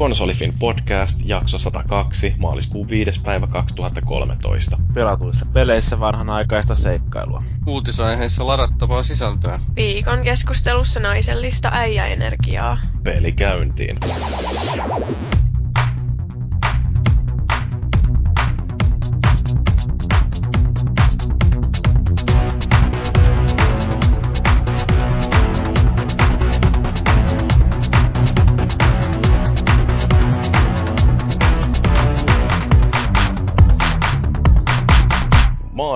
Konsolifin podcast, jakso 102, maaliskuun 5. päivä 2013. Pelatuissa peleissä vanhanaikaista seikkailua. Uutisaiheissa ladattavaa sisältöä. Viikon keskustelussa naisellista äijäenergiaa. Peli käyntiin.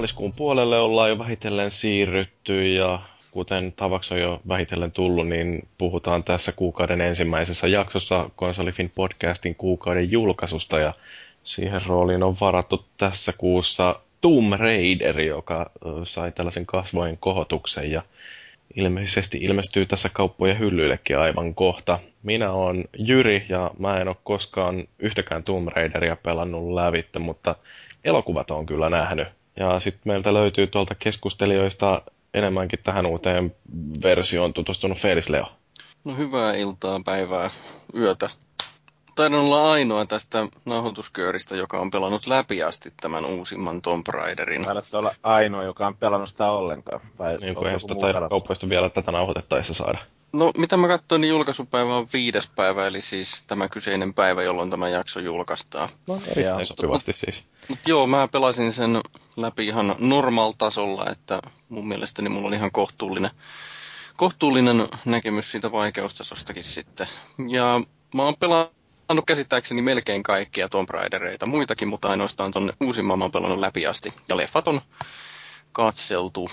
Maaliskuun puolelle ollaan jo vähitellen siirrytty ja kuten tavaksi on jo vähitellen tullut, niin puhutaan tässä kuukauden ensimmäisessä jaksossa Konsolifin podcastin kuukauden julkaisusta ja siihen rooliin on varattu tässä kuussa Tomb Raider, joka sai tällaisen kasvojen kohotuksen ja ilmeisesti ilmestyy tässä kauppojen hyllyillekin aivan kohta. Minä olen Jyri ja mä en ole koskaan yhtäkään Tomb Raideria pelannut lävittä, mutta elokuvat on kyllä nähnyt. Ja sitten meiltä löytyy tuolta keskustelijoista enemmänkin tähän uuteen versioon tutustunut Felis Leo. No hyvää iltaa, päivää, yötä. Taidan olla ainoa tästä nauhoituskööristä, joka on pelannut läpi asti tämän uusimman Tomb Raiderin. Taidat olla ainoa, joka on pelannut sitä ollenkaan. Vai niin kuin eihän sitä taida kauppoista vielä tätä nauhoitettaessa saada. No, mitä mä katsoin, niin julkaisupäivä on viides päivä, eli siis tämä kyseinen päivä, jolloin tämä jakso julkaistaan. No, erittäin sopivasti siis. Mut joo, mä pelasin sen läpi ihan normal-tasolla, että mun mielestäni mulla oli ihan kohtuullinen, kohtuullinen näkemys siitä vaikeustasostakin sitten. Ja mä oon pelannut käsittääkseni melkein kaikkia Tomb Raidereita, muitakin, mutta ainoastaan tonne uusimman mä oon pelannut läpi asti. Ja leffat on katseltu.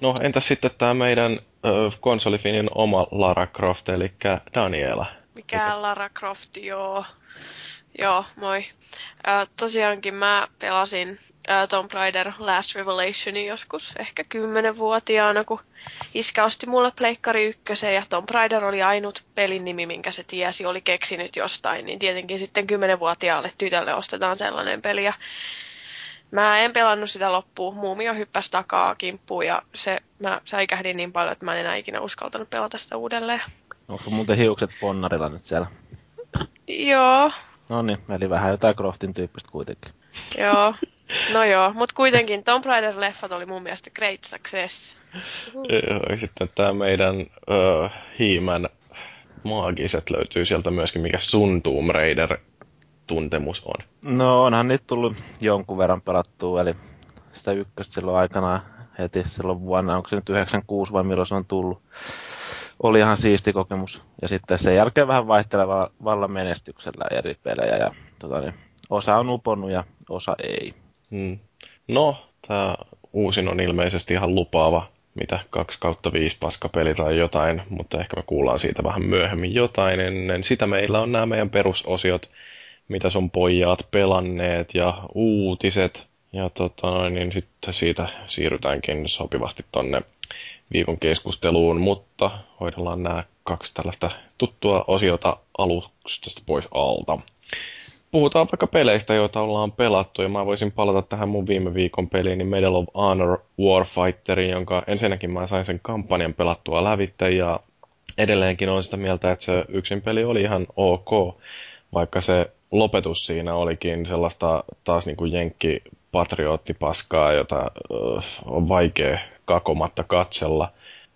No entäs sitten tämä meidän ö, konsolifinin oma Lara Croft, eli Daniela? Mikä Lara Croft, joo. Joo, moi. Ö, tosiaankin mä pelasin ö, Tomb Raider Last Revelationin joskus ehkä kymmenenvuotiaana, kun iskä osti mulle Pleikkari ykkösen ja Tomb Raider oli ainut pelin nimi, minkä se tiesi, oli keksinyt jostain, niin tietenkin sitten kymmenenvuotiaalle tytölle ostetaan sellainen peli ja Mä en pelannut sitä loppuun. Muumio hyppäsi takaa kimppuun ja se, mä säikähdin niin paljon, että mä en enää ikinä uskaltanut pelata sitä uudelleen. Onko sun muuten hiukset ponnarilla nyt siellä? Joo. No niin, eli vähän jotain Croftin tyyppistä kuitenkin. Joo. No joo, mutta kuitenkin Tomb Raider-leffat oli mun mielestä great success. Joo, sitten tämä meidän uh, hiimän maagiset löytyy sieltä myöskin, mikä sun Tomb Raider tuntemus on? No onhan niitä tullut jonkun verran pelattua, eli sitä ykköstä silloin aikanaan heti silloin vuonna, onko se nyt 96 vai milloin se on tullut. Oli ihan siisti kokemus. Ja sitten sen jälkeen vähän vaihteleva vallan menestyksellä eri pelejä. Ja, tota niin, osa on uponnut ja osa ei. Hmm. No, tämä uusin on ilmeisesti ihan lupaava, mitä 2 kautta 5 paskapeli tai jotain, mutta ehkä me kuullaan siitä vähän myöhemmin jotain. Ennen sitä meillä on nämä meidän perusosiot, mitä sun pojat pelanneet ja uutiset. Ja tota, niin sitten siitä siirrytäänkin sopivasti tonne viikon keskusteluun, mutta hoidellaan nämä kaksi tällaista tuttua osiota alusta pois alta. Puhutaan vaikka peleistä, joita ollaan pelattu, ja mä voisin palata tähän mun viime viikon peliin, niin Medal of Honor Warfighterin, jonka ensinnäkin mä sain sen kampanjan pelattua lävitte, ja edelleenkin on sitä mieltä, että se yksin peli oli ihan ok, vaikka se lopetus siinä olikin sellaista taas niin kuin jenkki patriottipaskaa, jota uh, on vaikea kakomatta katsella.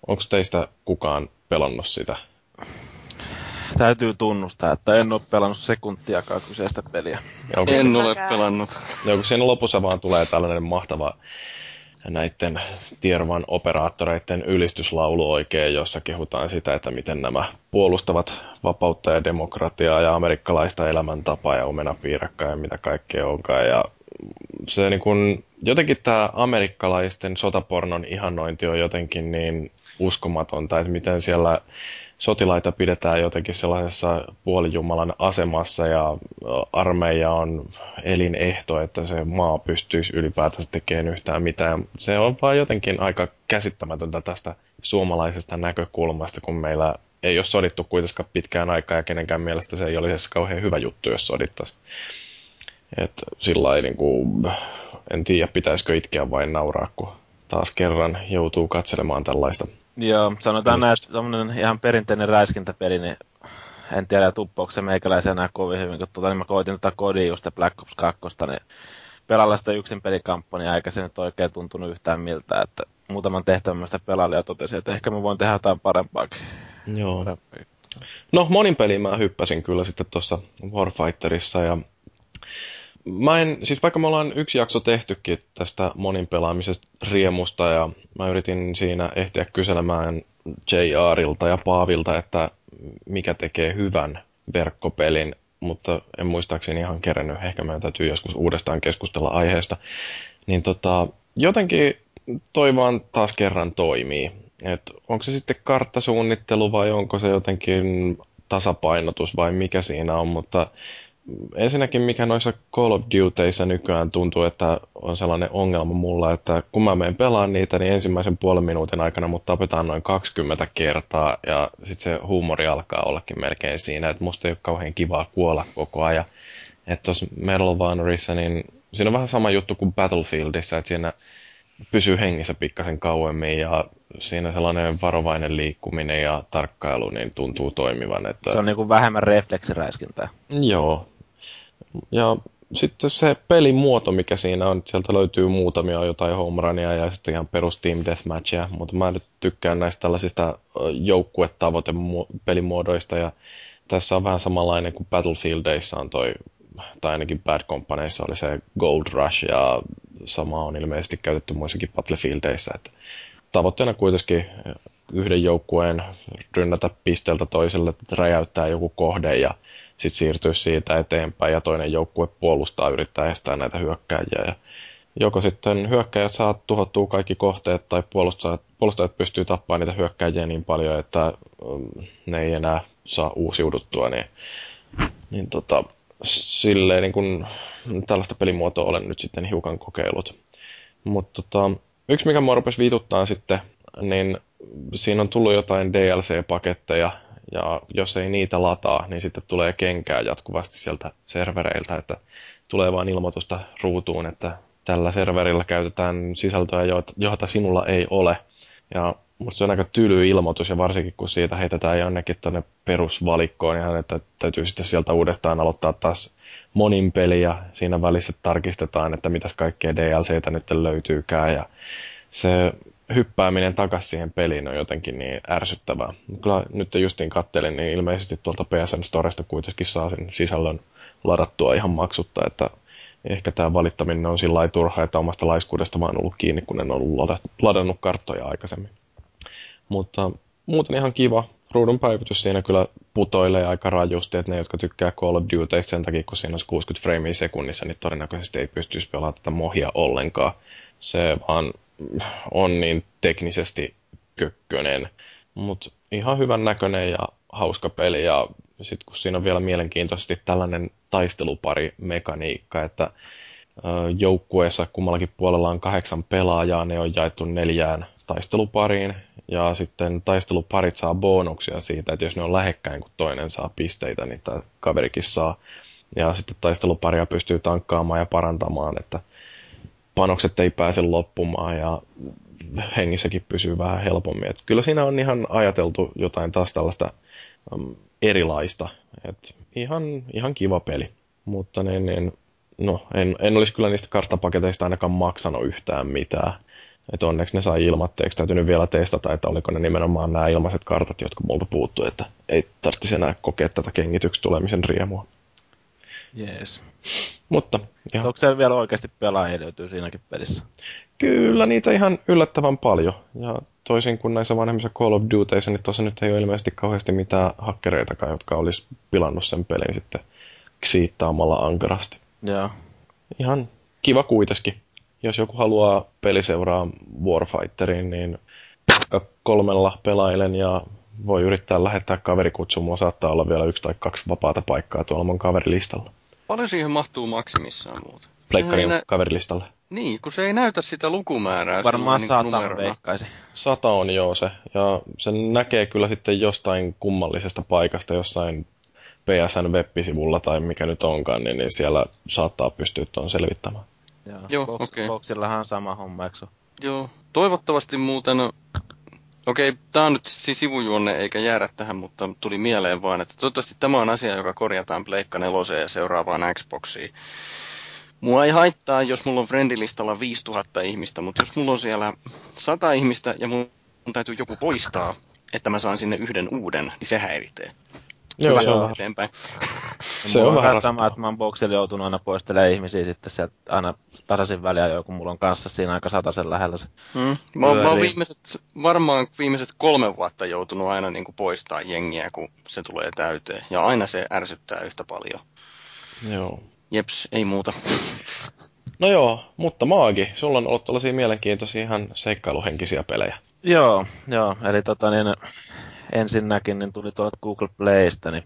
Onko teistä kukaan pelannut sitä? Täytyy tunnustaa, että en ole pelannut sekuntiakaan kyseistä peliä. en ole pelannut. Joku siinä lopussa vaan tulee tällainen mahtava näiden tiervan operaattoreiden ylistyslaulu oikein, jossa kehutaan sitä, että miten nämä puolustavat vapautta ja demokratiaa ja amerikkalaista elämäntapaa ja omenapiirakkaa ja mitä kaikkea onkaan. Ja se niin kun, jotenkin tämä amerikkalaisten sotapornon ihannointi on jotenkin niin uskomatonta, että miten siellä sotilaita pidetään jotenkin sellaisessa puolijumalan asemassa ja armeija on elinehto, että se maa pystyisi ylipäätänsä tekemään yhtään mitään. Se on vaan jotenkin aika käsittämätöntä tästä suomalaisesta näkökulmasta, kun meillä ei ole sodittu kuitenkaan pitkään aikaa ja kenenkään mielestä se ei olisi kauhean hyvä juttu, jos sodittaisiin. Et sillä niin kuin, en tiedä, pitäisikö itkeä vain nauraa, kun taas kerran joutuu katselemaan tällaista Joo, sanotaan näin, että ihan perinteinen räiskintäpeli, niin en tiedä tuppoako se meikäläisen enää kovin hyvin, kun tuota, niin mä koitin tätä kodin just Black Ops 2, niin pelalla sitä yksin pelikampanjaa, eikä se nyt oikein tuntunut yhtään miltä, että muutaman tehtävän mä sitä pelailin ja totesin, että ehkä mä voin tehdä jotain parempaakin. Joo. Parempaakin. No, monin peliin mä hyppäsin kyllä sitten tuossa Warfighterissa ja mä en, siis vaikka me ollaan yksi jakso tehtykin tästä monin pelaamisesta riemusta ja mä yritin siinä ehtiä kyselemään JRilta ja Paavilta, että mikä tekee hyvän verkkopelin, mutta en muistaakseni ihan kerennyt. Ehkä meidän täytyy joskus uudestaan keskustella aiheesta. Niin tota, jotenkin toi vaan taas kerran toimii. Et onko se sitten karttasuunnittelu vai onko se jotenkin tasapainotus vai mikä siinä on, mutta ensinnäkin mikä noissa Call of Dutyissa nykyään tuntuu, että on sellainen ongelma mulla, että kun mä menen pelaan niitä, niin ensimmäisen puolen minuutin aikana mut tapetaan noin 20 kertaa ja sitten se huumori alkaa ollakin melkein siinä, että musta ei ole kauhean kivaa kuolla koko ajan. Että tuossa Medal of Honorissa, niin siinä on vähän sama juttu kuin Battlefieldissa, että siinä pysyy hengissä pikkasen kauemmin ja siinä sellainen varovainen liikkuminen ja tarkkailu niin tuntuu toimivan. Että... Se on niin kuin vähemmän refleksiräiskintää. Joo. Ja sitten se pelimuoto, mikä siinä on, sieltä löytyy muutamia jotain home runia ja sitten ihan perus team deathmatchia, mutta mä nyt tykkään näistä tällaisista joukkuetavoitepelimuodoista ja tässä on vähän samanlainen kuin Battlefieldeissa on toi, tai ainakin Bad Companyissa oli se Gold Rush ja sama on ilmeisesti käytetty muissakin Battlefieldeissa, että tavoitteena kuitenkin yhden joukkueen rynnätä pisteeltä toiselle, räjäyttää joku kohde ja sitten siirtyä siitä eteenpäin ja toinen joukkue puolustaa, yrittää estää näitä hyökkääjiä. Ja joko sitten hyökkäjät saa tuhottua kaikki kohteet tai puolustajat, puolustajat pystyy tappamaan niitä hyökkäjiä niin paljon, että mm, ne ei enää saa uusiuduttua, niin, niin tota, silleen niin kun, tällaista pelimuotoa olen nyt sitten hiukan kokeillut. Mutta tota, yksi mikä mua rupesi viituttaa sitten, niin siinä on tullut jotain DLC-paketteja, ja jos ei niitä lataa, niin sitten tulee kenkää jatkuvasti sieltä servereiltä, että tulee vain ilmoitusta ruutuun, että tällä serverillä käytetään sisältöä, joita sinulla ei ole. Ja musta se on aika tyly ilmoitus, ja varsinkin kun siitä heitetään jonnekin tuonne perusvalikkoon, niin että täytyy sitten sieltä uudestaan aloittaa taas monin peli, ja siinä välissä tarkistetaan, että mitäs kaikkea DLCtä nyt löytyykään, ja se hyppääminen takaisin siihen peliin on jotenkin niin ärsyttävää. Kyllä nyt justiin kattelin, niin ilmeisesti tuolta PSN Storesta kuitenkin saa sen sisällön ladattua ihan maksutta, että ehkä tämä valittaminen on sillä turha, että omasta laiskuudesta vaan ollut kiinni, kun en ollut ladannut karttoja aikaisemmin. Mutta muuten ihan kiva. Ruudun päivitys siinä kyllä putoilee aika rajusti, että ne, jotka tykkää Call of Duty sen takia, kun siinä on 60 framea sekunnissa, niin todennäköisesti ei pystyisi pelaamaan tätä mohia ollenkaan. Se vaan on niin teknisesti kökkönen. Mutta ihan hyvän näköinen ja hauska peli ja sitten kun siinä on vielä mielenkiintoisesti tällainen taistelupari mekaniikka, että joukkueessa kummallakin puolella on kahdeksan pelaajaa, ne on jaettu neljään taistelupariin ja sitten taisteluparit saa bonuksia siitä, että jos ne on lähekkäin, kun toinen saa pisteitä, niin tämä kaverikin saa. Ja sitten taisteluparia pystyy tankkaamaan ja parantamaan, että panokset ei pääse loppumaan ja hengissäkin pysyy vähän helpommin. Et kyllä siinä on ihan ajateltu jotain taas tällaista um, erilaista. Et ihan, ihan kiva peli. Mutta niin, niin, no, en, en olisi kyllä niistä karttapaketeista ainakaan maksanut yhtään mitään. Et onneksi ne sai ilmatteeksi. Täytyy nyt vielä testata, että oliko ne nimenomaan nämä ilmaiset kartat, jotka multa puuttuu, että ei tarvitsisi enää kokea tätä kengityksi tulemisen riemua. Jees. Mutta ihan... Onko se vielä oikeasti pelaajia löytyy siinäkin pelissä? Kyllä, niitä ihan yllättävän paljon. Ja toisin kuin näissä vanhemmissa Call of Dutyissa, niin tuossa nyt ei ole ilmeisesti kauheasti mitään hakkereitakaan, jotka olisi pilannut sen pelin sitten ksiittaamalla ankarasti. Joo. Ihan kiva kuitenkin. Jos joku haluaa peliseuraa Warfighterin, niin kolmella pelailen ja voi yrittää lähettää kaverikutsumaan. Saattaa olla vielä yksi tai kaksi vapaata paikkaa tuolla mun kaverilistalla. Paljon siihen mahtuu maksimissaan muuta? Pleikkarin nä- kaverilistalle. Niin, kun se ei näytä sitä lukumäärää. Varmaan niin sata veikkaisi. Sata on joo se. Ja sen näkee kyllä sitten jostain kummallisesta paikasta, jossain PSN web-sivulla tai mikä nyt onkaan, niin, niin siellä saattaa pystyä tuon selvittämään. Joo, Joo Box, okay. Boxillahan on sama homma, eikö Joo, toivottavasti muuten Okei, tämä on nyt siis sivujuonne eikä jäädä tähän, mutta tuli mieleen vaan, että toivottavasti tämä on asia, joka korjataan Pleikka 4 ja seuraavaan Xboxiin. Mua ei haittaa, jos mulla on friendilistalla 5000 ihmistä, mutta jos mulla on siellä 100 ihmistä ja mun täytyy joku poistaa, että mä saan sinne yhden uuden, niin se häiritsee. Joo, Hyvä, joo. eteenpäin. Se on, vähän vähän sama, että mä oon boksilla joutunut aina poistelemaan ihmisiä sitten sieltä aina tasaisin väliä jo, kun mulla on kanssa siinä aika sataisen lähellä se. Mm. Mä, oon- mä oon viimeiset, varmaan viimeiset kolme vuotta joutunut aina niin kuin poistaa jengiä, kun se tulee täyteen. Ja aina se ärsyttää yhtä paljon. Joo. Jeps, ei muuta. No joo, mutta Maagi, sulla on ollut tällaisia mielenkiintoisia ihan seikkailuhenkisiä pelejä. Joo, joo, eli tota niin, ensinnäkin niin tuli tuolta Google Playsta, niin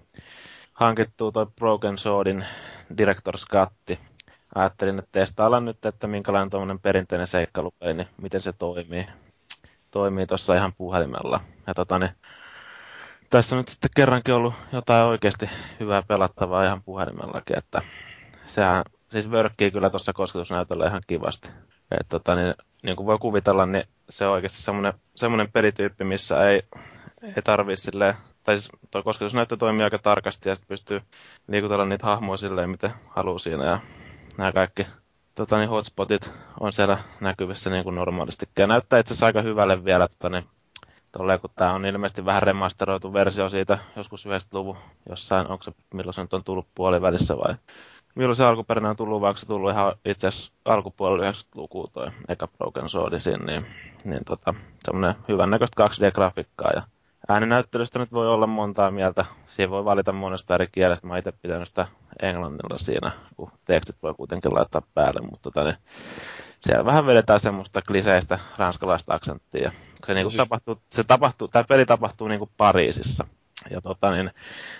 hankittuu toi Broken Swordin Director's Cut. Ajattelin, että testaillaan nyt, että minkälainen tuommoinen perinteinen seikkailupeli, niin miten se toimii. Toimii tuossa ihan puhelimella. Ja tota niin, tässä on nyt sitten kerrankin ollut jotain oikeasti hyvää pelattavaa ihan puhelimellakin, että sehän siis vörkkii kyllä tuossa kosketusnäytöllä ihan kivasti. Et tota, niin, niin kuin voi kuvitella, niin se on oikeasti semmoinen, semmoinen pelityyppi, missä ei, ei tarvii silleen, tai siis tuo kosketusnäyttö toimii aika tarkasti ja sitten pystyy liikutella niitä hahmoja silleen, miten haluaa siinä ja nämä kaikki tota, niin hotspotit on siellä näkyvissä niin kuin normaalisti. Ja näyttää itse asiassa aika hyvälle vielä, tota, niin, tolleen, kun tämä on ilmeisesti vähän remasteroitu versio siitä joskus 90-luvun jossain, onko se milloin se nyt on tullut puolivälissä vai milloin se alkuperäinen on tullut, vaikka se tullut ihan itse asiassa alkupuolella 90-lukua toi eka Broken Sword siinä, niin, niin tota, semmoinen hyvän näköistä 2D-grafiikkaa ja ääninäyttelystä nyt voi olla montaa mieltä. Siihen voi valita monesta eri kielestä. Mä itse pitänyt sitä englannilla siinä, kun tekstit voi kuitenkin laittaa päälle, mutta tota, niin, siellä vähän vedetään semmoista kliseistä ranskalaista aksenttia. Se, niin siis- tapahtuu, se tapahtuu, tämä peli tapahtuu niin kuin Pariisissa. Ja tota, niin,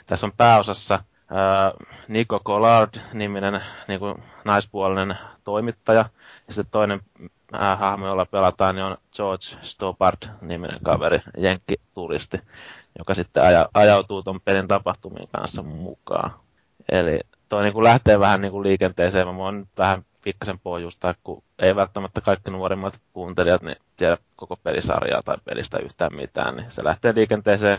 tässä on pääosassa ää, Nico Collard-niminen niin kuin naispuolinen toimittaja. Ja sitten toinen ää, hahmo, jolla pelataan, niin on George Stoppard-niminen kaveri, jenkkituristi, joka sitten aja, ajautuu tuon pelin tapahtumien kanssa mukaan. Eli toi niin kuin lähtee vähän niin kuin liikenteeseen. Mä voin nyt vähän pikkasen pohjustaa, kun ei välttämättä kaikki nuorimmat kuuntelijat niin tiedä koko pelisarjaa tai pelistä yhtään mitään. Niin se lähtee liikenteeseen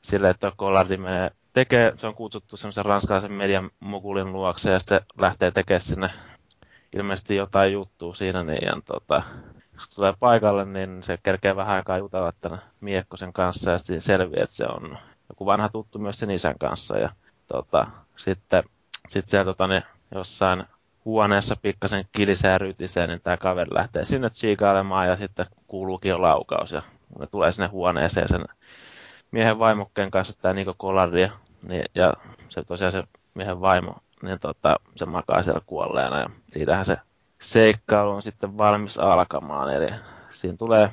sille, että Collardi menee tekee, se on kutsuttu semmoisen ranskalaisen median mogulin luokse ja sitten lähtee tekemään sinne ilmeisesti jotain juttua siinä, niin ja tota, kun tulee paikalle, niin se kerkee vähän aikaa jutella tämän miekkosen kanssa ja sitten selviää, että se on joku vanha tuttu myös sen isän kanssa. Ja tota, sitten sit siellä tota, niin, jossain huoneessa pikkasen kilisee ja rytisee, niin tämä kaveri lähtee sinne tsiikailemaan ja sitten kuuluukin jo laukaus ja ne tulee sinne huoneeseen sen miehen vaimokkeen kanssa, tämä Niko Collardia, niin, ja se tosiaan se miehen vaimo, niin tota, se makaa siellä kuolleena ja siitähän se seikkailu on sitten valmis alkamaan, eli siinä tulee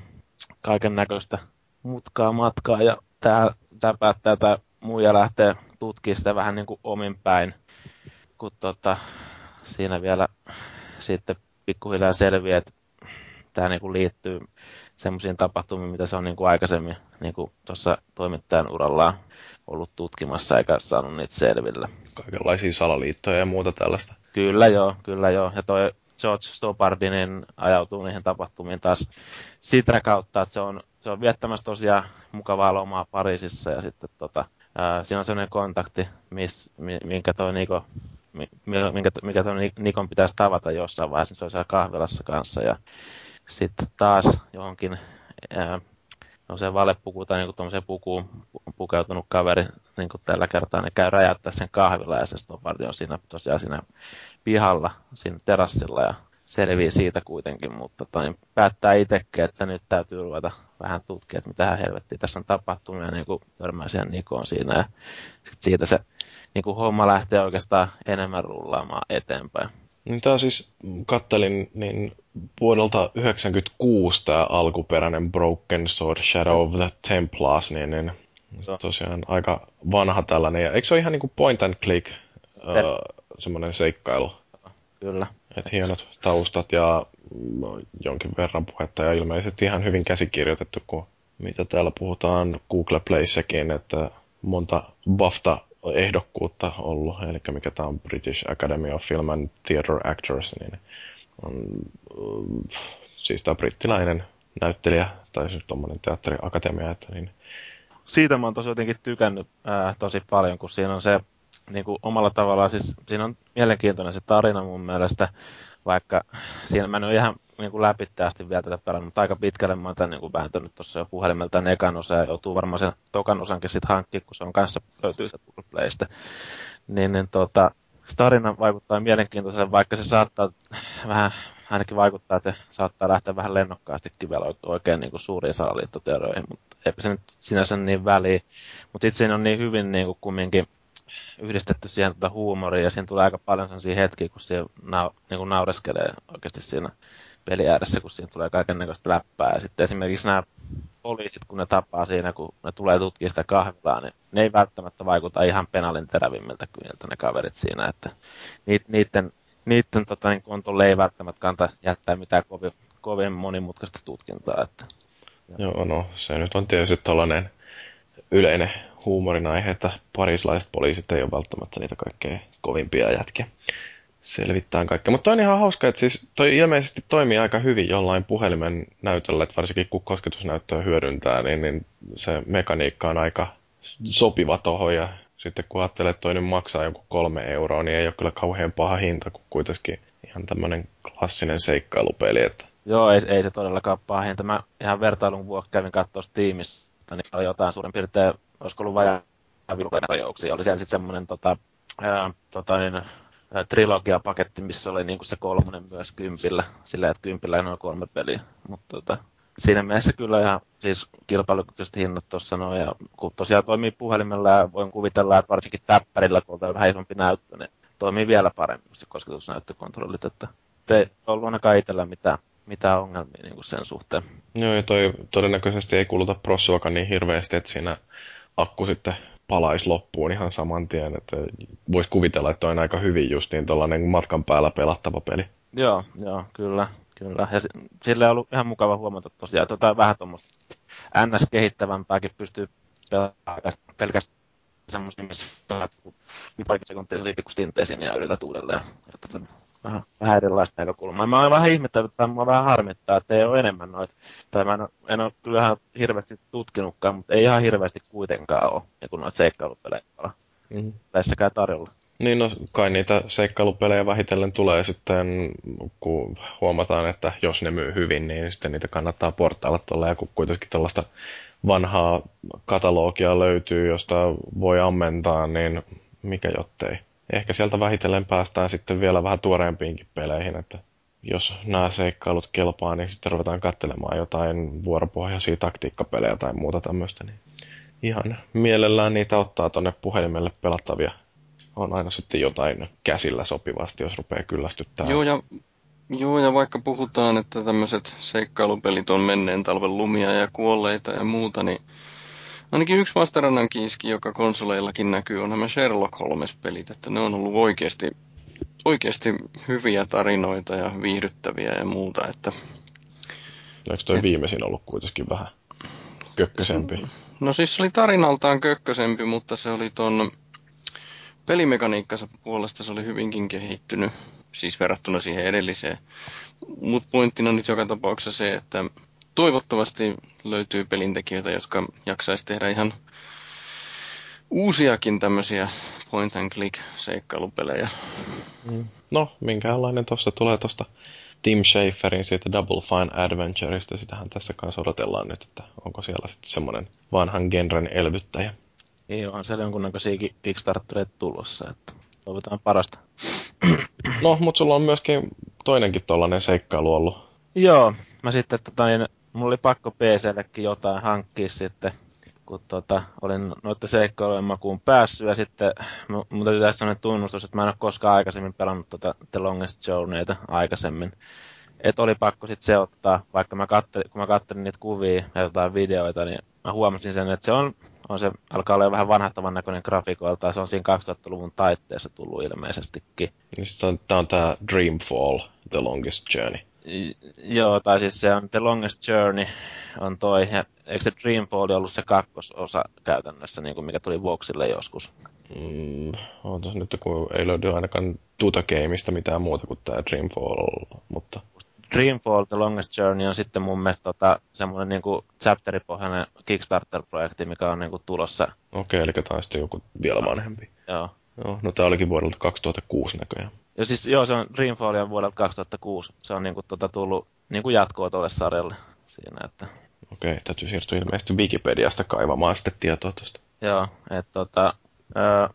kaiken näköistä mutkaa matkaa ja tämä, tämä päättää, tämä muija lähtee tutkimaan sitä vähän niin kuin omin päin, kun tota, siinä vielä sitten pikkuhiljaa selviää, että tämä niin kuin liittyy semmoisiin tapahtumiin, mitä se on niin kuin aikaisemmin niin kuin tuossa toimittajan urallaan ollut tutkimassa eikä saanut niitä selville. Kaikenlaisia salaliittoja ja muuta tällaista. Kyllä joo, kyllä joo. Ja toi George Stopardi niin ajautuu niihin tapahtumiin taas sitä kautta, että se on, se on viettämässä tosiaan mukavaa lomaa Pariisissa ja sitten tota, ää, siinä on sellainen kontakti, miss, mi, minkä toi Niko, mi, minkä, mikä toi Ni- Nikon pitäisi tavata jossain vaiheessa, niin se on siellä kahvilassa kanssa ja sitten taas johonkin ää, no se valepuku tai niinku tuommoiseen pukuun pu- pukeutunut kaveri niin kuin tällä kertaa, niin käy räjäyttää sen kahvilla ja se Stopardi on siinä tosiaan siinä pihalla, siinä terassilla ja selvii siitä kuitenkin, mutta tai päättää itsekin, että nyt täytyy ruveta vähän tutkia, että mitä helvettiä tässä on tapahtunut ja niin kuin törmää siihen Nikoon siinä ja sitten siitä se niin kuin homma lähtee oikeastaan enemmän rullaamaan eteenpäin. Niin Tämä siis, kattelin, niin vuodelta 1996 tämä alkuperäinen Broken Sword Shadow of the Templars, niin, niin Joo. tosiaan aika vanha tällainen. Ja eikö se ole ihan niin kuin point and click öö, semmoinen seikkailu? Kyllä. Että hienot taustat ja mm, jonkin verran puhetta ja ilmeisesti ihan hyvin käsikirjoitettu, kun mitä täällä puhutaan Google Playssäkin, että monta BAFTA-ehdokkuutta ollut, eli mikä tämä on British Academy of Film and Theatre Actors, niin on, mm, siis tämä brittiläinen näyttelijä, tai siis tuommoinen teatteriakatemia, että niin siitä mä oon tosi jotenkin tykännyt ää, tosi paljon, kun siinä on se niin kuin omalla tavallaan, siis siinä on mielenkiintoinen se tarina mun mielestä, vaikka siinä mä en ole ihan niin kuin läpittävästi vielä tätä pelannut, mutta aika pitkälle mä oon tämän niin vääntänyt tuossa jo puhelimelta ekan osa ja joutuu varmaan sen tokan osankin sitten hankkimaan, kun se on kanssa löytyy sitä Playstä. Niin, niin tota, tarina vaikuttaa mielenkiintoiselle, vaikka se saattaa vähän ainakin vaikuttaa, että se saattaa lähteä vähän lennokkaastikin vielä oikein niin kuin suuriin salaliittoteorioihin, mutta eipä se nyt sinänsä niin väliä. Mutta itse on niin hyvin niin kuin kumminkin yhdistetty siihen tuota huumoria ja siinä tulee aika paljon sellaisia hetkiä, kun se nau, niin kuin naureskelee oikeasti siinä peli ääressä, kun siinä tulee kaiken näköistä läppää. Ja sitten esimerkiksi nämä poliisit, kun ne tapaa siinä, kun ne tulee tutkia sitä kahvilaa, niin ne ei välttämättä vaikuta ihan penalin terävimmiltä kyyniltä ne kaverit siinä, että niiden, niiden tota, niin kontolle ei välttämättä kanta jättää mitään kovin, kovin monimutkaista tutkintaa. Että, Joo, no se nyt on tietysti tällainen yleinen huumorin aihe, että parislaiset poliisit ei ole välttämättä niitä kaikkein kovimpia jätkiä selvittää kaikkea. Mutta on ihan hauska, että siis toi ilmeisesti toimii aika hyvin jollain puhelimen näytöllä, että varsinkin kun kosketusnäyttöä hyödyntää, niin, niin se mekaniikka on aika sopiva tohon ja sitten kun ajattelee, että toinen maksaa joku kolme euroa, niin ei ole kyllä kauhean paha hinta, kun kuitenkin ihan tämmöinen klassinen seikkailupeli. Että... Joo, ei, ei se todellakaan paha hinta. Mä ihan vertailun vuoksi kävin katsoa tiimistä, niin oli jotain suurin piirtein, olisiko ollut vajaa rajouksia. Oli siellä sitten semmoinen tota, ää, tota, niin, trilogiapaketti, missä oli niinku se kolmonen myös kympillä, sillä että kympillä on kolme peliä. Mutta tota, siinä mielessä kyllä ihan siis kilpailukykyiset hinnat tuossa noin, ja kun tosiaan toimii puhelimella ja voin kuvitella, että varsinkin täppärillä, kun on vähän isompi näyttö, niin toimii vielä paremmin se kosketusnäyttökontrollit, että ei ollut ainakaan itsellä mitään, mitään ongelmia niin sen suhteen. Joo, ja toi todennäköisesti ei kuluta prossuakaan niin hirveästi, että siinä akku sitten palaisi loppuun ihan saman tien. Että voisi kuvitella, että on aika hyvin justiin tuollainen matkan päällä pelattava peli. Joo, joo, kyllä. kyllä. Ja sille on ollut ihan mukava huomata tosiaan, että tota vähän tuommoista NS-kehittävämpääkin pystyy pelaamaan pelkästään semmoisia, missä parikin sekuntia pikku stinteisiin ja yrität uudelleen. Ja, tota, vähän, vähän erilaista näkökulmaa. Mä oon vähän ihmettänyt, että mua vähän harmittaa, että ei ole enemmän noita. Tai mä en, en ole kyllä ihan hirveästi tutkinutkaan, mutta ei ihan hirveästi kuitenkaan ole, ja kun noita seikkailupelejä mm-hmm. tässäkään tarjolla. Niin, no kai niitä seikkailupelejä vähitellen tulee sitten, kun huomataan, että jos ne myy hyvin, niin sitten niitä kannattaa portailla tuolla, ja kun kuitenkin tällaista vanhaa katalogia löytyy, josta voi ammentaa, niin mikä jottei ehkä sieltä vähitellen päästään sitten vielä vähän tuoreempiinkin peleihin, että jos nämä seikkailut kelpaa, niin sitten ruvetaan katselemaan jotain vuoropohjaisia taktiikkapelejä tai muuta tämmöistä, niin ihan mielellään niitä ottaa tonne puhelimelle pelattavia. On aina sitten jotain käsillä sopivasti, jos rupeaa kyllästyttää. Joo, ja, joo, ja vaikka puhutaan, että tämmöiset seikkailupelit on menneen talven lumia ja kuolleita ja muuta, niin Ainakin yksi vastarannan kiiski, joka konsoleillakin näkyy, on nämä Sherlock Holmes-pelit, että ne on ollut oikeasti, oikeasti hyviä tarinoita ja viihdyttäviä ja muuta. Että... Eikö toi viimeisin ollut kuitenkin vähän kökkösempi? No siis se oli tarinaltaan kökkösempi, mutta se oli ton pelimekaniikkansa puolesta se oli hyvinkin kehittynyt, siis verrattuna siihen edelliseen. Mutta pointtina nyt joka tapauksessa se, että toivottavasti löytyy pelintekijöitä, jotka jaksaisi tehdä ihan uusiakin tämmöisiä point and click seikkailupelejä. Mm. No, minkälainen tuossa tulee tuosta Tim Schaferin siitä Double Fine Adventureista. Sitähän tässä kanssa odotellaan nyt, että onko siellä sitten semmoinen vanhan genren elvyttäjä. Ei onhan siellä jonkunnäköisiä Kickstartereita tulossa, että toivotaan parasta. No, mutta sulla on myöskin toinenkin tollainen seikkailu ollut. Joo, mä sitten tota, niin, mulla oli pakko PCllekin jotain hankkia sitten, kun tota, olin noiden seikkailujen makuun päässyt. Ja sitten mun täytyy tehdä sellainen tunnustus, että mä en ole koskaan aikaisemmin pelannut tota The Longest Journeyta aikaisemmin. Et oli pakko sitten se ottaa, vaikka mä kattelin, kun mä kattelin niitä kuvia ja jotain videoita, niin mä huomasin sen, että se on, on se, alkaa olla vähän vanhahtavan näköinen grafikoilta, se on siinä 2000-luvun taitteessa tullut ilmeisestikin. Niin tämä on tämä Dreamfall, The Longest Journey. Joo, tai siis se on The Longest Journey on toi, ja eikö se Dreamfall ollut se kakkososa käytännössä, niin kuin mikä tuli Voxille joskus? Mm, on nyt, kun ei löydy ainakaan tuota gameista mitään muuta kuin tämä Dreamfall, mutta... Dreamfall The Longest Journey on sitten mun mielestä tota, semmoinen niinku chapteripohjainen Kickstarter-projekti, mikä on niinku tulossa. Okei, eli tämä on sitten joku vielä vanhempi. Joo. Joo, no tämä olikin vuodelta 2006 näköjään. Ja siis joo, se on Dreamfall on vuodelta 2006. Se on niinku tota tullut niinku jatkoa tuolle sarjalle siinä, että... Okei, täytyy siirtyä ilmeisesti Wikipediasta kaivamaan sitten tietoa tuosta. Joo, että tota, öö,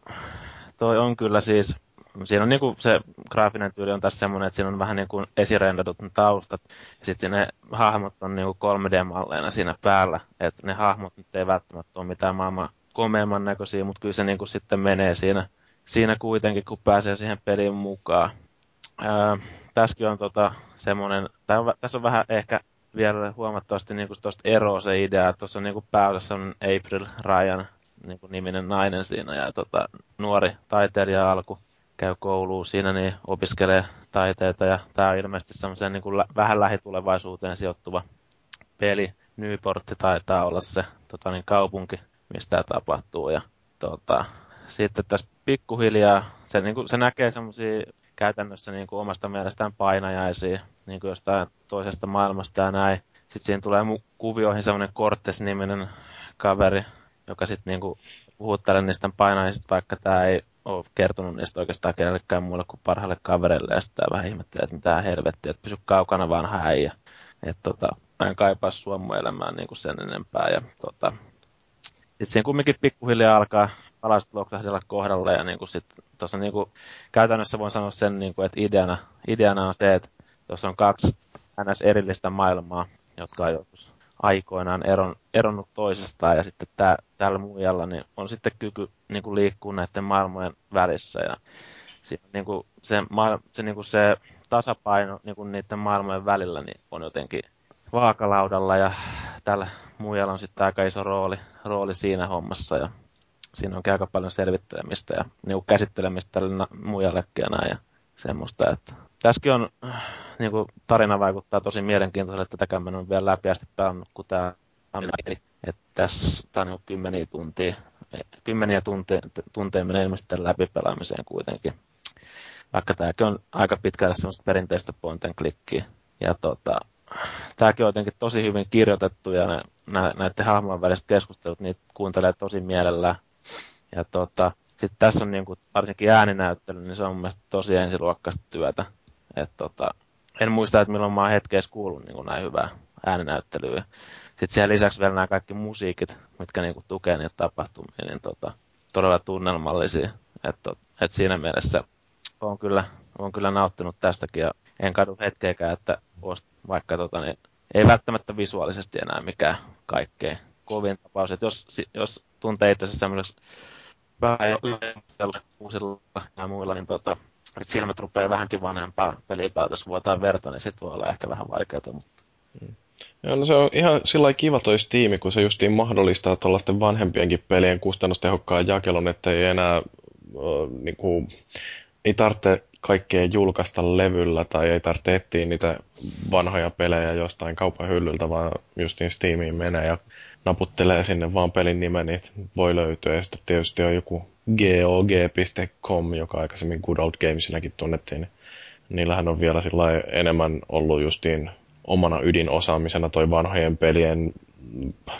toi on kyllä siis, siinä on niinku se graafinen tyyli on tässä semmoinen, että siinä on vähän niinku esirendatut ne taustat, ja sitten ne hahmot on niinku 3D-malleina siinä päällä, että ne hahmot nyt ei välttämättä ole mitään maailman komeamman näköisiä, mutta kyllä se niinku sitten menee siinä, siinä kuitenkin, kun pääsee siihen peliin mukaan. Öö, tässäkin on tota semmoinen, tässä on vähän ehkä vielä huomattavasti niin tuosta eroa se idea, että tuossa on niin pääosassa on April Ryan niin niminen nainen siinä ja tota, nuori taiteilija alku käy kouluun siinä, niin opiskelee taiteita ja tämä on ilmeisesti semmoisen niin lä- vähän lähitulevaisuuteen sijoittuva peli. Newportti taitaa olla se tota, niin kaupunki, mistä tämä tapahtuu ja tota, sitten tässä pikkuhiljaa se, niin kuin, se näkee semmoisia käytännössä niin kuin omasta mielestään painajaisia niin kuin jostain toisesta maailmasta ja näin. Sitten siinä tulee kuvioihin semmoinen Cortes-niminen kaveri, joka sitten niinku puhuttelee niistä painajaisista, vaikka tämä ei ole kertonut niistä oikeastaan kenellekään muulle kuin parhaalle kaverille. Ja sitten vähän ihmettelee, että mitä helvettiä, että pysy kaukana vanha äijä. Että tota, mä en kaipaa sua mun elämään kuin sen enempää. Ja tota, sitten siinä kumminkin pikkuhiljaa alkaa palaset loksahdella kohdalle ja niin kuin sit, tossa niin kuin, käytännössä voin sanoa sen, niin kuin, että ideana, ideana on se, että tuossa on kaksi ns. erillistä maailmaa, jotka on joskus aikoinaan eron, eronnut toisestaan ja sitten tää, tällä muijalla niin on sitten kyky niin kuin liikkua näiden maailmojen välissä ja siinä, niin kuin se, se, niin kuin se tasapaino niin kuin niiden maailmojen välillä niin on jotenkin vaakalaudalla ja tällä muijalla on sitten aika iso rooli, rooli siinä hommassa ja siinä onkin aika paljon selvittelemistä ja niin kuin käsittelemistä muijallekin ja näin ja semmoista, että tässäkin on, niin kuin tarina vaikuttaa tosi mielenkiintoiselle, että tätäkään mä vielä läpi asti pelannut, kun tämä Eli että tässä tämä on niin kymmeniä tuntia, kymmeniä tunteja, tunteja menee ilmeisesti tämän läpipelaamiseen kuitenkin. Vaikka tämäkin on aika pitkälle semmoista perinteistä point and clickia. Ja tota, tämäkin on jotenkin tosi hyvin kirjoitettu ja ne, nä, näiden hahmojen väliset keskustelut, niitä kuuntelee tosi mielellään. Ja tota, sitten tässä on niinku, varsinkin ääninäyttely, niin se on mun mielestä tosi ensiluokkaista työtä. Et tota, en muista, että milloin mä oon hetkeessä kuullut niinku näin hyvää ääninäyttelyä. Sitten siellä lisäksi vielä nämä kaikki musiikit, mitkä niinku tukee niitä tapahtumia, niin tota, todella tunnelmallisia. Et, et siinä mielessä on kyllä, on kyllä nauttinut tästäkin ja en kadu hetkeäkään, että vaikka tota, niin, ei välttämättä visuaalisesti enää mikään kaikkein kovin tapaus. Et jos, jos tuntee itse semmoiseksi uusilla ja muilla, niin tota, että silmät rupeaa vähänkin vanhempaa pelipäätös vuotaa verta, niin sitten voi olla ehkä vähän vaikeaa. Mutta... Mm. Joo, no se on ihan sillä kiva toi Steam, kun se justiin mahdollistaa tuollaisten vanhempienkin pelien kustannustehokkaan jakelun, että ei enää äh, niinku, ei tarvitse kaikkea julkaista levyllä tai ei tarvitse etsiä niitä vanhoja pelejä jostain kaupan hyllyltä, vaan justiin Steamiin menee ja naputtelee sinne vaan pelin nimen, niin voi löytyä. Ja sitten tietysti on joku GOG.com, joka aikaisemmin Good Old Gamesinakin tunnettiin. Niin niillähän on vielä enemmän ollut justiin omana ydinosaamisena toi vanhojen pelien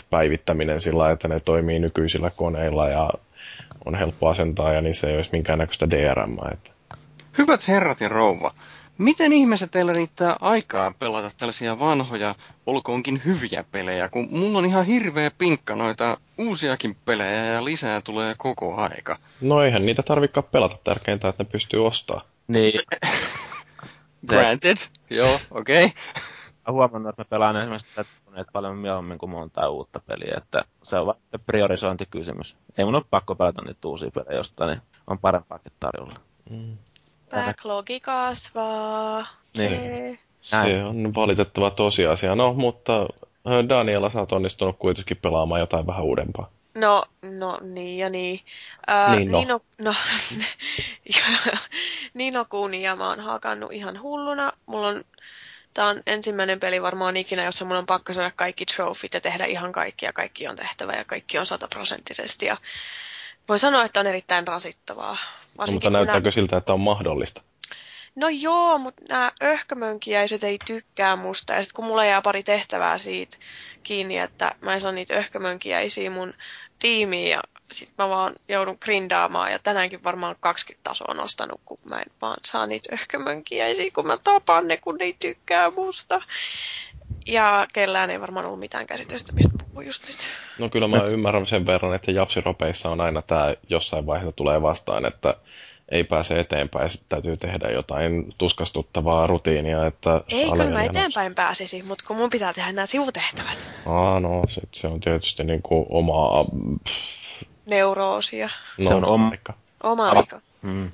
päivittäminen sillä että ne toimii nykyisillä koneilla ja on helppo asentaa ja niissä ei olisi minkäännäköistä DRM. Että. Hyvät herrat ja rouva, Miten ihmeessä teillä riittää aikaa pelata tällaisia vanhoja, olkoonkin hyviä pelejä, kun mulla on ihan hirveä pinkka noita uusiakin pelejä ja lisää tulee koko aika? No eihän niitä tarvikaan pelata, tärkeintä, että ne pystyy ostamaan. Niin. Granted, joo, okei. Okay. Mä huomannut, että mä pelaan esimerkiksi tätä paljon mieluummin kuin monta uutta peliä, että se on vain priorisointikysymys. Ei mun ole pakko pelata niitä uusia pelejä jostain, niin on parempaakin tarjolla. Mm. Backlogi kasvaa. Niin. Se on valitettava tosiasia. No, mutta Daniela, sä oot onnistunut kuitenkin pelaamaan jotain vähän uudempaa. No, no niin ja niin. Äh, niin no. Nino, no, Nino Kunia mä oon hakannut ihan hulluna. Mulla on, tää on ensimmäinen peli varmaan ikinä, jossa mun on pakko saada kaikki trofit ja tehdä ihan kaikki ja kaikki on tehtävä ja kaikki on sataprosenttisesti. Ja voi sanoa, että on erittäin rasittavaa. No, mutta näyttääkö nä... siltä, että on mahdollista? No joo, mutta nämä öhkömönkiäiset ei tykkää musta. Ja sitten kun mulla jää pari tehtävää siitä kiinni, että mä en saa niitä öhkömönkiäisiä mun tiimiin ja sit mä vaan joudun grindaamaan ja tänäänkin varmaan 20 tasoa nostanut, kun mä en vaan saa niitä öhkömönkiäisiä, kun mä tapan ne, kun ne ei tykkää musta. Ja kellään ei varmaan ollut mitään käsitystä, mistä puhuu just nyt. No kyllä mä ymmärrän sen verran, että japsiropeissa on aina tämä jossain vaiheessa tulee vastaan, että ei pääse eteenpäin ja sitten täytyy tehdä jotain tuskastuttavaa rutiinia, että Ei, kyllä mä eteenpäin pääsisi, mutta kun mun pitää tehdä nämä sivutehtävät. Aa, no sit se on tietysti niinku omaa... Neuroosia. No, Se on oma- aika. Oma aika. Mm.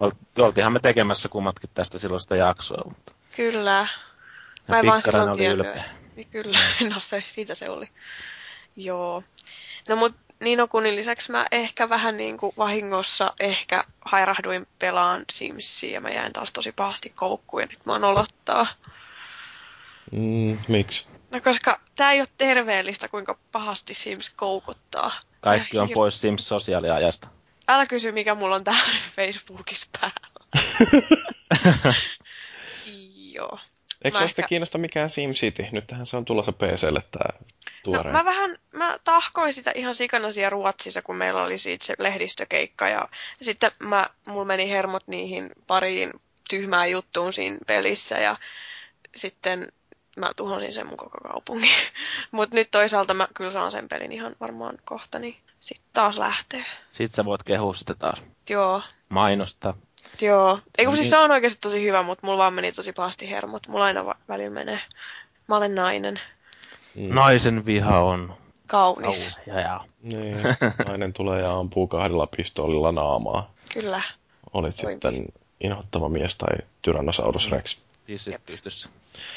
Ol- Oltiinhan me tekemässä kummatkin tästä silloista jaksoa, mutta Kyllä. Mä en vaan silloin tiennyt. Niin kyllä, no se, siitä se oli. Joo. No mut Nino Kunin lisäksi mä ehkä vähän niin kuin vahingossa ehkä hairahduin pelaan Simsia ja mä jäin taas tosi pahasti koukkuun ja nyt mä oon olottaa. Mm, miksi? No koska tää ei ole terveellistä, kuinka pahasti Sims koukuttaa. Kaikki on pois Sims sosiaaliajasta. Älä kysy, mikä mulla on täällä Facebookissa päällä. Joo. Eikö Mä se sitten ehkä- kiinnosta mikään SimCity? Nythän se on tulossa PClle tää No, tuore. mä vähän, mä tahkoin sitä ihan sikana siellä Ruotsissa, kun meillä oli siitä se lehdistökeikka ja sitten mä, mulla meni hermot niihin pariin tyhmään juttuun siinä pelissä ja sitten mä tuhosin sen mun koko kaupungin. Mutta nyt toisaalta mä kyllä saan sen pelin ihan varmaan kohta, niin sitten taas lähtee. Sitten sä voit kehua sitä taas. Joo, Mainosta. Joo. Ei kun siis Niin. se on oikeasti tosi hyvä, mutta mulla vaan meni tosi pahasti hermot. Mulla aina va- välillä menee. Mä olen nainen. Mm. Naisen viha on Kaunis. kauhea. Ja, Niin, nainen tulee ja ampuu kahdella pistoolilla naamaa. Kyllä. Olit Oi. sitten inhottava mies tai Tyrannosaurus Rex. tissit pystyssä.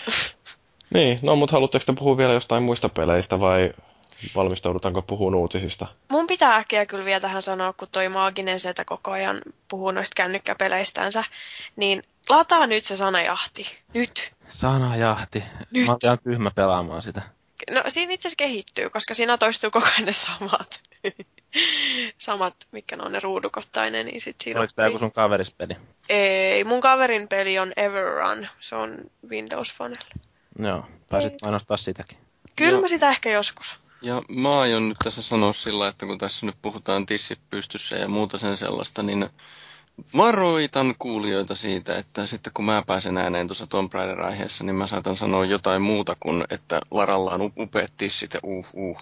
Niin, no mutta haluatteko te puhua vielä jostain muista peleistä vai valmistaudutaanko puhua uutisista? Mun pitää äkkiä kyllä vielä tähän sanoa, kun toi maaginen setä koko ajan puhuu noista kännykkäpeleistänsä, niin lataa nyt se sanajahti. Nyt. Sanajahti. Nyt. Mä oon ihan tyhmä pelaamaan sitä. No siinä itse asiassa kehittyy, koska siinä toistuu koko ajan ne samat. samat, mitkä ne on ne ruudukottainen, niin sit siinä Oliko tää joku sun kaverispeli? Ei, mun kaverin peli on Everrun, se on Windows Phonella. Joo, pääsit mainostaa sitäkin. Kyllä Joo. mä sitä ehkä joskus. Ja mä aion nyt tässä sanoa sillä, että kun tässä nyt puhutaan tissit pystyssä ja muuta sen sellaista, niin varoitan kuulijoita siitä, että sitten kun mä pääsen ääneen tuossa Tomb Raider-aiheessa, niin mä saatan sanoa jotain muuta kuin, että Laralla on upeat tissit ja uh uh.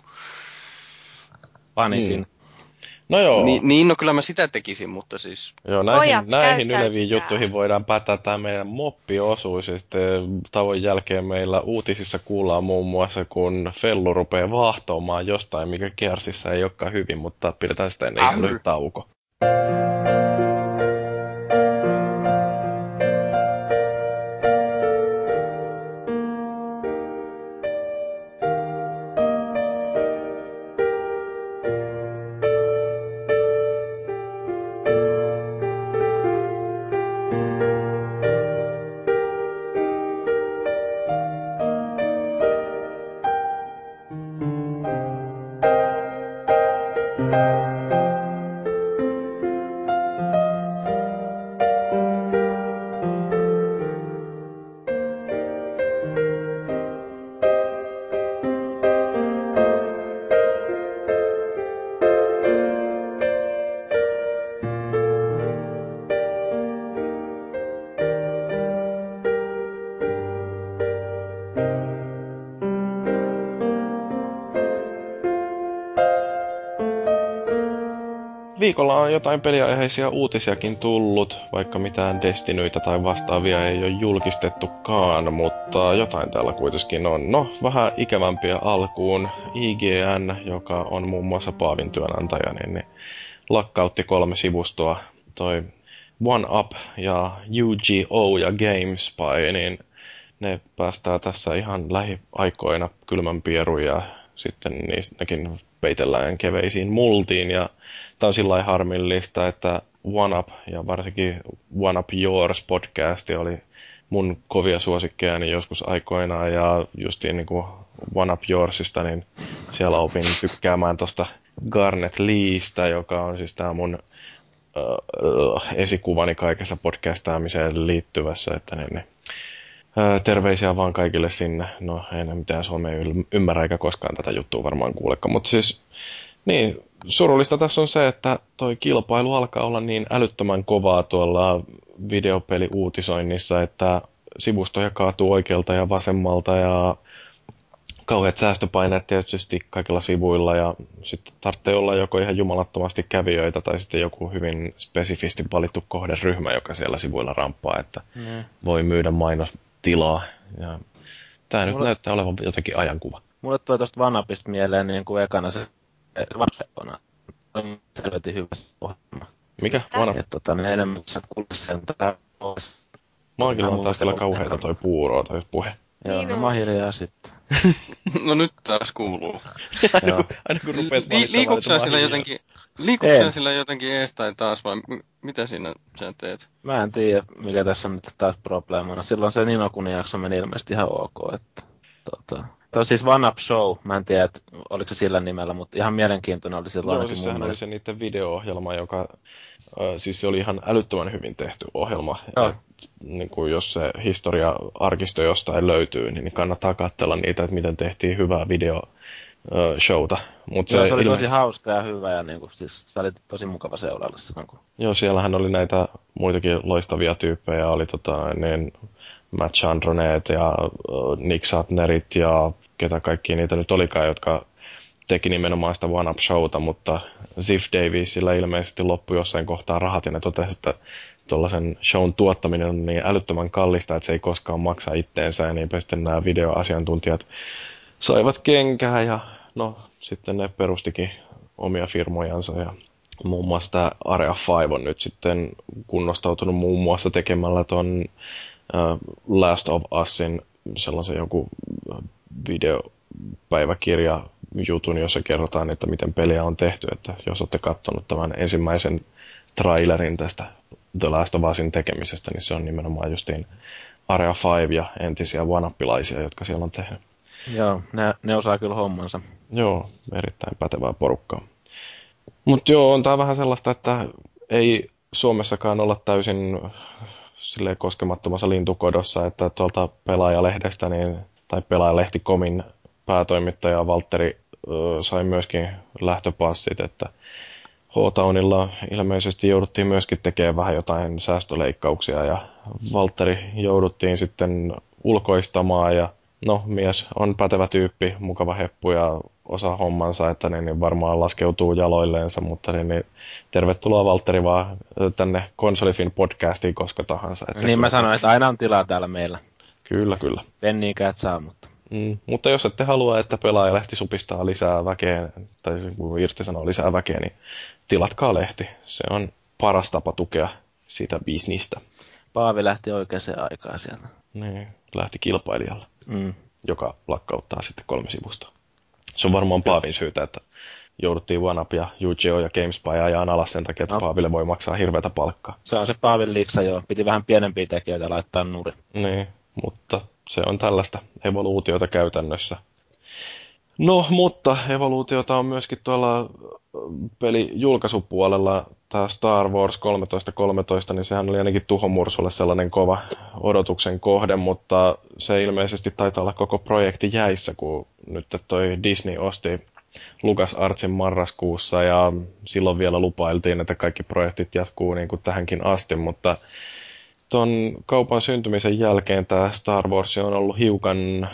Panisin. Niin. No joo, Ni, niin, no kyllä mä sitä tekisin, mutta siis joo näihin, Pojat, näihin yleviin juttuihin voidaan päättää tämä meidän moppiosuus. Ja sitten tauon jälkeen meillä uutisissa kuullaan muun muassa, kun Fellu rupeaa vaahtoamaan jostain, mikä Kearsissa ei olekaan hyvin, mutta pidetään sitä ennen ihan Ahr. lyhyt tauko. Viikolla on jotain peliaiheisia uutisiakin tullut, vaikka mitään Destinyitä tai vastaavia ei ole julkistettukaan, mutta jotain täällä kuitenkin on. No, vähän ikävämpiä alkuun. IGN, joka on muun muassa Paavin työnantaja, niin, niin lakkautti kolme sivustoa. Toi One Up ja UGO ja GameSpy, niin ne päästää tässä ihan lähiaikoina kylmän pierun ja sitten niis- nekin peitellään keveisiin multiin. Ja tämä on sillä harmillista, että One Up ja varsinkin One Up Yours podcast oli mun kovia suosikkeja niin joskus aikoinaan. Ja justiin niin kuin One Up Yoursista, niin siellä opin tykkäämään tosta Garnet Leestä, joka on siis tää mun äh, esikuvani kaikessa podcastaamiseen liittyvässä, että ne, ne äh, terveisiä vaan kaikille sinne. No, ei ne mitään Suomea ymmärrä eikä koskaan tätä juttua varmaan kuulekaan, mutta siis niin, surullista tässä on se, että toi kilpailu alkaa olla niin älyttömän kovaa tuolla videopeliuutisoinnissa, että sivustoja kaatuu oikealta ja vasemmalta ja kauheat säästöpaineet tietysti kaikilla sivuilla ja sitten tarvitsee olla joko ihan jumalattomasti kävijöitä tai sitten joku hyvin spesifisti valittu kohderyhmä, joka siellä sivuilla rampaa, että mm. voi myydä mainostilaa. Ja tämä Mulle... nyt näyttää olevan jotenkin ajankuva. Mulle tulee tuosta Vanapista mieleen niin kuin ekana se vanhempana. On selvästi hyvä ohjelma. Mikä? Vanap? Ja tota, ne enemmän sä sen tätä Maakin on taas kyllä kauheita toi puuroa toi puhe. Joo, niin no mä hiljaa sitten. No nyt taas kuuluu. aina, kun, aina kun rupeat Li- sillä jotenkin, liikuuko sillä jotenkin ees tai taas vai mitä siinä sä teet? Mä en tiedä, mikä tässä nyt taas probleemana. Silloin se Ninokun jakso meni ilmeisesti ihan ok. Että, tota. Tuo on siis One Up Show, mä en tiedä, että oliko se sillä nimellä, mutta ihan mielenkiintoinen oli silloin Joo, siis sehän oli se niiden video-ohjelma, joka, siis se oli ihan älyttömän hyvin tehty ohjelma. Ja, niin kuin jos se historia-arkisto jostain löytyy, niin kannattaa katsella niitä, että miten tehtiin hyvää video showta. Mut Joo, se, se oli ilmeisesti... tosi hauska ja hyvä ja niin kuin, siis, se oli tosi mukava silloin. Kun... Joo, siellähän oli näitä muitakin loistavia tyyppejä. Oli tota, niin Matt Chandronet ja Nick Satnerit ja ketä kaikki niitä nyt olikaan, jotka teki nimenomaan sitä One Up Showta, mutta Ziff Daviesilla ilmeisesti loppui jossain kohtaa rahat ja ne totesi, että tuollaisen shown tuottaminen on niin älyttömän kallista, että se ei koskaan maksa itteensä ja niinpä sitten nämä videoasiantuntijat saivat kenkää ja no sitten ne perustikin omia firmojansa ja muun muassa tämä Area 5 on nyt sitten kunnostautunut muun muassa tekemällä uh, Last of Usin sellaisen joku videopäiväkirja jutun, jossa kerrotaan, että miten peliä on tehty. Että jos olette katsonut tämän ensimmäisen trailerin tästä The Last of Usin tekemisestä, niin se on nimenomaan justiin Area 5 ja entisiä vanappilaisia, jotka siellä on tehnyt. Joo, ne, ne osaa kyllä hommansa. Joo, erittäin pätevää porukkaa. Mutta joo, on tämä vähän sellaista, että ei Suomessakaan olla täysin silleen koskemattomassa lintukodossa, että tuolta pelaajalehdestä niin, tai pelaajalehti.comin päätoimittaja Valtteri sai myöskin lähtöpassit, että H-Townilla ilmeisesti jouduttiin myöskin tekemään vähän jotain säästöleikkauksia ja Valtteri jouduttiin sitten ulkoistamaan ja no mies on pätevä tyyppi, mukava heppu ja osaa hommansa, että niin, niin varmaan laskeutuu jaloilleensa, mutta niin, niin tervetuloa Valtteri vaan tänne Konsolifin podcastiin koska tahansa. Että niin mä sanoin, että aina on tilaa täällä meillä. Kyllä, kyllä. Penniikään saa, mutta... Mm, mutta jos ette halua, että pelaajalehti supistaa lisää väkeä, tai irtisanoo lisää väkeä, niin tilatkaa lehti. Se on paras tapa tukea sitä bisnistä. Paavi lähti oikeaan aikaan sieltä. Niin, lähti kilpailijalle, mm. joka lakkauttaa sitten kolme sivustoa. Se on varmaan Paavin syytä, että jouduttiin OneUp ja UGO ja GameSpy ajaan alas sen takia, että no. Paaville voi maksaa hirveätä palkkaa. Se on se Paavin liiksa, joo. Piti vähän pienempiä tekijöitä laittaa nurin. Niin, mutta se on tällaista evoluutiota käytännössä. No, mutta evoluutiota on myöskin tuolla pelijulkaisupuolella tämä Star Wars 1313, niin sehän oli ainakin tuhomursulle sellainen kova odotuksen kohde, mutta se ilmeisesti taitaa olla koko projekti jäissä, kun nyt toi Disney osti Lucas Artsin marraskuussa ja silloin vielä lupailtiin, että kaikki projektit jatkuu niin kuin tähänkin asti, mutta tuon kaupan syntymisen jälkeen tämä Star Wars on ollut hiukan,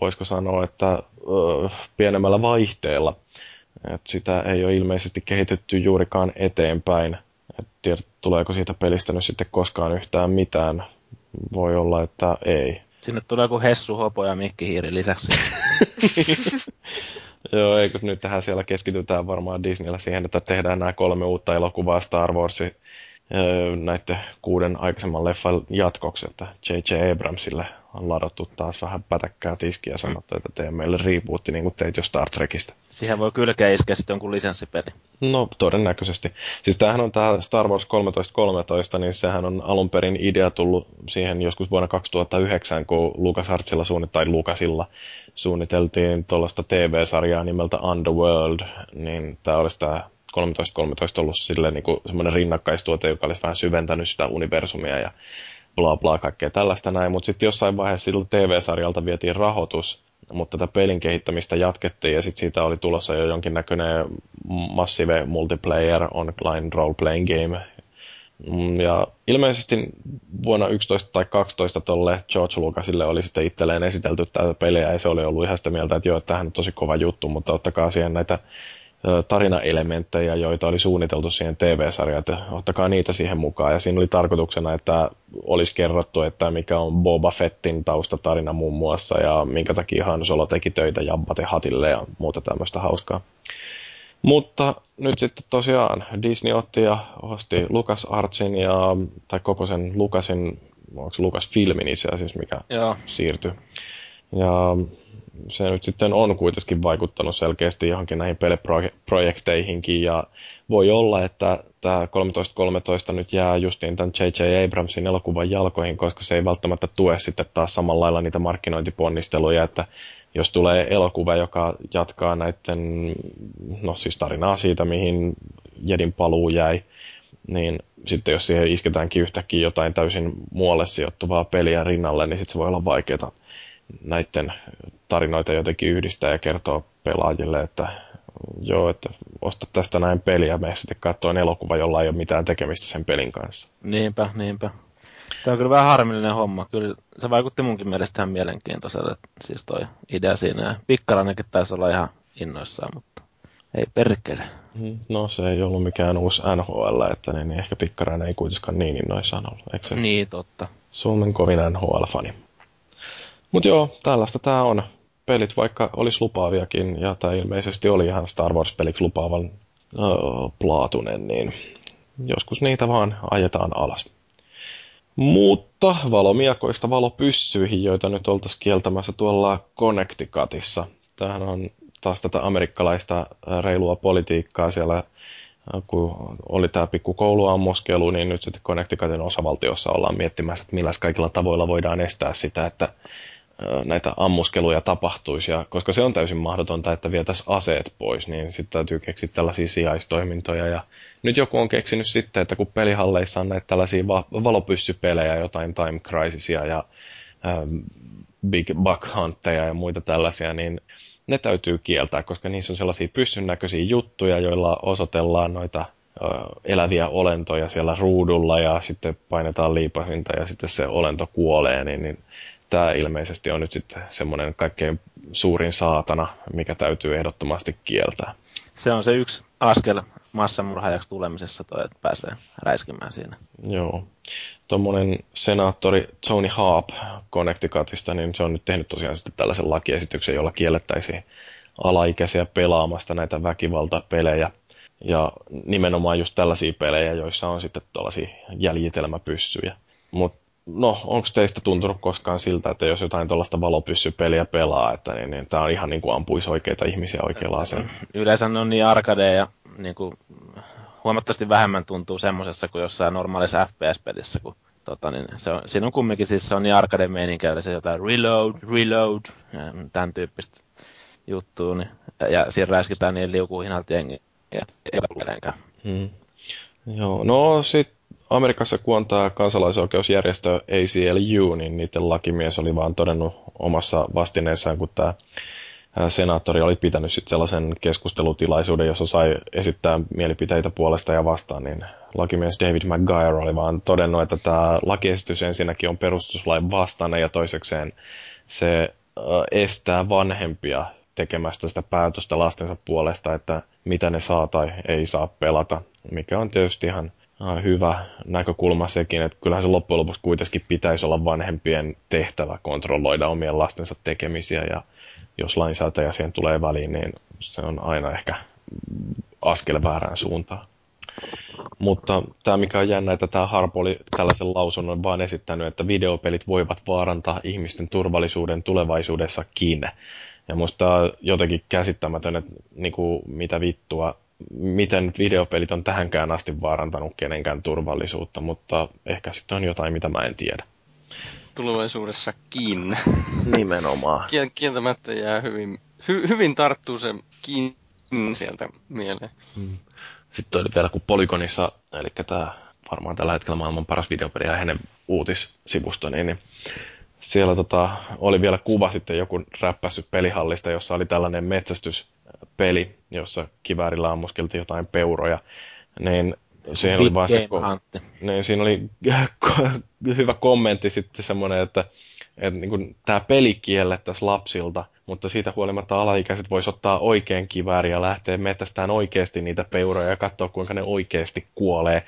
voisiko sanoa, että ö, pienemmällä vaihteella. Et sitä ei ole ilmeisesti kehitetty juurikaan eteenpäin. Et tiedä, tuleeko siitä pelistä nyt sitten koskaan yhtään mitään. Voi olla, että ei. Sinne tulee joku Hessu, Hopo ja Mikki Hiiri lisäksi. Joo, eikö nyt tähän siellä keskitytään varmaan Disneyllä siihen, että tehdään nämä kolme uutta elokuvaa Star Warsin näiden kuuden aikaisemman leffan jatkoksi, että J.J. Abramsille on ladattu taas vähän pätäkkää tiskiä ja sanottu, että tee meille rebootti niin kuin teit jo Star Trekista. Siihen voi kylkeä iskeä sitten jonkun lisenssipeli. No todennäköisesti. Siis tämähän on tämä Star Wars 1313, niin sehän on alun perin idea tullut siihen joskus vuonna 2009, kun LucasArtsilla suunnitteltiin, tai Lucasilla suunniteltiin tuollaista TV-sarjaa nimeltä Underworld, niin tämä olisi tämä 1313 ollut silleen niin kuin semmoinen rinnakkaistuote, joka olisi vähän syventänyt sitä universumia ja bla bla kaikkea tällaista näin, mutta sitten jossain vaiheessa sillä TV-sarjalta vietiin rahoitus, mutta tätä pelin kehittämistä jatkettiin ja sitten siitä oli tulossa jo jonkinnäköinen massive multiplayer online role-playing game. Mm, ja ilmeisesti vuonna 11 tai 12 tolle George Lucasille oli sitten itselleen esitelty tätä peliä ja se oli ollut ihan sitä mieltä, että joo, tämähän on tosi kova juttu, mutta ottakaa siihen näitä tarinaelementtejä, joita oli suunniteltu siihen TV-sarjaan, että ottakaa niitä siihen mukaan. Ja siinä oli tarkoituksena, että olisi kerrottu, että mikä on Boba Fettin taustatarina muun muassa, ja minkä takia Han Solo teki töitä Jabbate Hatille ja muuta tämmöistä hauskaa. Mutta nyt sitten tosiaan Disney otti ja osti Lucas Artsin ja, tai koko sen Lucasin, onko Lucas Filmin itse asiassa, mikä Joo. siirtyi. Ja se nyt sitten on kuitenkin vaikuttanut selkeästi johonkin näihin peliprojekteihinkin ja voi olla, että tämä 1313 nyt jää justiin tämän J.J. Abramsin elokuvan jalkoihin, koska se ei välttämättä tue sitten taas samalla lailla niitä markkinointiponnisteluja, että jos tulee elokuva, joka jatkaa näiden, no siis tarinaa siitä, mihin Jedin paluu jäi, niin sitten jos siihen isketäänkin yhtäkkiä jotain täysin muualle sijoittuvaa peliä rinnalle, niin sitten se voi olla vaikeaa näiden tarinoita jotenkin yhdistää ja kertoa pelaajille, että joo, että osta tästä näin peliä mene sitten katsoa elokuva, jolla ei ole mitään tekemistä sen pelin kanssa. Niinpä, niinpä. Tämä on kyllä vähän harmillinen homma. Kyllä se vaikutti munkin mielestä ihan mielenkiintoiselle, siis toi idea siinä. Ja Pikkaranenkin taisi olla ihan innoissaan, mutta ei perkele. Mm, no se ei ollut mikään uusi NHL, että niin, niin ehkä Pikkarainen ei kuitenkaan niin innoissaan ollut, eikö se? Niin, totta. Suomen kovin NHL-fani. Mutta joo, tällaista tämä on. Pelit vaikka olisi lupaaviakin, ja tämä ilmeisesti oli ihan Star Wars-peliksi lupaavan uh, plaatunen, niin joskus niitä vaan ajetaan alas. Mutta valomiakoista valopyssyihin, joita nyt oltaisiin kieltämässä tuolla Connecticutissa. Tämähän on taas tätä amerikkalaista reilua politiikkaa siellä, kun oli tämä pikku kouluammoskelu, niin nyt sitten Connecticutin osavaltiossa ollaan miettimässä, että millä kaikilla tavoilla voidaan estää sitä, että näitä ammuskeluja tapahtuisi, ja koska se on täysin mahdotonta, että vietäisiin aseet pois, niin sitten täytyy keksiä tällaisia sijaistoimintoja, ja nyt joku on keksinyt sitten, että kun pelihalleissa on näitä tällaisia va- valopyssypelejä, jotain Time Crisicia ja ähm, Big Buck Huntteja ja muita tällaisia, niin ne täytyy kieltää, koska niissä on sellaisia pyssyn näköisiä juttuja, joilla osoitellaan noita eläviä olentoja siellä ruudulla ja sitten painetaan liipasinta ja sitten se olento kuolee, niin, niin tämä ilmeisesti on nyt sitten semmoinen kaikkein suurin saatana, mikä täytyy ehdottomasti kieltää. Se on se yksi askel massamurhaajaksi tulemisessa, toi, että pääsee räiskimään siinä. Joo. Tuommoinen senaattori Tony Haap Connecticutista, niin se on nyt tehnyt tosiaan sitten tällaisen lakiesityksen, jolla kiellettäisiin alaikäisiä pelaamasta näitä väkivaltapelejä. Ja nimenomaan just tällaisia pelejä, joissa on sitten tuollaisia jäljitelmäpyssyjä. Mutta no, onko teistä tuntunut koskaan siltä, että jos jotain tuollaista valopyssypeliä pelaa, että niin, niin tämä on ihan niin kuin ampuisi oikeita ihmisiä oikealla aseella? Yleensä ne on niin arcade ja niin kuin, huomattavasti vähemmän tuntuu semmoisessa kuin jossain normaalissa FPS-pelissä, kun tota, niin se on, siinä on kumminkin siis se on niin arcade meininkä, se jotain reload, reload, ja tämän tyyppistä juttua, niin, ja siinä räiskitään niin liukuhinnalta jengi, että ei hmm. Joo, no sit Amerikassa kun on tämä kansalaisoikeusjärjestö ACLU, niin niiden lakimies oli vaan todennut omassa vastineessaan, kun tämä senaattori oli pitänyt sit sellaisen keskustelutilaisuuden, jossa sai esittää mielipiteitä puolesta ja vastaan, niin lakimies David McGuire oli vaan todennut, että tämä lakiesitys ensinnäkin on perustuslain vastainen ja toisekseen se estää vanhempia tekemästä sitä päätöstä lastensa puolesta, että mitä ne saa tai ei saa pelata, mikä on tietysti ihan hyvä näkökulma sekin, että kyllähän se loppujen lopuksi kuitenkin pitäisi olla vanhempien tehtävä kontrolloida omien lastensa tekemisiä ja jos lainsäätäjä siihen tulee väliin, niin se on aina ehkä askel väärään suuntaan. Mutta tämä mikä on jännä, että tämä Harpo oli tällaisen lausunnon vaan esittänyt, että videopelit voivat vaarantaa ihmisten turvallisuuden tulevaisuudessakin. Ja on jotenkin käsittämätön, että niin kuin, mitä vittua miten videopelit on tähänkään asti vaarantanut kenenkään turvallisuutta, mutta ehkä sitten on jotain, mitä mä en tiedä. Tulevaisuudessakin. Nimenomaan. Kieltämättä jää hyvin, hy, hyvin tarttuu se kiinni sieltä mieleen. Hmm. sitten oli vielä kun Polygonissa, eli tämä varmaan tällä hetkellä maailman paras videopeli ja hänen uutissivusto, niin, niin siellä tota, oli vielä kuva sitten joku räppässyt pelihallista, jossa oli tällainen metsästyspeli, jossa kiväärillä ammuskeltiin jotain peuroja. Niin siihen oli vaan ko- niin, siinä oli hyvä kommentti sitten semmoinen, että, että niin tämä peli kiellettäisiin lapsilta, mutta siitä huolimatta alaikäiset voisi ottaa oikein kivääri ja lähteä metästään oikeasti niitä peuroja ja katsoa, kuinka ne oikeasti kuolee.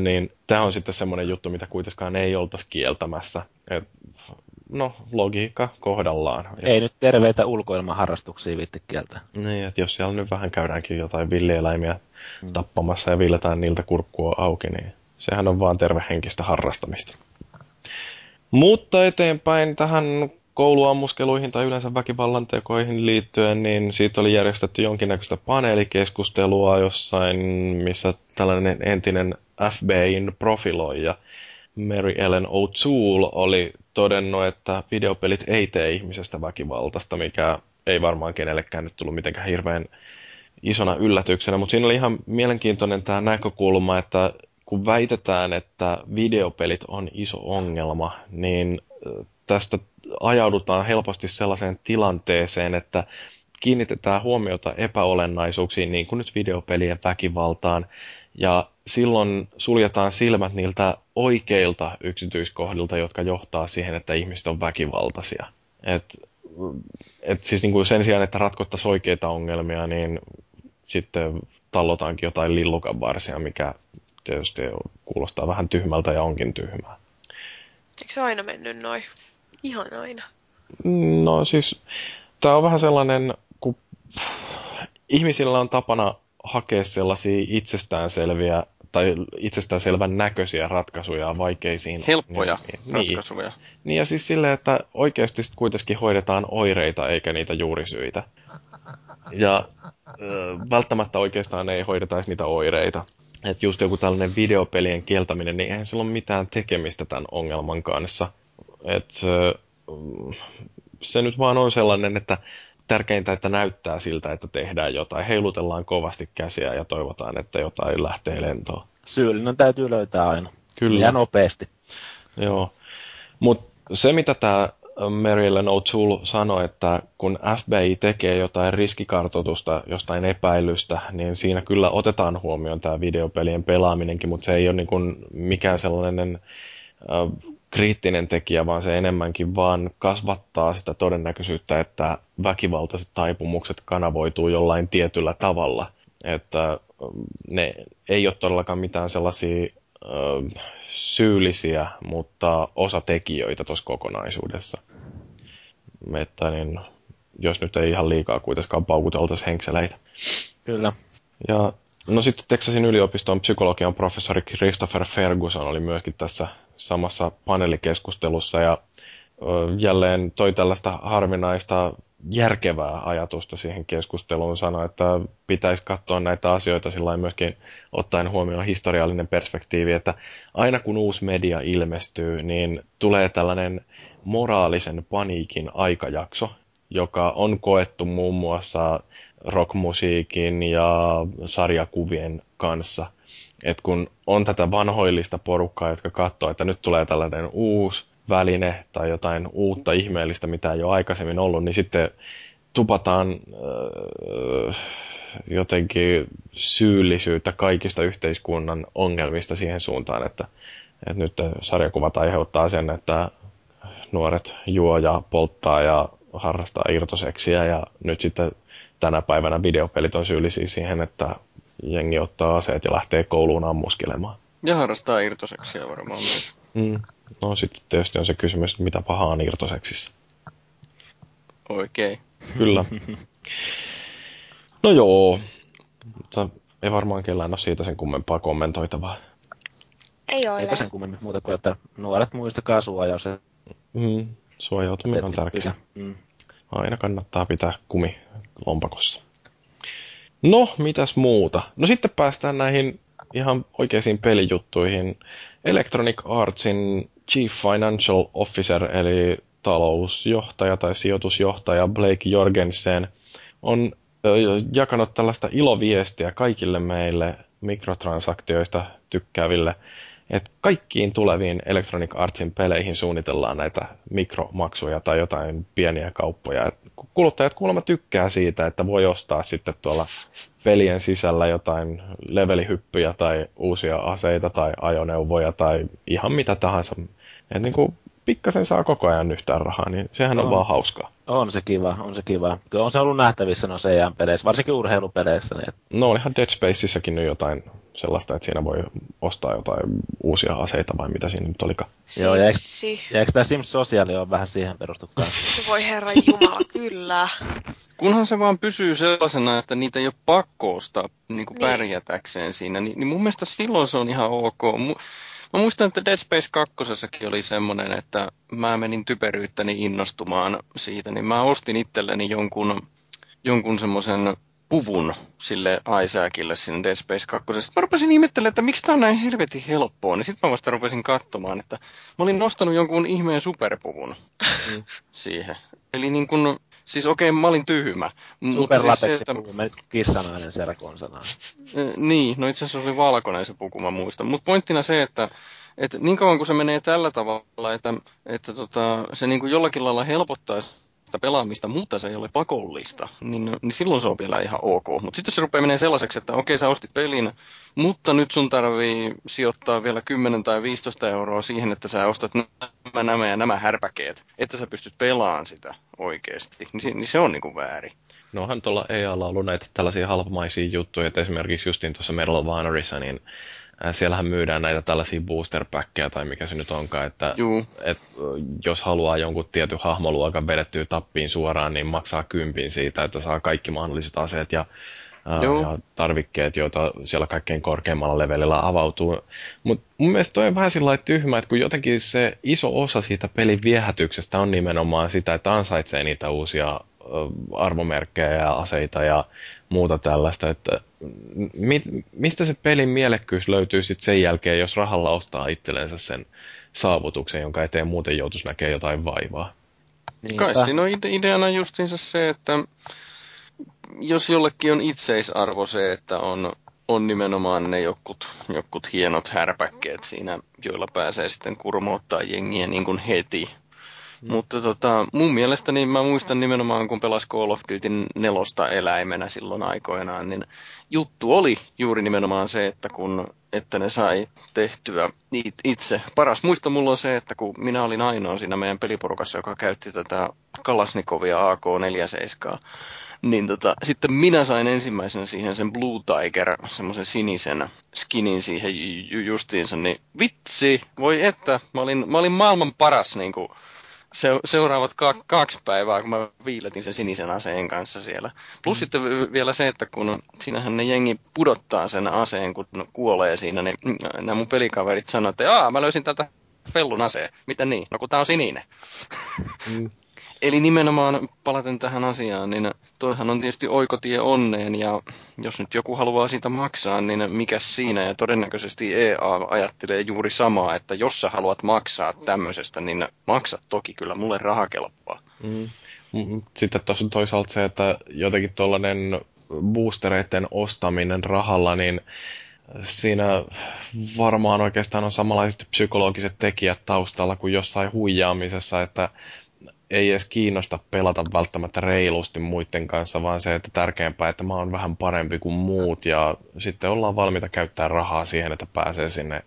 Niin tämä on sitten semmoinen juttu, mitä kuitenkaan ei oltaisi kieltämässä. Et, no, logiikka kohdallaan. Ei nyt terveitä ulkoilmaharrastuksia viitti kieltä. Niin, että jos siellä nyt vähän käydäänkin jotain villieläimiä mm. tappamassa ja villetään niiltä kurkkua auki, niin sehän on vaan tervehenkistä harrastamista. Mutta eteenpäin tähän kouluammuskeluihin tai yleensä väkivallan tekoihin liittyen, niin siitä oli järjestetty jonkinnäköistä paneelikeskustelua jossain, missä tällainen entinen FBIn profiloija Mary Ellen O'Toole oli todennut, että videopelit ei tee ihmisestä väkivaltaista, mikä ei varmaan kenellekään nyt tullut mitenkään hirveän isona yllätyksenä, mutta siinä oli ihan mielenkiintoinen tämä näkökulma, että kun väitetään, että videopelit on iso ongelma, niin tästä ajaudutaan helposti sellaiseen tilanteeseen, että kiinnitetään huomiota epäolennaisuuksiin, niin kuin nyt videopelien väkivaltaan, ja silloin suljetaan silmät niiltä oikeilta yksityiskohdilta, jotka johtaa siihen, että ihmiset on väkivaltaisia. Et, et siis niin kuin sen sijaan, että ratkottaisiin oikeita ongelmia, niin sitten tallotaankin jotain lillukan varsia, mikä tietysti kuulostaa vähän tyhmältä ja onkin tyhmää. Eikö se aina mennyt noin? Ihan aina. No siis, tämä on vähän sellainen, kun ihmisillä on tapana hakea sellaisia itsestäänselviä tai itsestäänselvän näköisiä ratkaisuja vaikeisiin Helppoja niin, ratkaisuja. Niin, niin ja siis silleen, että oikeasti kuitenkin hoidetaan oireita eikä niitä juurisyitä. Ja ö, välttämättä oikeastaan ei hoideta niitä oireita. Että just joku tällainen videopelien kieltäminen, niin eihän sillä ole mitään tekemistä tämän ongelman kanssa. Et, se nyt vaan on sellainen, että tärkeintä, että näyttää siltä, että tehdään jotain. Heilutellaan kovasti käsiä ja toivotaan, että jotain lähtee lentoon. Syyllinen täytyy löytää aina. Kyllä. Ja nopeasti. Joo. Mutta se, mitä tämä Marilyn O'Toole sanoi, että kun FBI tekee jotain riskikartoitusta jostain epäilystä, niin siinä kyllä otetaan huomioon tämä videopelien pelaaminenkin, mutta se ei ole niin kuin mikään sellainen äh, kriittinen tekijä, vaan se enemmänkin vaan kasvattaa sitä todennäköisyyttä, että väkivaltaiset taipumukset kanavoituu jollain tietyllä tavalla. Että ähm, ne ei ole todellakaan mitään sellaisia ö, ähm, syyllisiä, mutta osatekijöitä tuossa kokonaisuudessa. Että niin, jos nyt ei ihan liikaa kuitenkaan paukuteltaisi henkseleitä. Kyllä. Ja no sitten Texasin yliopiston psykologian professori Christopher Ferguson oli myöskin tässä samassa paneelikeskustelussa ja jälleen toi tällaista harvinaista järkevää ajatusta siihen keskusteluun sanoi, että pitäisi katsoa näitä asioita sillä myöskin ottaen huomioon historiallinen perspektiivi, että aina kun uusi media ilmestyy, niin tulee tällainen moraalisen paniikin aikajakso, joka on koettu muun muassa rockmusiikin ja sarjakuvien kanssa. Et kun on tätä vanhoillista porukkaa, jotka katsoo, että nyt tulee tällainen uusi väline tai jotain uutta ihmeellistä, mitä ei ole aikaisemmin ollut, niin sitten tupataan äh, jotenkin syyllisyyttä kaikista yhteiskunnan ongelmista siihen suuntaan, että, että nyt sarjakuvat aiheuttaa sen, että nuoret juo ja polttaa ja harrastaa irtoseksiä ja nyt sitten tänä päivänä videopelit on syyllisiä siihen, että jengi ottaa aseet ja lähtee kouluun ammuskelemaan. Ja harrastaa irtoseksiä varmaan myös. Mm. No sitten tietysti on se kysymys, että mitä pahaa on irtoseksissä. Oikein. Kyllä. No joo, mutta ei varmaan kellään ole siitä sen kummempaa kommentoitavaa. Ei ole. Eipä sen kummemmin muuta kuin, että nuoret muistakaa suojaus. Mm, suojautuminen on tärkeää. Mm. Aina kannattaa pitää kumi lompakossa. No, mitäs muuta? No sitten päästään näihin ihan oikeisiin pelijuttuihin. Electronic Artsin Chief Financial Officer, eli talousjohtaja tai sijoitusjohtaja Blake Jorgensen, on jakanut tällaista iloviestiä kaikille meille mikrotransaktioista tykkääville, että kaikkiin tuleviin Electronic Artsin peleihin suunnitellaan näitä mikromaksuja tai jotain pieniä kauppoja. Et kuluttajat kuulemma tykkää siitä, että voi ostaa sitten tuolla pelien sisällä jotain levelihyppyjä tai uusia aseita tai ajoneuvoja tai ihan mitä tahansa. Et niin kuin pikkasen saa koko ajan yhtään rahaa, niin sehän on, on vaan hauskaa. On se kiva, on se kiva. Kyllä on se ollut nähtävissä no CM-peleissä, varsinkin urheilupeleissä. Niin että... No olihan Dead Spaceissäkin nyt jotain sellaista, että siinä voi ostaa jotain uusia aseita vai mitä siinä nyt olikaan. Joo, ja eikö, ja eikö tämä Sims Sosiaali ole vähän siihen perustukaan? voi herra jumala, kyllä. Kunhan se vaan pysyy sellaisena, että niitä ei ole pakko ostaa niin niin. pärjätäkseen siinä, niin, niin mun mielestä silloin se on ihan ok. Mä muistan, että Dead Space 2 oli semmoinen, että mä menin typeryyttäni innostumaan siitä, niin mä ostin itselleni jonkun, jonkun semmoisen puvun sille Isaacille sinne Dead Space 2. Sitten mä rupesin ihmettelemään, että miksi tää on näin helvetin helppoa, niin sitten mä vasta rupesin katsomaan, että mä olin nostanut jonkun ihmeen superpuvun mm. siihen. Eli niin kun, siis okei, okay, mä olin tyhmä. Superlateksi siis että... kissanainen siellä konsana. Niin, no itse asiassa oli valkoinen se puku, mä muistan. Mutta pointtina se, että, että niin kauan kun se menee tällä tavalla, että, että tota, se niin kuin jollakin lailla helpottaisi sitä pelaamista, mutta se ei ole pakollista, niin, niin silloin se on vielä ihan ok. Mutta sitten se rupeaa menemään sellaiseksi, että okei, sä ostit pelin, mutta nyt sun tarvii sijoittaa vielä 10 tai 15 euroa siihen, että sä ostat nämä, nämä ja nämä härpäkeet, että sä pystyt pelaamaan sitä oikeasti. Niin, niin se on niin kuin väärin. No onhan tuolla EAlla ollut näitä tällaisia halpamaisia juttuja, että esimerkiksi justiin tuossa Medal of Honorissa, niin siellähän myydään näitä tällaisia booster tai mikä se nyt onkaan, että et, jos haluaa jonkun tietyn hahmoluokan vedettyä tappiin suoraan, niin maksaa kympin siitä, että saa kaikki mahdolliset aseet ja, ja tarvikkeet, joita siellä kaikkein korkeimmalla levelillä avautuu. Mutta mun mielestä toi on vähän sillä tyhmä, että kun jotenkin se iso osa siitä pelin viehätyksestä on nimenomaan sitä, että ansaitsee niitä uusia arvomerkkejä ja aseita ja muuta tällaista, että mit, mistä se pelin mielekkyys löytyy sitten sen jälkeen, jos rahalla ostaa itsellensä sen saavutuksen, jonka eteen muuten joutuisi näkemään jotain vaivaa. Niinpä. Kai siinä on ide- ideana justiinsa se, että jos jollekin on itseisarvo se, että on, on nimenomaan ne jokut, jokut hienot härpäkkeet siinä, joilla pääsee sitten kurmouttaa jengiä niin kuin heti, Mm. Mutta tota, mun mielestä niin mä muistan nimenomaan, kun pelas Call of Duty nelosta eläimenä silloin aikoinaan, niin juttu oli juuri nimenomaan se, että kun että ne sai tehtyä itse. Paras muisto mulla on se, että kun minä olin ainoa siinä meidän peliporukassa, joka käytti tätä Kalasnikovia AK-47, niin tota, sitten minä sain ensimmäisen siihen sen Blue Tiger, semmoisen sinisen skinin siihen justiinsa, niin vitsi, voi että, mä olin, mä olin maailman paras niin kuin, se, seuraavat ka- kaksi päivää, kun mä viiletin sen sinisen aseen kanssa siellä. Plus mm. sitten vielä se, että kun siinähän ne jengi pudottaa sen aseen, kun kuolee siinä, niin nämä mun pelikaverit sanoivat, että Aa, mä löysin tätä fellun aseen. Miten niin? No kun tää on sininen. Mm. Eli nimenomaan palaten tähän asiaan, niin toihan on tietysti oikotie onneen, ja jos nyt joku haluaa siitä maksaa, niin mikä siinä, ja todennäköisesti EA ajattelee juuri samaa, että jos sä haluat maksaa tämmöisestä, niin maksat toki kyllä, mulle raha kelpaa. Mm. mm. Sitten tuossa on toisaalta se, että jotenkin tuollainen boostereiden ostaminen rahalla, niin siinä varmaan oikeastaan on samanlaiset psykologiset tekijät taustalla kuin jossain huijaamisessa, että ei edes kiinnosta pelata välttämättä reilusti muiden kanssa, vaan se, että tärkeämpää, että mä oon vähän parempi kuin muut ja sitten ollaan valmiita käyttää rahaa siihen, että pääsee sinne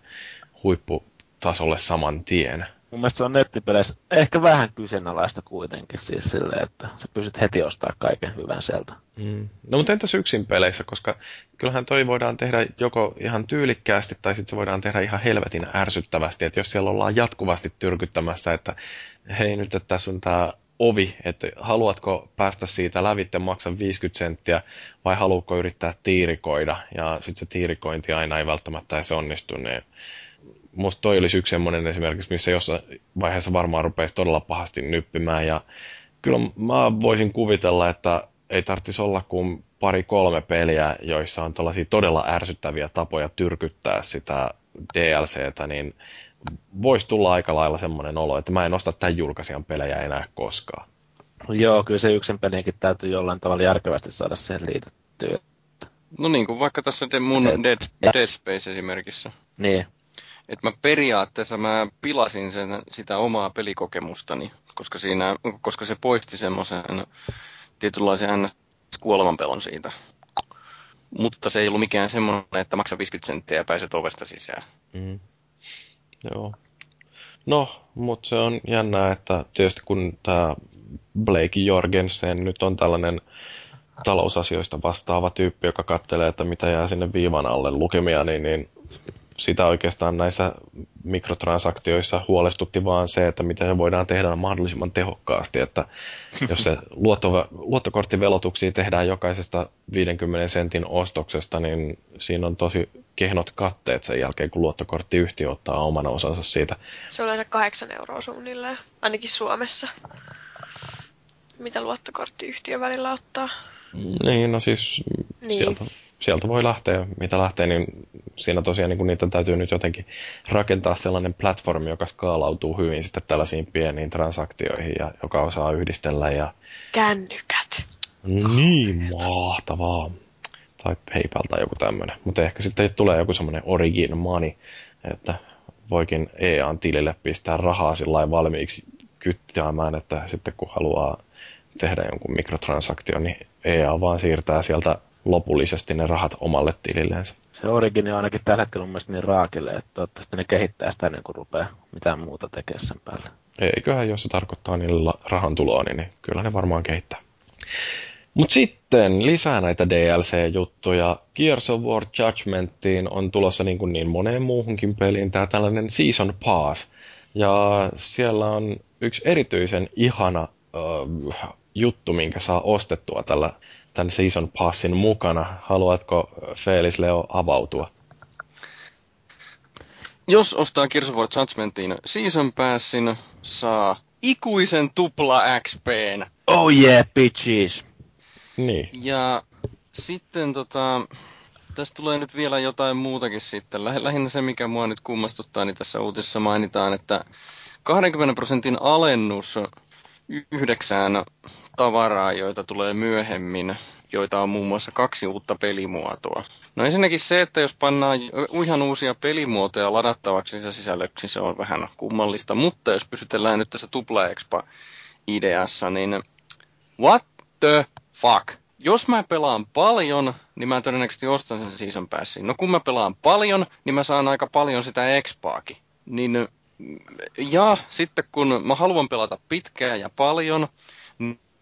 huipputasolle saman tien. Mun mielestä se on nettipeleissä ehkä vähän kyseenalaista kuitenkin siis silleen, että sä pystyt heti ostaa kaiken hyvän sieltä. Mm. No mutta entäs yksin peleissä, koska kyllähän toi voidaan tehdä joko ihan tyylikkäästi tai sitten se voidaan tehdä ihan helvetin ärsyttävästi, että jos siellä ollaan jatkuvasti tyrkyttämässä, että hei nyt, että tässä on tämä ovi, että haluatko päästä siitä lävitte maksa 50 senttiä vai haluatko yrittää tiirikoida ja sitten se tiirikointi aina ei välttämättä edes onnistu, niin musta toi olisi yksi semmoinen esimerkiksi, missä jossain vaiheessa varmaan rupeisi todella pahasti nyppimään ja kyllä mä voisin kuvitella, että ei tarvitsisi olla kuin pari-kolme peliä, joissa on tällaisia todella ärsyttäviä tapoja tyrkyttää sitä DLCtä, niin voisi tulla aika lailla semmoinen olo, että mä en osta tämän julkaisijan pelejä enää koskaan. Joo, kyllä se yksin peliinkin täytyy jollain tavalla järkevästi saada sen liitettyä. No niin kuin vaikka tässä mun Et- Dead, Dead Space esimerkissä. Niin. Että mä periaatteessa mä pilasin sen, sitä omaa pelikokemustani, koska, siinä, koska se poisti semmoisen tietynlaisen kuolemanpelon siitä. Mutta se ei ollut mikään semmoinen, että maksaa 50 senttiä ja pääset ovesta sisään. Mm. Joo. No, mutta se on jännää, että tietysti kun tämä Blake Jorgensen nyt on tällainen talousasioista vastaava tyyppi, joka katselee, että mitä jää sinne viivan alle lukemia, niin, niin sitä oikeastaan näissä mikrotransaktioissa huolestutti vaan se, että miten se voidaan tehdä mahdollisimman tehokkaasti, että jos se luotto, luottokorttivelotuksia tehdään jokaisesta 50 sentin ostoksesta, niin siinä on tosi kehnot katteet sen jälkeen, kun luottokorttiyhtiö ottaa oman osansa siitä. Se on yleensä kahdeksan euroa suunnilleen, ainakin Suomessa. Mitä luottokorttiyhtiö välillä ottaa. Niin, no siis Niin. sieltä, sieltä voi lähteä, mitä lähtee, niin siinä tosiaan niin niitä täytyy nyt jotenkin rakentaa sellainen platformi, joka skaalautuu hyvin sitten tällaisiin pieniin transaktioihin ja joka osaa yhdistellä ja Kännykät. niin mahtavaa. Tai PayPal tai joku tämmöinen. Mutta ehkä sitten tulee joku semmoinen origin money, että voikin EAN tilille pistää rahaa sillä valmiiksi kyttäämään, että sitten kun haluaa tehdä jonkun mikrotransaktion, niin EA vaan siirtää sieltä lopullisesti ne rahat omalle tililleensä. Se Origin on ainakin tällä hetkellä mun mielestä niin raakille, että toivottavasti ne kehittää sitä ennen kuin rupeaa mitään muuta tekemään sen päälle. Eiköhän, jos se tarkoittaa niille la- rahan tuloa, niin, niin kyllä ne varmaan kehittää. Mutta sitten lisää näitä DLC-juttuja. Gears of War Judgmentiin on tulossa niin, kuin niin moneen muuhunkin peliin tämä tällainen Season Pass. Ja siellä on yksi erityisen ihana äh, juttu, minkä saa ostettua tällä tämän Season Passin mukana. Haluatko Felis Leo avautua? Jos ostaa Gears of War Judgmentin Season Passin, saa ikuisen tupla XPn. Oh yeah, bitches! Niin. Ja sitten tota, tästä tulee nyt vielä jotain muutakin sitten. Läh- lähinnä se, mikä mua nyt kummastuttaa, niin tässä uutisessa mainitaan, että 20 prosentin alennus yhdeksään tavaraa, joita tulee myöhemmin, joita on muun muassa kaksi uutta pelimuotoa. No ensinnäkin se, että jos pannaan ihan uusia pelimuotoja ladattavaksi lisäsisällöksi, se on vähän kummallista, mutta jos pysytellään nyt tässä tupla ideassa, niin what the fuck? Jos mä pelaan paljon, niin mä todennäköisesti ostan sen season passin. No kun mä pelaan paljon, niin mä saan aika paljon sitä expaakin. Niin, ja sitten kun mä haluan pelata pitkään ja paljon,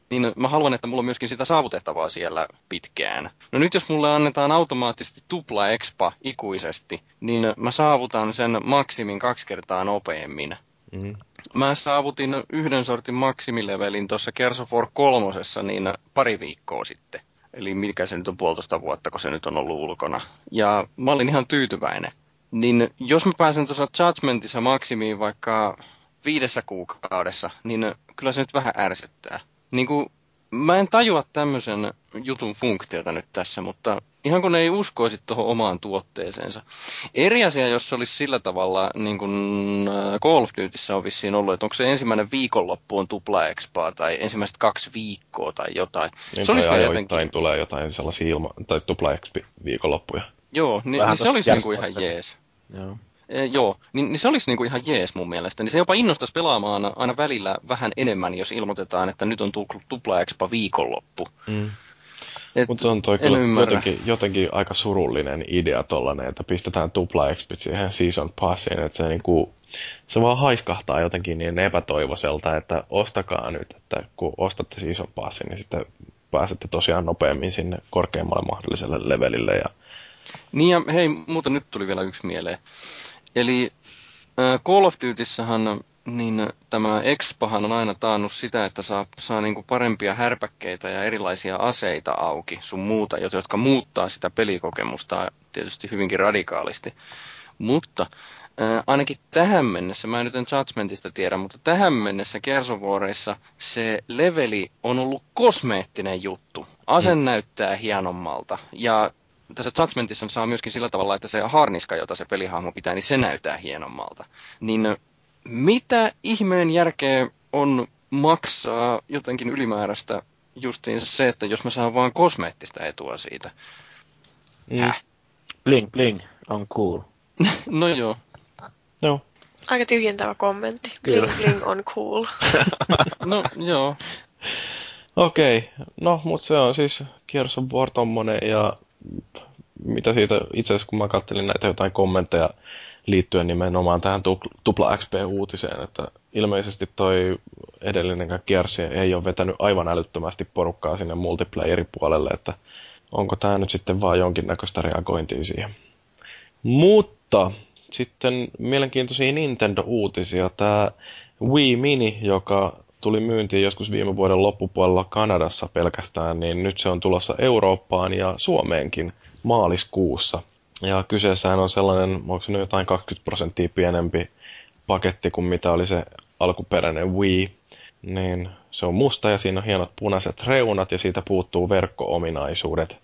niin mä haluan, että mulla on myöskin sitä saavutettavaa siellä pitkään. No nyt jos mulle annetaan automaattisesti tupla expa ikuisesti, niin mä saavutan sen maksimin kaksi kertaa nopeammin. Mm. Mä saavutin yhden sortin maksimilevelin tuossa Gears of War kolmosessa niin pari viikkoa sitten. Eli mikä se nyt on puolitoista vuotta, kun se nyt on ollut ulkona. Ja mä olin ihan tyytyväinen. Niin jos mä pääsen tuossa Judgmentissa maksimiin vaikka viidessä kuukaudessa, niin kyllä se nyt vähän ärsyttää. Niin kuin, mä en tajua tämmöisen jutun funktiota nyt tässä, mutta ihan kun ne ei uskoisi tuohon omaan tuotteeseensa. Eri asia, jos se olisi sillä tavalla, niin kuin äh, Call of Dutyssä on vissiin ollut, että onko se ensimmäinen viikonloppu on tupla expaa tai ensimmäiset kaksi viikkoa tai jotain. Niin se olisi tai ajoittain jotenkin, tulee jotain sellaisia ilma- tai tupla viikonloppuja. Joo, niin, niin se olisi niin kuin ihan Gears-Warissa. jees. Joo. E, joo, niin, niin se olisi niinku ihan jees mun mielestä. Niin se jopa innostaisi pelaamaan aina välillä vähän enemmän, jos ilmoitetaan, että nyt on tu- tupla expa viikonloppu. Mm. Et Mutta on toi kyllä ymmärrä. jotenkin, jotenkin aika surullinen idea tollanen, että pistetään tupla expit siihen season passiin, että se, niinku, se vaan haiskahtaa jotenkin niin epätoivoiselta, että ostakaa nyt, että kun ostatte season passin, niin sitten pääsette tosiaan nopeammin sinne korkeammalle mahdolliselle levelille. Ja, Niin ja hei, muuten nyt tuli vielä yksi mieleen. Eli äh, Call of Dutyssahan niin tämä Expahan on aina taannut sitä, että saa, saa niinku parempia härpäkkeitä ja erilaisia aseita auki, sun muuta, jotka muuttaa sitä pelikokemusta tietysti hyvinkin radikaalisti. Mutta äh, ainakin tähän mennessä, mä en nyt en Judgmentista tiedä, mutta tähän mennessä Warissa se leveli on ollut kosmeettinen juttu. Ase mm. näyttää hienommalta ja tässä Judgmentissa saa myöskin sillä tavalla, että se harniska, jota se pelihahmo pitää, niin se näyttää hienommalta. Niin mitä ihmeen järkeä on maksaa jotenkin ylimääräistä justiin se, että jos mä saan vaan kosmeettista etua siitä. Mm. Häh? Bling bling on cool. No joo. Joo. Aika tyhjentävä kommentti. Kyllä. Bling bling on cool. No joo. Okei, no mutta se on siis Gears of War tommonen ja mitä siitä itse asiassa kun mä kattelin näitä jotain kommentteja liittyen nimenomaan tähän tupl- tupla XP-uutiseen, että ilmeisesti toi edellinen Gears ei ole vetänyt aivan älyttömästi porukkaa sinne multiplayeripuolelle, että onko tämä nyt sitten vaan jonkinnäköistä reagointia siihen. Mutta sitten mielenkiintoisia Nintendo-uutisia. Tämä Wii Mini, joka tuli myyntiin joskus viime vuoden loppupuolella Kanadassa pelkästään, niin nyt se on tulossa Eurooppaan ja Suomeenkin maaliskuussa. Ja kyseessähän on sellainen, onko se nyt jotain 20 prosenttia pienempi paketti kuin mitä oli se alkuperäinen Wii. Niin se on musta ja siinä on hienot punaiset reunat ja siitä puuttuu verkko-ominaisuudet.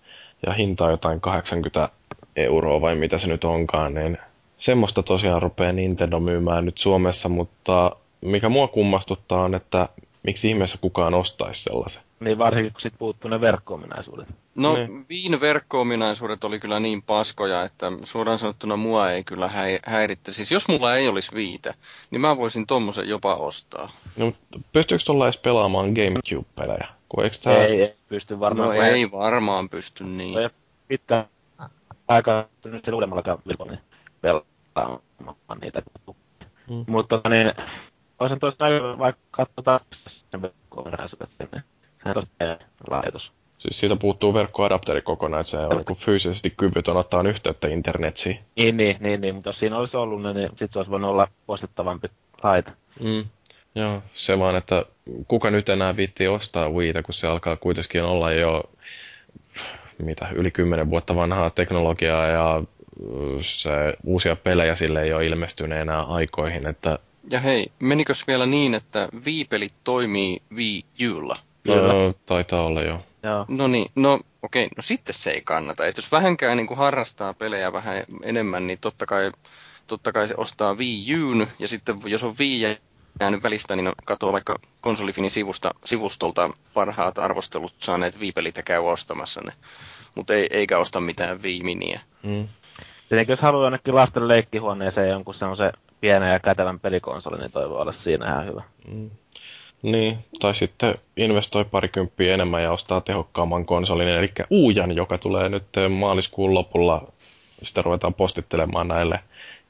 Ja hinta on jotain 80 euroa vai mitä se nyt onkaan, niin semmoista tosiaan rupeaa Nintendo myymään nyt Suomessa, mutta mikä mua kummastuttaa on, että miksi ihmeessä kukaan ostaisi sellaisen. Niin varsinkin kun sit puuttuu ne verkko-ominaisuudet. No, Niin. Viin verkko-ominaisuudet oli kyllä niin paskoja, että suoraan sanottuna mua ei kyllä häi- häiritte. Siis jos mulla ei olisi viitä, niin mä voisin tommosen jopa ostaa. No, mutta pystyykö tuolla edes pelaamaan Gamecube-pelejä? Kun eikö tää... Ei, ei pysty varmaan. no ei varmaan pysty niin. Toi pitkä aika nyt sen uudemmallakaan vilpalla niin pelaamaan niitä. Mm. Mutta niin, olisin tuossa näin vaikka katsotaan sen verkko-ominaisuudet sinne. Sehän on tosi laitos. Siis siitä puuttuu verkkoadapteri kokonaan, että se on niin fyysisesti kyvytön ottaa yhteyttä internetsiin. Niin, niin, niin, niin, mutta jos siinä olisi ollut niin sit se olisi voinut olla poistettavampi laite. Mm. Joo, se vaan, että kuka nyt enää viittii ostaa Wiitä, kun se alkaa kuitenkin olla jo mitä, yli kymmenen vuotta vanhaa teknologiaa ja se uusia pelejä sille ei ole ilmestynyt enää aikoihin, että Ja hei, menikös vielä niin, että Wii-pelit toimii Wii Ulla? Kyllä. ö, taitaa olla jo. Joo. No niin, no okei, no sitten se ei kannata. Et jos vähänkään niin kuin harrastaa pelejä vähän enemmän, niin totta kai, totta kai se ostaa Wii U'n, ja sitten jos on Wii jäänyt välistä, niin katsoo vaikka konsolifinin sivusta, sivustolta parhaat arvostelut saaneet Wii-pelit ja käy ostamassa ne. Mutta ei, eikä osta mitään Wii Miniä. Mm. Tietenkin jos haluaa jonnekin lasten leikkihuoneeseen jonkun semmoisen pienen ja kätevän pelikonsoli, niin toi voi olla siinä ihan hyvä. Mm. Niin, tai sitten investoi parikymppiä enemmän ja ostaa tehokkaamman konsolin, eli Uujan, joka tulee nyt maaliskuun lopulla. Sitä ruvetaan postittelemaan näille,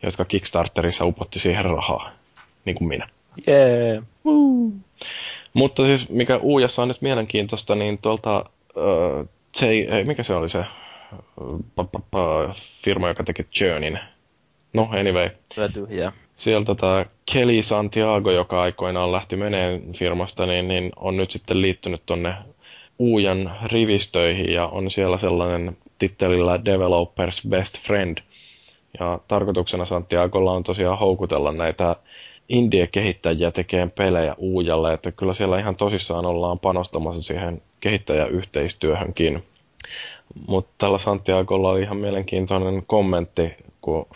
jotka Kickstarterissa upotti siihen rahaa, niin kuin minä. Jee. Yeah. Mutta siis mikä Uujassa on nyt mielenkiintoista, niin tuolta, äh, se ei, ei, mikä se oli se äh, pa, pa, pa, firma, joka teki Journeyn. No, anyway. Työ tyhjää. Sieltä tämä Kelly Santiago, joka aikoinaan lähti meneen firmasta, niin, niin on nyt sitten liittynyt tonne Uujan rivistöihin ja on siellä sellainen tittelillä Developers Best Friend. Ja tarkoituksena Santiagolla on tosiaan houkutella näitä indie-kehittäjiä tekemään pelejä Uujalle, että kyllä siellä ihan tosissaan ollaan panostamassa siihen kehittäjäyhteistyöhönkin. Mutta tällä Santiagolla oli ihan mielenkiintoinen kommentti, kun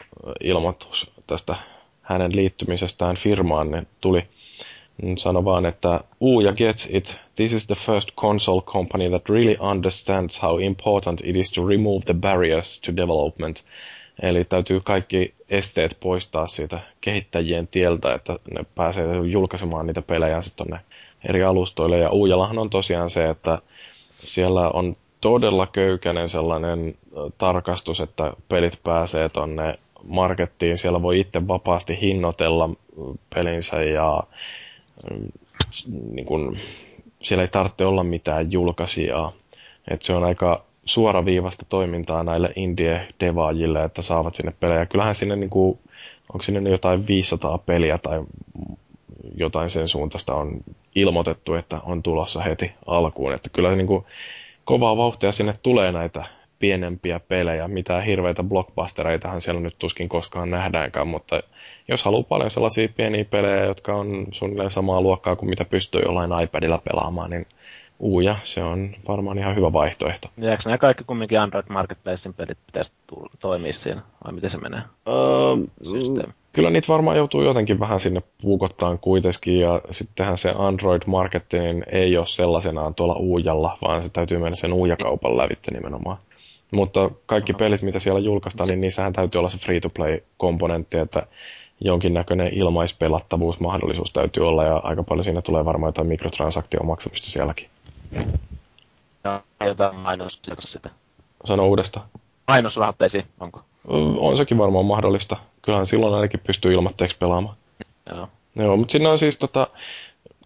ilmoitus tästä hänen liittymisestään firmaan niin tuli. Sano vaan, että Uuja gets it. This is the first console company that really understands how important it is to remove the barriers to development. Eli täytyy kaikki esteet poistaa siitä kehittäjien tieltä, että ne pääsee julkaisemaan niitä pelejä sitten tonne eri alustoille. Ja Uujallahan on tosiaan se, että siellä on todella köykäinen sellainen tarkastus, että pelit pääsee tonne markettiin. Siellä voi itse vapaasti hinnoitella pelinsä ja niin kun, siellä ei tarvitse olla mitään julkaisijaa. Et se on aika suoraviivasta toimintaa näille indie-devaajille, että saavat sinne pelejä. Kyllähän sinne, niin kuin, onko sinne jotain 500 peliä tai jotain sen suuntaista on ilmoitettu, että on tulossa heti alkuun. Että kyllä niin kuin, kovaa vauhtia sinne tulee näitä pienempiä pelejä. Mitään hirveitä blockbustereitahan siellä nyt tuskin koskaan nähdäänkään, mutta jos haluaa paljon sellaisia pieniä pelejä, jotka on suunnilleen samaa luokkaa kuin mitä pystyy jollain iPadilla pelaamaan, niin Uuja, se on varmaan ihan hyvä vaihtoehto. Ja eikö nämä kaikki kumminkin Android Marketplacein pelit pitäisi tulla, toimia siinä? Vai miten se menee? Öö, Systeemi. Kyllä niitä varmaan joutuu jotenkin vähän sinne puukottaan kuitenkin, ja sittenhän se Android-marketti niin ei ole sellaisenaan tuolla uujalla, vaan se täytyy mennä sen uujakaupan lävitte nimenomaan. Mutta kaikki pelit, mitä siellä julkaistaan, niin niissähän täytyy olla se free-to-play-komponentti, että jonkinnäköinen ilmaispelattavuusmahdollisuus täytyy olla, ja aika paljon siinä tulee varmaan jotain mikrotransaktion maksamista sielläkin. Ja jotain mainossia sitä. Sano uudestaan. Mainosrahoitteisiin, onko? On sekin varmaan mahdollista. Kyllähän silloin ainakin pystyy ilmatteeksi pelaamaan. Joo. Joo, mutta siinä on siis tota,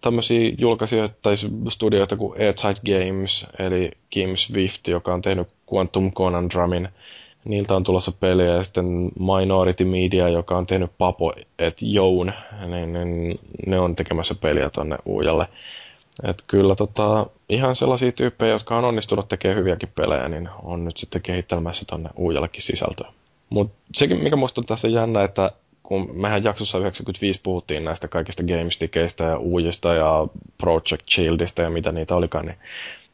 tämmöisiä julkaisijoita tai studioita kuin Airtight Games, eli Kim Swift, joka on tehnyt Quantum Conundrumin. Niiltä on tulossa peliä, ja sitten Minority Media, joka on tehnyt Papo et Joun, niin, niin ne on tekemässä peliä tonne Uujalle. Et kyllä tota, ihan sellaisia tyyppejä, jotka on onnistunut tekemään hyviäkin pelejä, niin on nyt sitten kehittelemässä tonne Uujallekin sisältöä. Mutta sekin, mikä musta on tässä jännä, että kun mehän jaksossa 95 puhuttiin näistä kaikista GameStickeistä ja Uujista ja Project Shieldista ja mitä niitä olikaan, niin,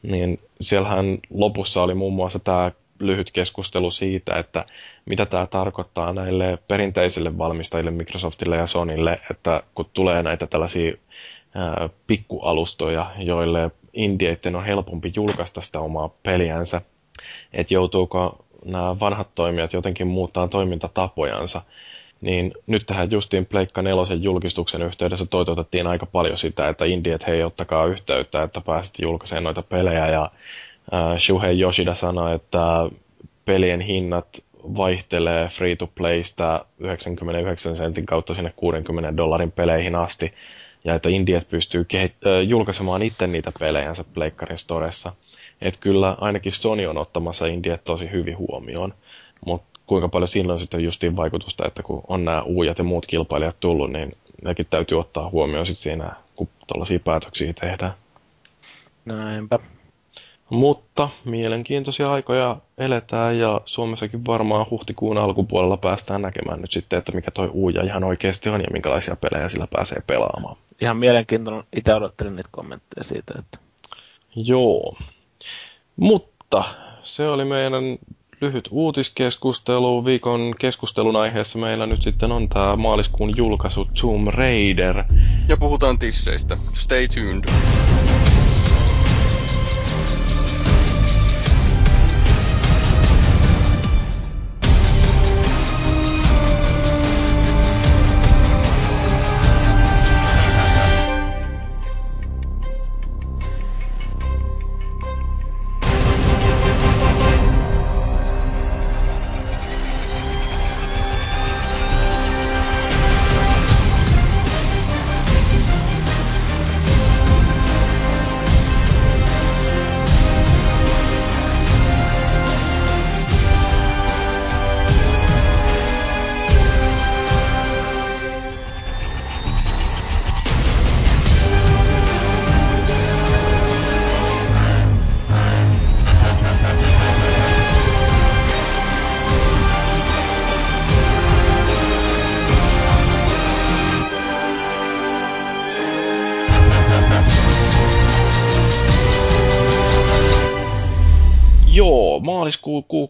niin siellähän lopussa oli muun muassa tämä lyhyt keskustelu siitä, että mitä tämä tarkoittaa näille perinteisille valmistajille Microsoftille ja Sonylle, että kun tulee näitä tällaisia ää, pikkualustoja, joille indieitten on helpompi julkaista sitä omaa peliänsä, että joutuuko nämä vanhat toimijat jotenkin muuttaa toimintatapojansa, niin nyt tähän justiin Pleikka nelosen julkistuksen yhteydessä toitotettiin aika paljon sitä, että indiet hei ottakaa yhteyttä, että pääset julkaisemaan noita pelejä ja äh, Shuhei Yoshida sanoi, että pelien hinnat vaihtelee free-to-playsta 99 sentin kautta sinne 60 dollarin peleihin asti, ja että indiet pystyy kehit- äh, julkaisemaan itse niitä pelejänsä Pleikkarin storessa. Että kyllä ainakin Sony on ottamassa indiet tosi hyvin huomioon, mutta kuinka paljon siinä on sitten justiin vaikutusta, että kun on nämä uujat ja muut kilpailijat tullut, niin nekin täytyy ottaa huomioon sitten siinä, kun tuollaisia päätöksiä tehdään. Näinpä. Mutta mielenkiintoisia aikoja eletään ja Suomessakin varmaan huhtikuun alkupuolella päästään näkemään nyt sitten, että mikä toi uuja ihan oikeasti on ja minkälaisia pelejä sillä pääsee pelaamaan. Ihan mielenkiintoinen. Itse odottelin niitä kommentteja siitä, että... Joo. Mutta se oli meidän lyhyt uutiskeskustelu. Viikon keskustelun aiheessa meillä nyt sitten on tämä maaliskuun julkaisu Tomb Raider. Ja puhutaan tisseistä. Stay tuned.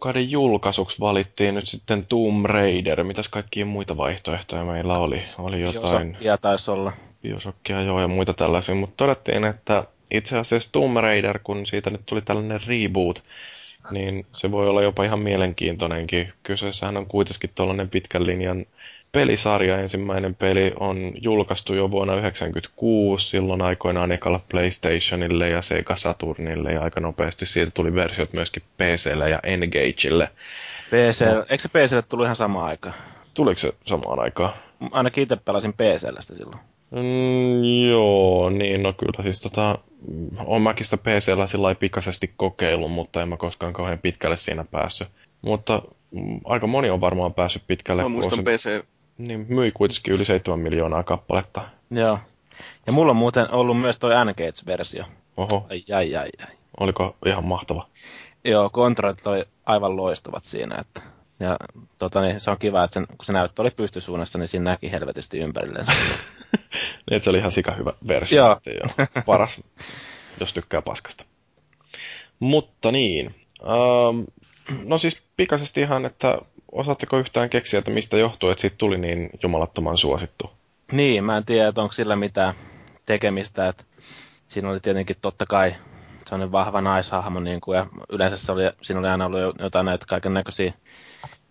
Kuukauden julkaisuksi valittiin nyt sitten Tomb Raider. Mitäs kaikkia muita vaihtoehtoja meillä oli? Oli jotain... Biosokkia taisi olla. Biosokkia, joo, ja muita tällaisia. Mutta todettiin, että itse asiassa Tomb Raider, kun siitä nyt tuli tällainen reboot, niin se voi olla jopa ihan mielenkiintoinenkin. Kyseessähän on kuitenkin tuollainen pitkän linjan pelisarja. Ensimmäinen peli on julkaistu jo vuonna 1996, silloin aikoinaan ekalla PlayStationille ja Sega Saturnille, ja aika nopeasti siitä tuli versiot myöskin PClle ja Engageille. PC, no. eikö se PClle tullut ihan samaan aikaan? Tuliko se samaan aikaan? Ainakin itse pelasin PClle sitä silloin. Mm, joo, niin no kyllä siis tota, on mäkin sitä PCllä sillä pikaisesti kokeillut, mutta en mä koskaan kauhean pitkälle siinä päässyt. Mutta mm, aika moni on varmaan päässyt pitkälle. Mä muistan se, PC. Niin, myi kuitenkin yli 7 miljoonaa kappaletta. Joo. Ja mulla on muuten ollut myös toi N-Gates-versio. Oho. Ai, ai, ai, ai. Oliko ihan mahtava? Joo, kontrollit oli aivan loistavat siinä, että ja tota, niin, se on kiva, että sen, kun se näyttö oli pystysuunnassa, niin siinä näki helvetisti ympärilleen. niin, se oli ihan sika hyvä versio. Joo. joo. Paras, jos tykkää paskasta. Mutta niin, ähm, no siis pikaisesti ihan, että osaatteko yhtään keksiä, että mistä johtuu, että siitä tuli niin jumalattoman suosittu? Niin, mä en tiedä, että onko sillä mitään tekemistä, että siinä oli tietenkin totta kai sellainen vahva naishahmo, niin kuin, ja yleensä se oli, siinä oli aina ollut jotain näitä kaiken näköisiä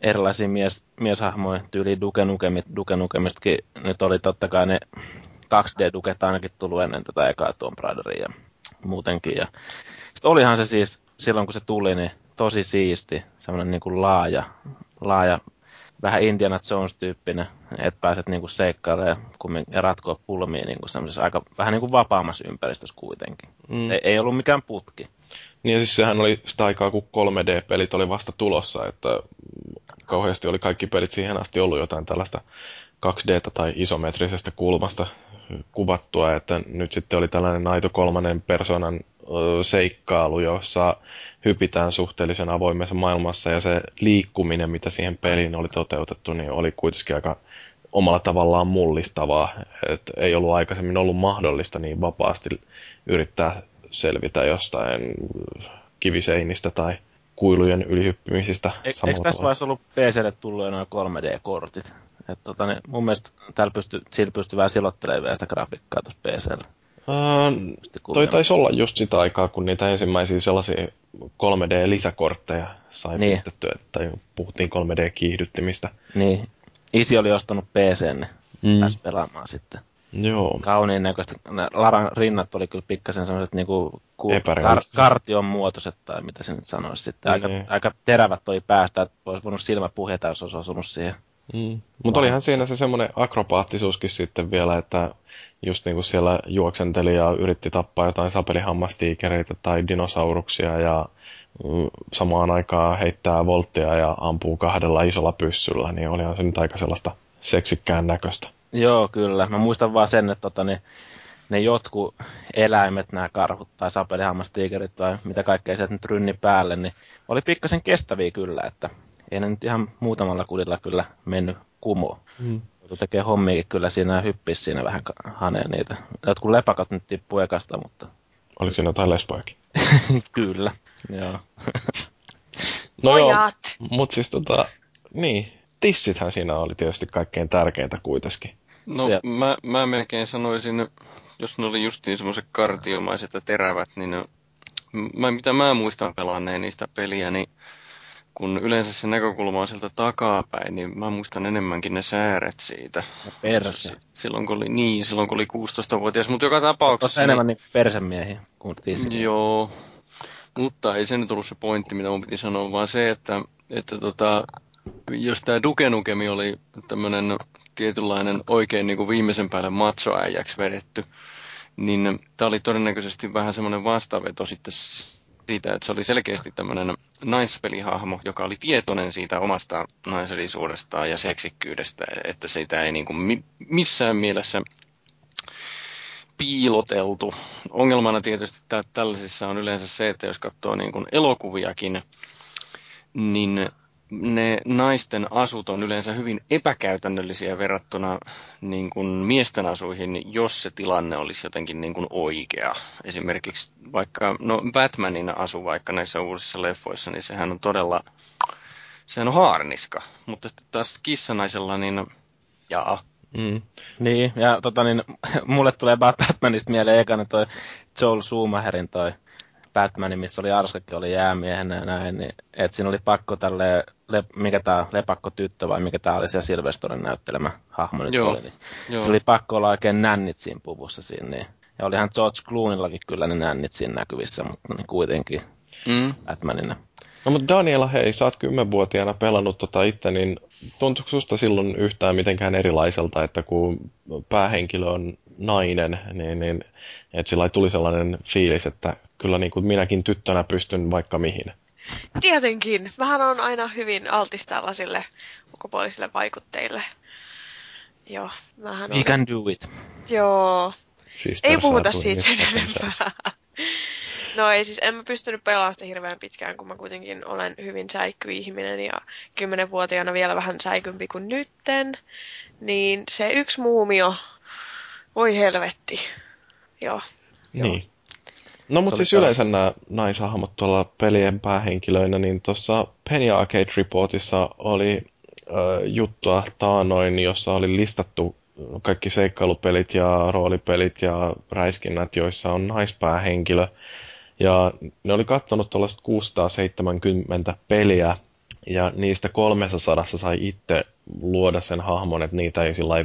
erilaisia mies, mieshahmoja, tyyli Duke, Nukemit, Duke Nukemistakin nyt oli totta kai ne 2D-duket ainakin tullut ennen tätä ekaa Tomb Raideria ja muutenkin. Ja sitten olihan se siis, silloin kun se tuli, niin tosi siisti, semmoinen niin kuin laaja, laaja, vähän Indiana Jones-tyyppinen, että pääset niin kuin seikkailemaan ja ratkoa pulmia niin kuin aika vähän niin kuin vapaamassa ympäristössä kuitenkin. Mm. Ei, ei ollut mikään putki. Niin ja siis sehän oli sitä aikaa, kun 3D-pelit oli vasta tulossa, että kauheasti oli kaikki pelit siihen asti ollut jotain tällaista 2D tai isometrisestä kulmasta kuvattua, että nyt sitten oli tällainen aito kolmannen persoonan seikkailu, jossa hypitään suhteellisen avoimessa maailmassa ja se liikkuminen, mitä siihen peliin oli toteutettu, niin oli kuitenkin aika omalla tavallaan mullistavaa. Et ei ollut aikaisemmin ollut mahdollista niin vapaasti yrittää selvitä jostain kiviseinistä tai kuilujen ylihyppimisistä. E- eikö tässä vaiheessa ollut PClle tullut jo noin 3D-kortit? Et tota, ne, mun mielestä täällä pysty, sillä pystyy vähän silottelemaan sitä grafiikkaa tuossa PCllä. Uh, toi taisi olla just sitä aikaa, kun niitä ensimmäisiä sellaisia 3D-lisäkortteja sai niin. pistettyä, tai puhuttiin 3D-kiihdyttimistä. Niin. Isi oli ostanut PCn, niin mm. pääsi pelaamaan sitten. Joo. Kauniin näköistä. Laran rinnat oli kyllä pikkasen sellaiset niinku ku, kar- kartion muotoiset, tai mitä se nyt sanoisi sitten. Aika, niin. aika terävät oli päästä, että olisi voinut silmä puhjeta, jos olisi osunut siihen. Mm. Mutta olihan siinä se semmoinen akrobaattisuuskin sitten vielä, että just niin kuin siellä juoksenteli ja yritti tappaa jotain sapelihammastiikereitä tai dinosauruksia ja mm, samaan aikaan heittää volttia ja ampuu kahdella isolla pyssyllä, niin olihan se nyt aika sellaista seksikkään näköistä. Joo, kyllä. Mä muistan vaan sen, että tota, ne, ne jotkut eläimet, nämä karhut tai sapelihammastiikerit tai mitä kaikkea se nyt rynni päälle, niin oli pikkasen kestäviä kyllä, että ei ne nyt ihan muutamalla kudilla kyllä mennyt kumoon. Mm. Tekee hommiakin kyllä siinä hyppis siinä vähän haneen niitä. Jotkut lepakot nyt tippuu ekasta, mutta... Oliko siinä jotain lesbojakin? kyllä, joo. no joo, mutta siis tota, niin, tissithän siinä oli tietysti kaikkein tärkeintä kuitenkin. No Se... mä, mä melkein sanoisin, jos ne oli justiin semmoiset kartiomaiset ja terävät, niin ne, mä, mitä mä muistan pelanneen niistä peliä, niin kun yleensä se näkökulma on sieltä takapäin, niin mä muistan enemmänkin ne sääret siitä. Ja perse. Silloin kun oli, niin, silloin kun oli 16-vuotias, mutta joka tapauksessa... Tuossa enemmän niin persemiehiä kuin tissi. Joo, mutta ei se nyt ollut se pointti, mitä mun piti sanoa, vaan se, että, että tota, jos tämä Duke Nukemi oli tämmöinen tietynlainen oikein niin kuin viimeisen päälle machoäijäksi vedetty, niin tämä oli todennäköisesti vähän semmoinen vastaveto sitten siitä, että se oli selkeästi tämmöinen naispelihahmo, joka oli tietoinen siitä omasta naisellisuudestaan ja seksikkyydestä, että sitä ei niin kuin missään mielessä piiloteltu. Ongelmana tietysti tällaisissa on yleensä se, että jos katsoo niin kuin elokuviakin, niin ne naisten asut on yleensä hyvin epäkäytännöllisiä verrattuna niin kuin miesten asuihin, jos se tilanne olisi jotenkin niin kuin oikea. Esimerkiksi vaikka no Batmanin asu vaikka näissä uusissa leffoissa, niin sehän on todella, sehän on haarniska. Mutta sitten taas kissanaisella, niin jaa. Mm. Niin, ja tota niin, mulle tulee Batmanista mieleen ekana toi Joel Schumacherin toi Batman, missä oli Arskakin oli jäämiehenä ja näin, niin että siinä oli pakko tälle, le, mikä tämä lepakko tyttö vai mikä tämä oli se Silvestorin näyttelemä hahmo nyt Joo. oli, niin Joo. se oli pakko olla oikein nännit siinä puvussa siinä, niin. Ja olihan George Clooneyllakin kyllä ne nännit siinä näkyvissä, mutta niin kuitenkin mm. Batmanina. No mutta Daniela, hei, sä oot kymmenvuotiaana pelannut tota itse, niin tuntuuko susta silloin yhtään mitenkään erilaiselta, että kun päähenkilö on nainen, niin, niin että sillä tuli sellainen fiilis, että kyllä niin kuin minäkin tyttönä pystyn vaikka mihin. Tietenkin. Vähän on aina hyvin altis tällaisille ulkopuolisille vaikutteille. Joo, vähän We can do it. Joo. Siis ei puhuta siitä sen enempää. No ei siis, en mä pystynyt pelaamaan sitä hirveän pitkään, kun mä kuitenkin olen hyvin säikkyihminen ja kymmenenvuotiaana vielä vähän säikympi kuin nytten. Niin se yksi muumio, voi helvetti. Joo. Niin. No mutta siis yleensä nämä naishahmot tuolla pelien päähenkilöinä, niin tuossa Penny Arcade Reportissa oli äh, juttua taanoin, jossa oli listattu kaikki seikkailupelit ja roolipelit ja räiskinnät, joissa on naispäähenkilö. Ja ne oli kattonut tuollaiset 670 peliä, ja niistä 300 sai itse luoda sen hahmon, että niitä ei sillä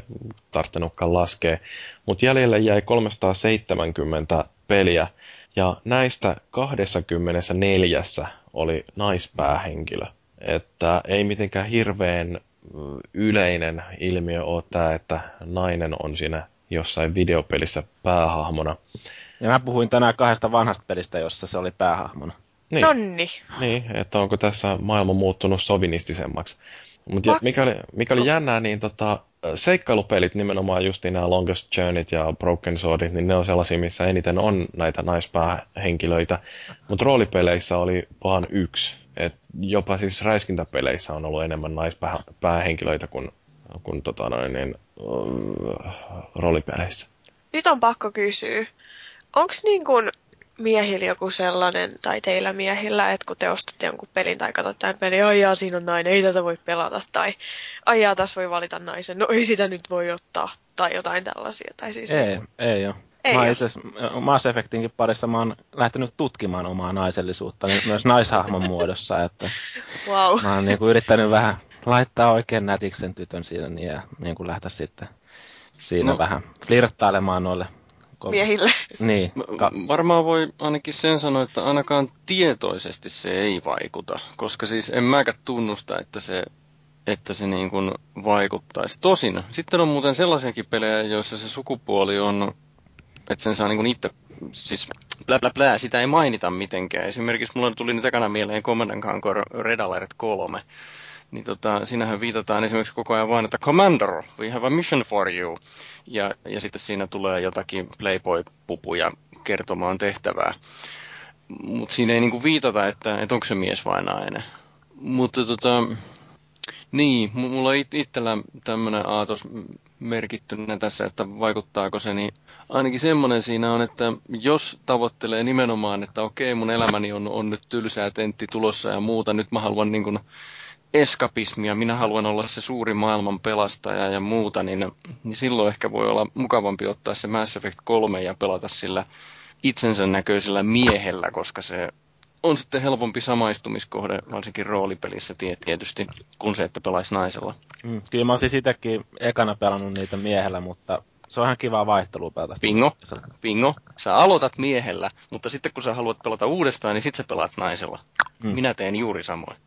tarvinnutkaan laskea. Mutta jäljelle jäi 370 peliä, ja näistä 24 oli naispäähenkilö. Että ei mitenkään hirveän yleinen ilmiö ole tämä, että nainen on siinä jossain videopelissä päähahmona. Ja mä puhuin tänään kahdesta vanhasta pelistä, jossa se oli päähahmona. Niin. Nonni. Niin, että onko tässä maailma muuttunut sovinistisemmaksi. Mutta mikä oli, mikä oli jännää, niin tota, seikkailupelit, nimenomaan just nämä Longest Journeyt ja Broken Swordit, niin ne on sellaisia, missä eniten on näitä naispäähenkilöitä. Mutta roolipeleissä oli vaan yksi. Et jopa siis räiskintäpeleissä on ollut enemmän naispäähenkilöitä kuin, kuin tota noin, niin, roolipeleissä. Nyt on pakko kysyä, onko niin kuin miehillä joku sellainen, tai teillä miehillä, että kun te ostatte jonkun pelin tai katsotte tämän pelin, ai jaa, siinä on nainen, ei tätä voi pelata, tai ai jaa, tässä voi valita naisen, no ei sitä nyt voi ottaa, tai jotain tällaisia. Tai siis Ei, niin kuin- ei ole. Ei mä oon itse Mass Effectinkin parissa mä oon lähtenyt tutkimaan omaa naisellisuutta niin myös naishahmon muodossa, että wow. mä oon niinku yrittänyt vähän laittaa oikein nätiksen tytön siinä niin, ja niinku lähteä sitten siinä no. vähän flirttailemaan noille. Ko- miehille. Niin, ka- Ka- varmaan voi ainakin sen sanoa, että ainakaan tietoisesti se ei vaikuta, koska siis en mäkään tunnusta, että se, että se niin kuin vaikuttaisi. Tosin, sitten on muuten sellaisiakin pelejä, joissa se sukupuoli on, että sen saa niin kuin itse, siis blä blä blä, sitä ei mainita mitenkään. Esimerkiksi mulla tuli nyt ekana mieleen Command Conquer Red Alert 3, niin tota, siinähän viitataan esimerkiksi koko ajan vain, että Commander, we have a mission for you. Ja, ja sitten siinä tulee jotakin Playboy-pupuja kertomaan tehtävää. Mutta siinä ei niinku viitata, että, että onko se mies vai nainen. Mutta tota, niin, mu- mulla on it- itsellä tämmöinen aatos merkittynä tässä, että vaikuttaako se, niin ainakin semmoinen siinä on, että jos tavoittelee nimenomaan, että okei, mun elämäni on, on nyt tylsää tentti tulossa ja muuta, nyt mä haluan niin kuin eskapismia, minä haluan olla se suuri maailman pelastaja ja muuta, niin, niin silloin ehkä voi olla mukavampi ottaa se Mass Effect 3 ja pelata sillä itsensä näköisellä miehellä, koska se on sitten helpompi samaistumiskohde, varsinkin roolipelissä tie- tietysti, kuin se, että pelaisi naisella. mm, kyllä mä oon siis itsekin ekana pelannut niitä miehellä, mutta se on ihan kivaa vaihtelua pelata. sitä. Bingo. Bingo, sä aloitat miehellä, mutta sitten kun sä haluat pelata uudestaan, niin sit sä pelaat naisella. Mm. Minä teen juuri samoin.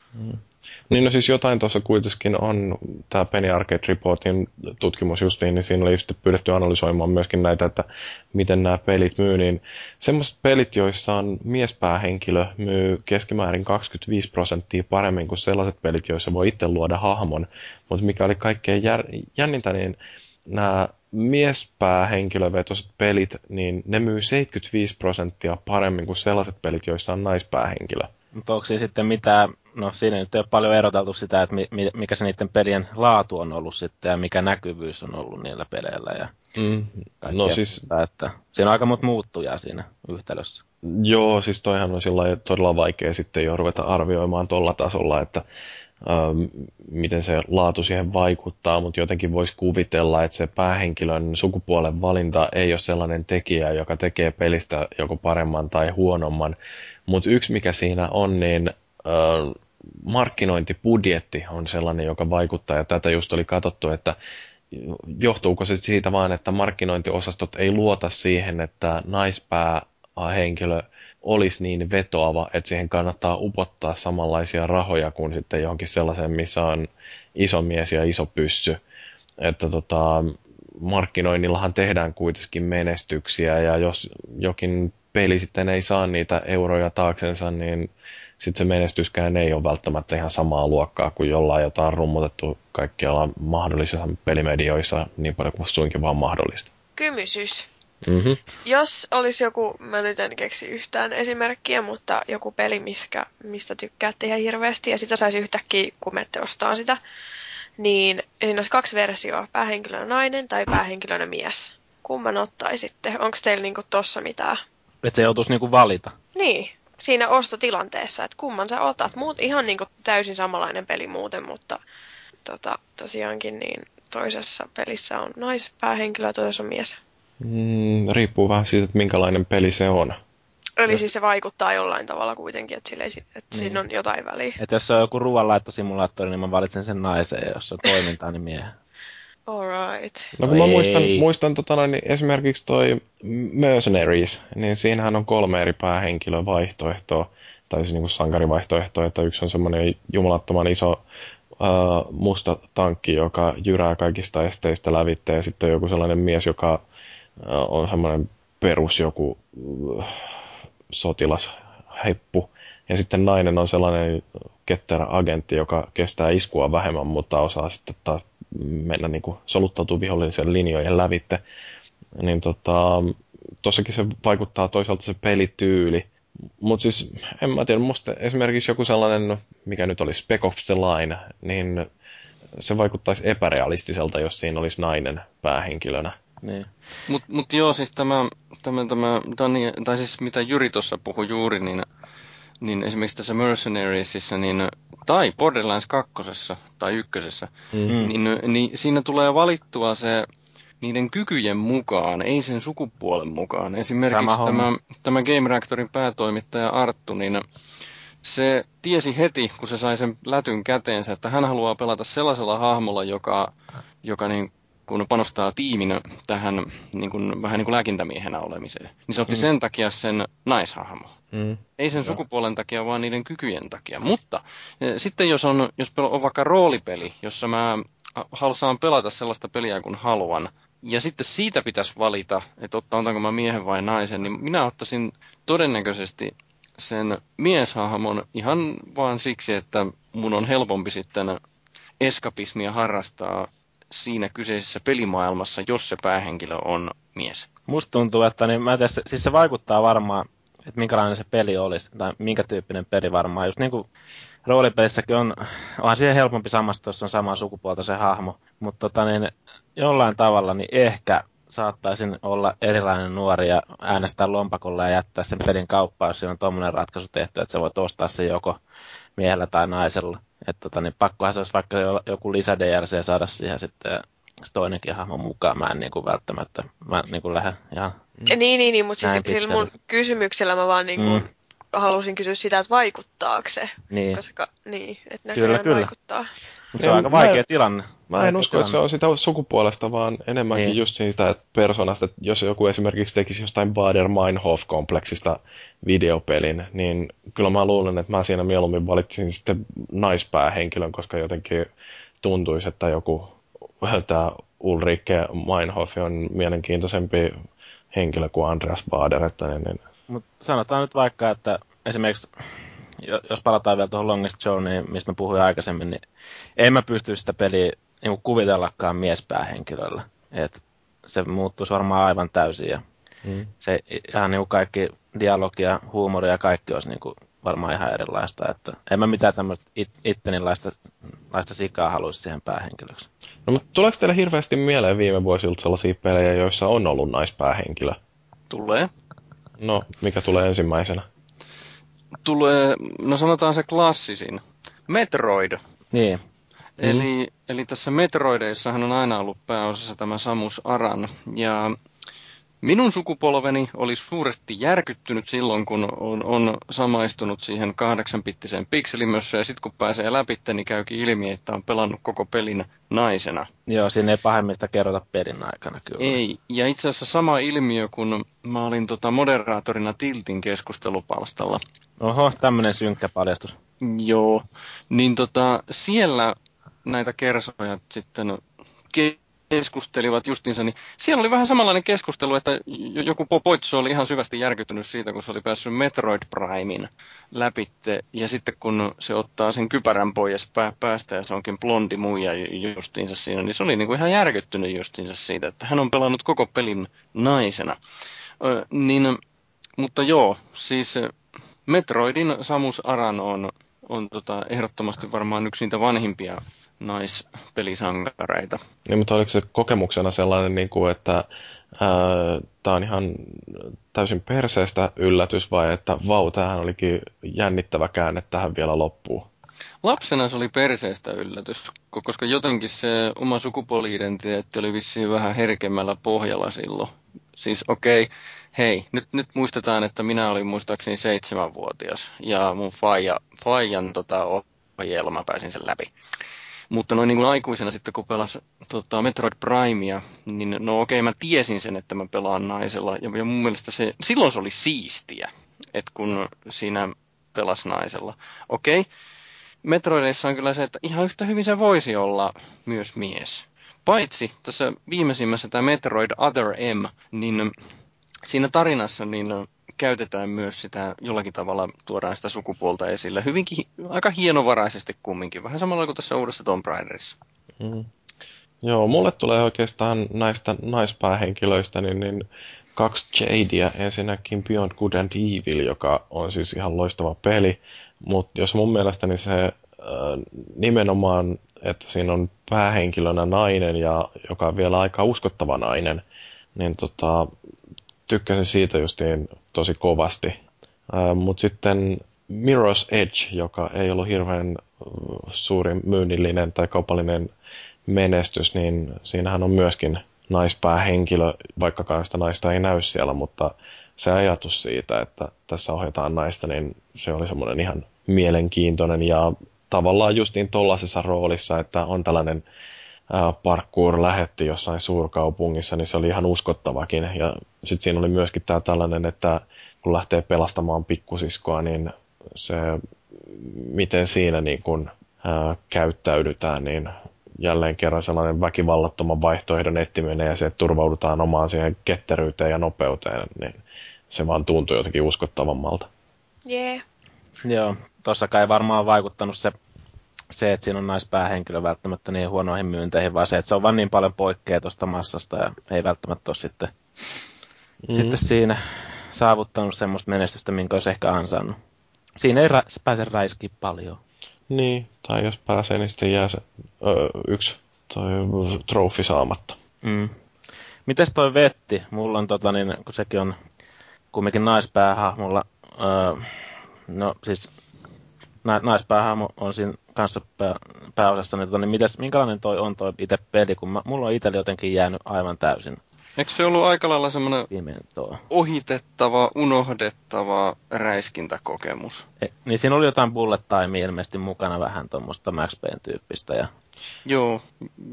Niin no siis jotain tuossa kuitenkin on, tämä Penny Arcade Reportin tutkimus justiin, niin siinä oli just pyydetty analysoimaan myöskin näitä, että miten nämä pelit myy, niin semmoiset pelit, joissa on miespäähenkilö, myy keskimäärin 25 prosenttia paremmin kuin sellaiset pelit, joissa voi itse luoda hahmon. Mutta mikä oli kaikkein jär, jännintä, niin nämä miespäähenkilövetoiset pelit, niin ne myy 75 prosenttia paremmin kuin sellaiset pelit, joissa on naispäähenkilö. Mutta onko siinä sitten mitään, no siinä nyt ei ole paljon eroteltu sitä, että mi- mi- mikä se niiden pelien laatu on ollut sitten ja mikä näkyvyys on ollut niillä peleillä ja Mm. No siis muuta, että siinä on aika monta muuttujaa siinä yhtälössä. Joo, siis toihan on sillä todella vaikea sitten jo ruveta arvioimaan tuolla tasolla, että ähm, miten se laatu siihen vaikuttaa, mutta jotenkin voisi kuvitella, että se päähenkilön sukupuolen valinta ei ole sellainen tekijä, joka tekee pelistä joko paremman tai huonomman. Mutta yksi mikä siinä on, niin äh, markkinointibudjetti on sellainen, joka vaikuttaa, ja tätä just oli katsottu, että johtuuko se siitä vaan, että markkinointiosastot ei luota siihen, että naispäähenkilö olisi niin vetoava, että siihen kannattaa upottaa samanlaisia rahoja kuin sitten johonkin sellaiseen, missä on iso mies ja iso pyssy. Että tota, markkinoinnillahan tehdään kuitenkin menestyksiä ja jos jokin peli sitten ei saa niitä euroja taaksensa, niin sitten se menestyskään ei ole välttämättä ihan samaa luokkaa kuin jollain jotain rummutettu kaikkialla mahdollisissa pelimedioissa niin paljon kuin suinkin vaan mahdollista. Kymysys. Mm-hmm. Jos olisi joku, mä nyt en keksi yhtään esimerkkiä, mutta joku peli, miskä, mistä tykkäätte ihan hirveästi, ja sitä saisi yhtäkkiä, kun menette ostaa sitä, niin siinä olisi kaksi versioa, päähenkilönä nainen tai päähenkilönä mies. Kumman ottaisitte? Onko teillä niinku tossa mitään Että se joutuisi niinku valita. Niin, siinä ostotilanteessa, että kumman sä otat. Muut ihan niinku täysin samanlainen peli muuten, mutta tota, tosiaankin niin toisessa pelissä on naispäähenkilö ja toisessa on mies. Mm, riippuu vähän siitä, että minkälainen peli se on. Eli siis se vaikuttaa jollain tavalla kuitenkin, että, sille, että niin. siinä on jotain väliä. Että jos se on joku ruoanlaittosimulaattori, niin mä valitsen sen naisen, ja jos se on toimintaa, niin miehen. Alright. No kun mä muistan, muistan tota noin, niin esimerkiksi toi Mercenaries, niin siinähän on kolme eri päähenkilön vaihtoehtoa, tai siis niin sankarivaihtoehtoa, että yksi on semmoinen jumalattoman iso uh, musta tankki, joka jyrää kaikista esteistä lävitte, ja sitten on joku sellainen mies, joka uh, on semmoinen perus joku uh, sotilasheppu, ja sitten nainen on sellainen ketterä agentti, joka kestää iskua vähemmän, mutta osaa sitten taas mennä niin kuin soluttautuu vihollisen linjojen lävitte. Niin tota, tossakin se vaikuttaa toisaalta se pelityyli. Mutta siis, en mä tiedä, musta esimerkiksi joku sellainen, mikä nyt olisi Spec Ops The Line, niin se vaikuttaisi epärealistiselta, jos siinä olisi nainen päähenkilönä. Niin. Mutta mut joo, siis tämä, tämä, tämä Dani, tai siis mitä Jyri tuossa puhui juuri, niin niin esimerkiksi tässä Mercenariesissa, niin, tai Borderlands 2 tai ykkösessä, mm. niin, niin siinä tulee valittua se niiden kykyjen mukaan, ei sen sukupuolen mukaan. Esimerkiksi tämä, tämä Game Reactorin päätoimittaja Arttu, niin se tiesi heti, kun se sai sen lätyn käteensä, että hän haluaa pelata sellaisella hahmolla, joka, joka niin kun panostaa tiiminä tähän niin kuin, vähän niin kuin lääkintämiehenä olemiseen, niin se otti mm. sen takia sen naishahmo. Mm. Ei sen sukupuolen takia, vaan niiden kykyjen takia. Mutta e, sitten jos on, jos on vaikka roolipeli, jossa mä saan pelata sellaista peliä kuin haluan, ja sitten siitä pitäisi valita, että otetaanko mä miehen vai naisen, niin minä ottaisin todennäköisesti sen mieshahmon ihan vaan siksi, että mun on helpompi sitten eskapismia harrastaa siinä kyseisessä pelimaailmassa, jos se päähenkilö on mies. Musta tuntuu, että niin, mä tiedä, siis se vaikuttaa varmaan että minkälainen se peli olisi, tai minkä tyyppinen peli varmaan. Just niin kuin roolipelissäkin on, onhan siihen helpompi samasta, jos on samaa sukupuolta se hahmo. Mutta tota niin, jollain tavalla niin ehkä saattaisin olla erilainen nuori ja äänestää lompakolla ja jättää sen pelin kauppaan, jos siinä on tuommoinen ratkaisu tehty, että sä voit ostaa se joko miehellä tai naisella. Että tota, niin pakkohan se olisi vaikka joku lisä DLC saada siihen sitten toinenkin hahmo mukaan. Mä en niin kuin välttämättä, mä niin kuin lähden ihan. Niin, niin, niin mutta siis sillä mun kysymyksellä mä vaan niin kuin mm. halusin kysyä sitä, että vaikuttaako se. Niin. Koska, niin, että kyllä, kyllä. vaikuttaa. Mutta se on aika vaikea mä, tilanne. Mä en usko, tilanne. että se on sitä sukupuolesta, vaan enemmänkin niin. just siitä että persoonasta, että jos joku esimerkiksi tekisi jostain Bader-Meinhof-kompleksista videopelin, niin kyllä mä luulen, että mä siinä mieluummin valitsin sitten naispäähenkilön, koska jotenkin tuntuisi, että joku tämä Ulrike Meinhof on mielenkiintoisempi henkilö kuin Andreas Bader. Että niin, niin. Mut sanotaan nyt vaikka, että esimerkiksi jos palataan vielä tuohon Longest Journeyin, mistä mä puhuin aikaisemmin, niin en mä pysty sitä peliä niin kuvitellakaan miespäähenkilöllä. Et se muuttuisi varmaan aivan täysin ja mm. se ihan niin kaikki dialogia, huumoria ja kaikki olisi niin kuin varmaan ihan erilaista. Että en mä mitään tämmöistä it, ittenilaista laista sikaa haluaisi siihen päähenkilöksi. No, mutta tuleeko teille hirveästi mieleen viime vuosilta sellaisia pelejä, joissa on ollut naispäähenkilö? Tulee. No, mikä tulee ensimmäisenä? Tulee, no sanotaan se klassisin. Metroid. Niin. Eli, mm. eli tässä Metroideissahan on aina ollut pääosassa tämä Samus Aran. Ja Minun sukupolveni oli suuresti järkyttynyt silloin, kun on, on samaistunut siihen kahdeksanpittiseen pikselimössä ja sitten kun pääsee läpi, niin käykin ilmi, että on pelannut koko pelin naisena. Joo, siinä ei pahemmista kerrota pelin aikana kyllä. Ei, ja itse asiassa sama ilmiö, kun mä olin tota moderaatorina Tiltin keskustelupalstalla. Oho, tämmöinen synkkä paljastus. Joo, niin tota, siellä näitä kersoja sitten keskustelivat justiinsa, niin siellä oli vähän samanlainen keskustelu, että joku Popoitsu oli ihan syvästi järkyttynyt siitä, kun se oli päässyt Metroid Primein läpitte, ja sitten kun se ottaa sen kypärän pois päästä ja se onkin blondi muija justiinsa siinä, niin se oli niin kuin ihan järkyttynyt justiinsa siitä, että hän on pelannut koko pelin naisena. Ö, niin, mutta joo, siis Metroidin Samus Aran on, on tota, ehdottomasti varmaan yksi niitä vanhimpia naispelisankareita. Niin, mutta oliko se kokemuksena sellainen, niin kuin, että Tämä on ihan täysin perseestä yllätys vai että vau, tämähän olikin jännittävä käänne tähän vielä loppuun. Lapsena se oli perseestä yllätys, koska jotenkin se oma sukupuoli-identiteetti oli vissiin vähän herkemmällä pohjalla silloin. Siis okei, okay, hei, nyt, nyt muistetaan, että minä olin muistaakseni seitsemänvuotias ja mun faija, faijan tota, ohjelma pääsin sen läpi. Mutta noin niin kuin aikuisena sitten, kun pelas tota, Metroid Primea, niin no okei, okay, mä tiesin sen, että mä pelaan naisella. Ja, ja mun mielestä se, silloin se oli siistiä, että kun siinä pelas naisella. Okei, okay. Metroidissa on kyllä se, että ihan yhtä hyvin se voisi olla myös mies. Paitsi tässä viimeisimmässä tämä Metroid Other M, niin siinä tarinassa niin käytetään myös sitä, jollakin tavalla tuodaan sitä sukupuolta esille. Hyvinkin, aika hienovaraisesti kumminkin, vähän samalla kuin tässä uudessa Tomb Raiderissa. Mm. Joo, mulle tulee oikeastaan näistä naispäähenkilöistä niin, niin kaksi Jadeä. Ensinnäkin Beyond Good and Evil, joka on siis ihan loistava peli. Mutta jos mun mielestäni se äh, nimenomaan, että siinä on päähenkilönä nainen ja joka on vielä aika uskottava nainen, niin tota, tykkäsin siitä justiin tosi kovasti. Mutta sitten Mirror's Edge, joka ei ollut hirveän suuri myynnillinen tai kaupallinen menestys, niin siinähän on myöskin naispäähenkilö, vaikkakaan sitä naista ei näy siellä, mutta se ajatus siitä, että tässä ohjataan naista, niin se oli semmoinen ihan mielenkiintoinen ja tavallaan justiin tollaisessa roolissa, että on tällainen parkour lähetti jossain suurkaupungissa, niin se oli ihan uskottavakin. Ja sitten siinä oli myöskin tämä tällainen, että kun lähtee pelastamaan pikkusiskoa, niin se, miten siinä niin kun, ää, käyttäydytään, niin jälleen kerran sellainen väkivallattoman vaihtoehdon etsiminen ja se, että turvaudutaan omaan siihen ketteryyteen ja nopeuteen, niin se vaan tuntui jotenkin uskottavammalta. Jee. Yeah. Joo, tossakaan ei varmaan vaikuttanut se se, että siinä on naispäähenkilö välttämättä niin huonoihin myynteihin, vaan se, että se on vaan niin paljon poikkea tuosta massasta ja ei välttämättä ole sitten, mm. sitten siinä saavuttanut semmoista menestystä, minkä olisi ehkä ansainnut. Siinä ei ra- se pääse räiskiä paljon. Niin, tai jos pääsee, niin sitten jää se ö, yksi toi trofi saamatta. Mm. Mites toi Vetti? Mulla on tota niin, kun sekin on kumminkin naispäähahmolla, öö, no siis na, naispäähahmo on siinä kanssa pää, pääosassa, niin, tota, niin mites, minkälainen toi on toi itse peli, kun mä, mulla on itsellä jotenkin jäänyt aivan täysin. Eikö se ollut aika lailla semmoinen ohitettava, unohdettava räiskintäkokemus? E, niin siinä oli jotain bullet time ilmeisesti mukana vähän tuommoista Max Payne tyyppistä. Ja... Joo,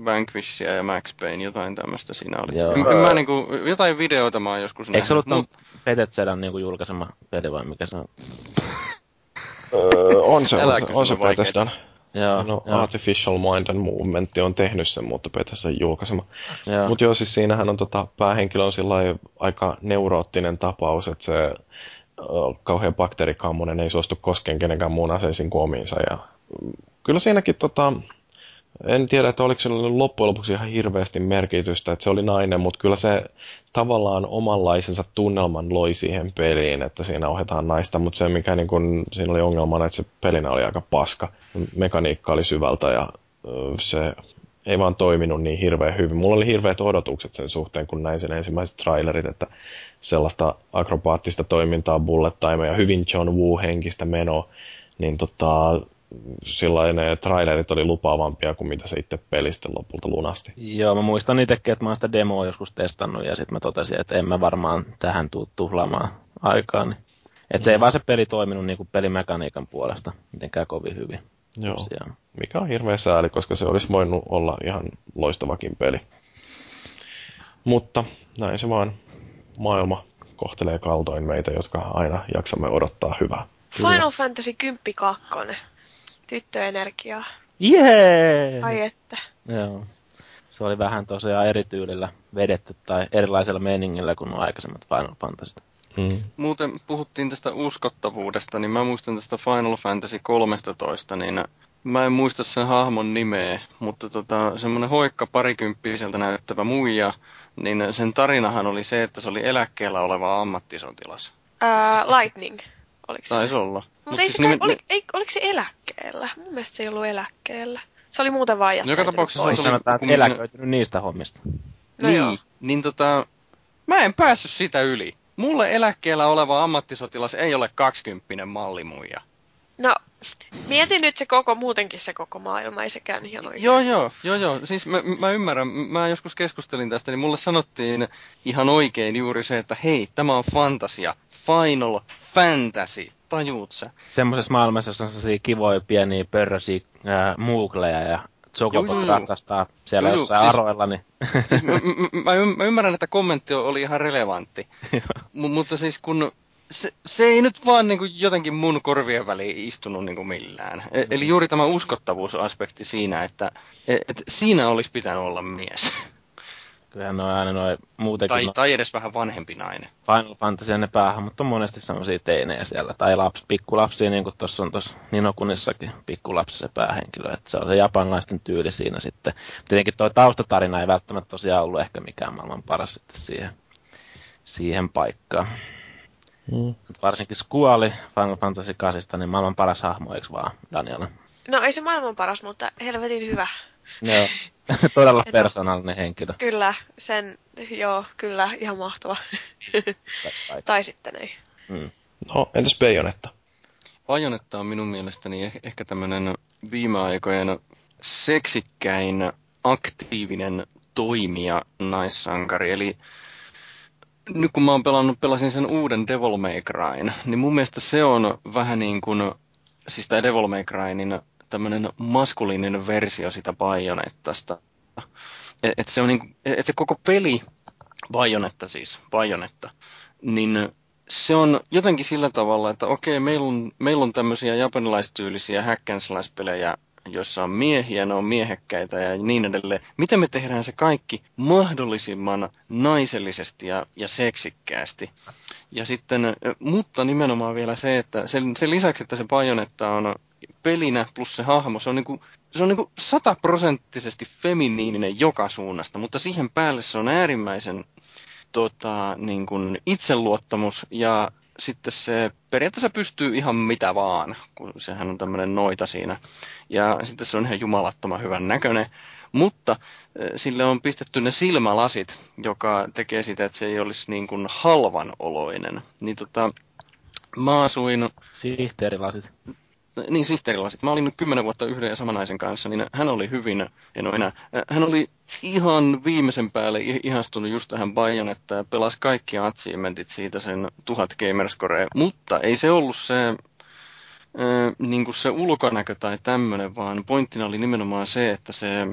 Vanquishia ja Max Payne, jotain tämmöistä siinä oli. Joo. Mä, mä niinku, jotain videoita mä oon joskus Eikö se ollut mut... Bethesdan niinku julkaisema peli vai mikä se on? öö, on se, on se, on se Bethesdan. Joo, no, joo. Artificial Mind and Movement on tehnyt sen, mutta Bethesda julkaisema. Mutta joo, siis siinähän on tota, päähenkilö on aika neuroottinen tapaus, että se kauhean bakteerikammonen ei suostu koskeen kenenkään muun aseisiin kuin omiinsa. Ja, kyllä siinäkin tota, en tiedä, että oliko sillä loppujen lopuksi ihan hirveästi merkitystä, että se oli nainen, mutta kyllä se tavallaan omanlaisensa tunnelman loi siihen peliin, että siinä ohjataan naista, mutta se mikä niin kun, siinä oli ongelmana, että se pelinä oli aika paska. Mekaniikka oli syvältä ja se ei vaan toiminut niin hirveän hyvin. Mulla oli hirveät odotukset sen suhteen, kun näin sen ensimmäiset trailerit, että sellaista akrobaattista toimintaa, bullet time ja hyvin John Woo-henkistä menoa, niin tota, sillä ne trailerit oli lupaavampia kuin mitä se itse peli sitten lopulta lunasti. Joo, mä muistan itsekin, että mä oon sitä demoa joskus testannut ja sitten mä totesin, että en mä varmaan tähän tuu tuhlaamaan aikaa. Niin. Että se ei vaan se peli toiminut niin kuin pelimekaniikan puolesta mitenkään kovin hyvin. Joo, tosiaan. mikä on hirveä sääli, koska se olisi voinut olla ihan loistavakin peli. Mutta näin se vaan maailma kohtelee kaltoin meitä, jotka aina jaksamme odottaa hyvää. Final Fantasy 10 2 tyttöenergiaa. Jee! Ai että. Joo. Se oli vähän tosiaan eri tyylillä vedetty tai erilaisella meningillä kuin nuo aikaisemmat Final Fantasy. Mm. Muuten puhuttiin tästä uskottavuudesta, niin mä muistan tästä Final Fantasy 13, niin mä en muista sen hahmon nimeä, mutta tota, semmoinen hoikka parikymppiseltä näyttävä muija, niin sen tarinahan oli se, että se oli eläkkeellä oleva ammattisotilas. Uh, lightning, oliko se? Taisi olla. Mutta ei siis se nimen... oli, ei, oliko se eläkkeellä? Mun mielestä se ei ollut eläkkeellä. Se oli muuten vaan Joka tapauksessa se oli... Sanotaan, että eläköitynyt niistä hommista. No niin, joo. niin tota, Mä en päässyt sitä yli. Mulle eläkkeellä oleva ammattisotilas ei ole kaksikymppinen mallimuija. No, mieti nyt se koko, muutenkin se koko maailma, ei sekään ihan oikein. Joo, joo, joo, joo. Siis mä, mä ymmärrän, mä joskus keskustelin tästä, niin mulle sanottiin ihan oikein juuri se, että hei, tämä on fantasia, final fantasy, tajuut sä? Semmoisessa maailmassa, jossa on sellaisia kivoja pieniä pörrösiä äh, muukleja ja Chocobot ratsastaa siellä joo, jossain siis, aroilla. Niin... Siis mä, mä, mä, ymmärrän, että kommentti oli ihan relevantti, M- mutta siis kun se, se ei nyt vaan niin kuin jotenkin mun korvien väliin istunut niin kuin millään. E, mm. Eli juuri tämä uskottavuusaspekti siinä, että et, et siinä olisi pitänyt olla mies. Kyllähän ne on aina noin muutenkin... Tai, no... tai edes vähän vanhempi nainen. Final Fantasy ne mutta on monesti semmoisia teinejä siellä. Tai laps, pikkulapsia, niin kuin tuossa on tuossa Ninokunissakin pikkulapsi se päähenkilö. Että se on se japanilaisten tyyli siinä sitten. Tietenkin tuo taustatarina ei välttämättä tosiaan ollut ehkä mikään maailman paras sitten siihen, siihen paikkaan. Hmm. Varsinkin Squali Final Fantasy 8, niin maailman paras hahmo, eikö vaan, Daniela? No ei se maailman paras, mutta helvetin hyvä. Joo, todella persoonallinen henkilö. Kyllä, sen, joo, kyllä, ihan mahtava. tai sitten ei. Hmm. No, entäs Bayonetta? Bayonetta on minun mielestäni eh- ehkä tämmöinen viime aikojen seksikkäin aktiivinen toimija naissankari. Eli nyt kun mä oon pelannut, pelasin sen uuden Devil May Cryn, niin mun mielestä se on vähän niin kuin, siis tämä Devil May Cry, niin tämmöinen maskuliininen versio sitä Bayonettasta. Et, et se on niin, et se koko peli, Bayonetta siis, Bayonetta, niin se on jotenkin sillä tavalla, että okei, meillä on, meillä on tämmöisiä japanilaistyylisiä häkkänsläispelejä, joissa on miehiä, ne on miehekkäitä ja niin edelleen. Miten me tehdään se kaikki mahdollisimman naisellisesti ja, ja seksikkäästi? Ja sitten, mutta nimenomaan vielä se, että sen, sen lisäksi, että se Bajonetta on pelinä plus se hahmo, se on niinku, se on niinku sataprosenttisesti feminiininen joka suunnasta, mutta siihen päälle se on äärimmäisen tota, niin kuin itseluottamus ja sitten se periaatteessa pystyy ihan mitä vaan, kun sehän on tämmöinen noita siinä. Ja sitten se on ihan jumalattoman hyvän näköinen. Mutta eh, sille on pistetty ne silmälasit, joka tekee sitä, että se ei olisi niin kuin halvan oloinen. Niin tota, mä asuin... Sihteerilasit niin sihteerilasit. Mä olin nyt kymmenen vuotta yhden ja saman naisen kanssa, niin hän oli hyvin, en ole enää, hän oli ihan viimeisen päälle ihastunut just tähän Bayonetta ja pelasi kaikki achievementit siitä sen tuhat gamerscore, mutta ei se ollut se, niin kuin se ulkonäkö tai tämmöinen, vaan pointtina oli nimenomaan se, että se,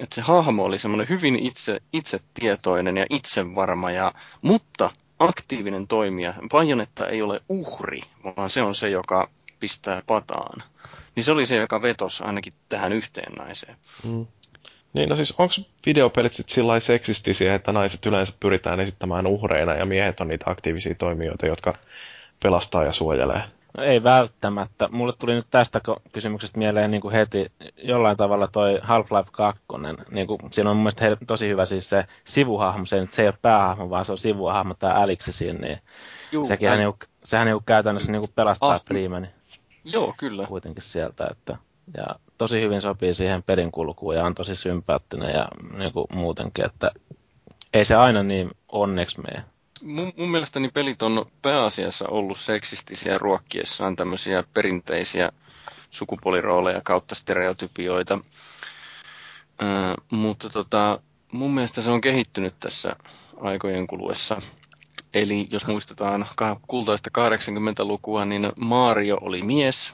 että se hahmo oli semmoinen hyvin itse, itsetietoinen ja itsevarma, ja, mutta aktiivinen toimija. Bayonetta ei ole uhri, vaan se on se, joka pistää pataan. Niin se oli se, joka vetosi ainakin tähän yhteen naiseen. Mm. Niin, no siis onko videopelit sitten sillä seksistisiä, että naiset yleensä pyritään esittämään uhreina ja miehet on niitä aktiivisia toimijoita, jotka pelastaa ja suojelee? No ei välttämättä. Mulle tuli nyt tästä kysymyksestä mieleen niin kuin heti jollain tavalla toi Half-Life 2. Niin kuin, siinä on mun mielestä tosi hyvä siis se sivuhahmo, se, se ei ole päähahmo, vaan se on sivuhahmo, tämä Aliksi siinä. Niin Juu, sekin hän, niin, sehän niin käytännössä niin kuin pelastaa ah, Freemani. Joo, kyllä. Kuitenkin sieltä, että ja tosi hyvin sopii siihen perinkulkuun ja on tosi sympaattinen ja niin kuin muutenkin, että ei se aina niin onneksi mene. Mun, mun mielestäni pelit on pääasiassa ollut seksistisiä ruokkiessaan tämmöisiä perinteisiä sukupuolirooleja kautta stereotypioita. Äh, mutta tota, mun mielestä se on kehittynyt tässä aikojen kuluessa. Eli jos muistetaan kultaista 80-lukua, niin Mario oli mies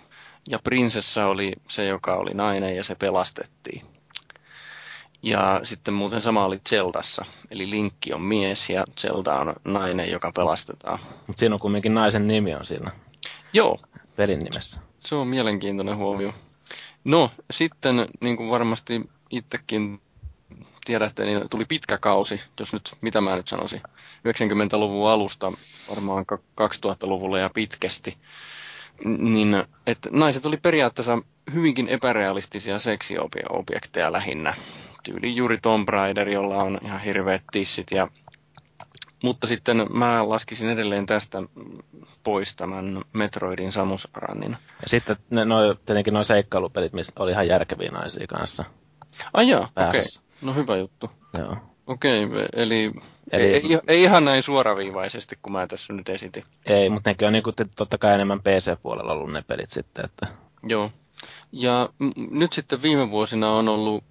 ja prinsessa oli se, joka oli nainen ja se pelastettiin. Ja sitten muuten sama oli Zeldassa. Eli Linkki on mies ja Zelda on nainen, joka pelastetaan. Mutta siinä on kumminkin naisen nimi on siinä. Joo. Pelin nimessä. Se on mielenkiintoinen huomio. No, sitten niin kuin varmasti itsekin tiedätte, niin tuli pitkä kausi, jos nyt, mitä mä nyt sanoisin, 90-luvun alusta varmaan 2000-luvulle ja pitkästi, niin että naiset oli periaatteessa hyvinkin epärealistisia seksiobjekteja lähinnä. Tyyli juuri Tom Raider, jolla on ihan hirveät tissit ja mutta sitten mä laskisin edelleen tästä pois tämän Metroidin Samus Aranin. Ja sitten ne, no, tietenkin nuo seikkailupelit, missä oli ihan järkeviä naisia kanssa. Ai joo, okei. Okay. No hyvä juttu. Joo. Okei, okay, eli, Eli-. Ei, ei, ihan näin suoraviivaisesti kuin mä tässä nyt esitin. Ei, mutta nekin on niinku t- totta kai enemmän PC-puolella ollut ne pelit sitten, että Joo. Ja m- nyt sitten viime vuosina on ollut